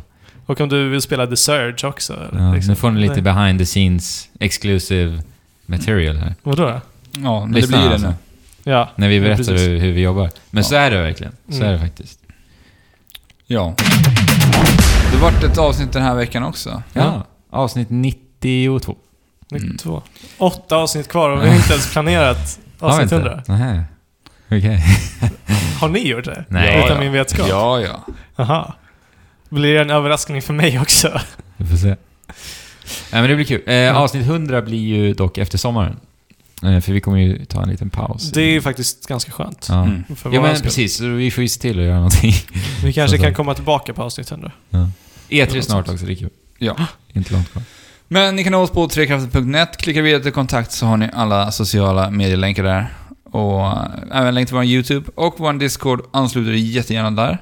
Och om du vill spela The Surge också. Ja, liksom. Nu får ni lite Nej. behind the scenes exclusive material här. Vadå då? Ja, men det Lyssna blir det alltså. nu. Ja. När vi Ja, berättar hur, hur vi jobbar. Men Ja. så är det verkligen. Så Mm. är det faktiskt. Ja. Det har varit ett avsnitt den här veckan också. Ja. Avsnitt 92. 92. Åtta avsnitt kvar och vi har inte ens planerat avsnitt inte? 100. Nähä. Okej. Har ni gjort det? Nej. Utan ja. min vetskap? Ja, ja. Aha. Blir det en överraskning för mig också? Vi får se. Nej, men det blir kul. Eh, avsnitt 100 blir ju dock efter sommaren. Eh, för vi kommer ju ta en liten paus. Det är ju faktiskt ganska skönt. Ja. Mm. Ja men skull. precis, så vi får ju se till att göra någonting. Vi kanske Så- kan komma tillbaka på avsnitt 100. E3 snart också, det är kul. Ja. Inte långt kvar. Men ni kan nå oss på trekrafter.net. Klickar vidare till kontakt så har ni alla sociala medielänkar där. Och äh, även länk till vår YouTube och vår Discord. Ansluter er jättegärna där.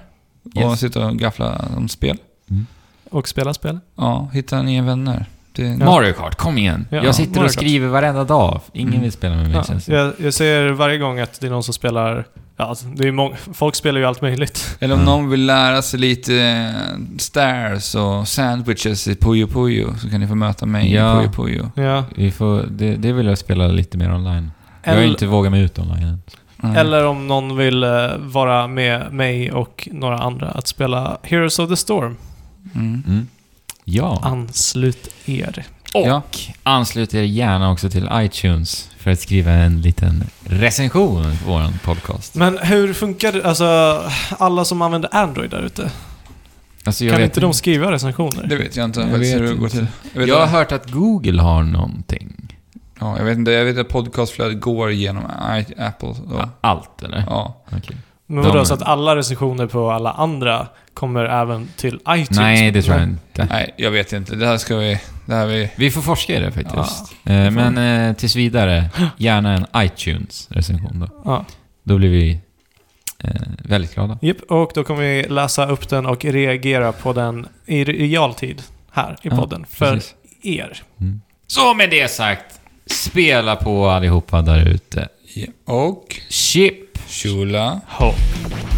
Och Yes. sitta och gaffla om spel. Och spela spel. Ja, hitta nya vänner. Det, Ja. Mario Kart, kom igen! Ja, jag sitter Mario och Kart. skriver varenda dag. Ingen Mm. vill spela med mig Ja, känns det jag, jag ser varje gång att det är någon som spelar... Ja, alltså, det är många, folk spelar ju allt möjligt. Eller om Ja. någon vill lära sig lite eh, stairs och sandwiches i Puyo Puyo så kan ni få möta mig Ja. i Puyo Puyo. Ja. Vi får, det, det vill jag spela lite mer online. Jag har Eller, inte vågat mig ut online än. Mm. eller om någon vill eh, vara med mig och några andra att spela Heroes of the Storm. Mm. Mm. Ja. Anslut er. Och Ja. anslut er gärna också till iTunes för att skriva en liten recension på vår podcast. Men hur funkar det? Alltså, alla som använder Android där ute. Alltså, jag Kan vet inte de skriva recensioner? Det vet jag inte Jag vet hur det går till. Jag vet, Jag har hört att Google har någonting. Ja, jag vet inte. Jag vet att podcastflödet går genom Apple. Så. Allt, eller? Ja. Okej. Men vadå, De- så att alla recensioner på alla andra kommer även till iTunes? Nej, det tror jag inte. Nej, jag vet inte. Det här ska vi... Det här vi... Vi får forska i det faktiskt. Eh, men eh, tills vidare, gärna en iTunes-recension då. Ja. Då blir vi eh, väldigt glada. Japp, och då kommer vi läsa upp den och reagera på den i realtid här i Ja, podden. för precis. er. Mm. Så med det sagt, spela på allihopa där ute. Och... Chip! Shula. Hopp.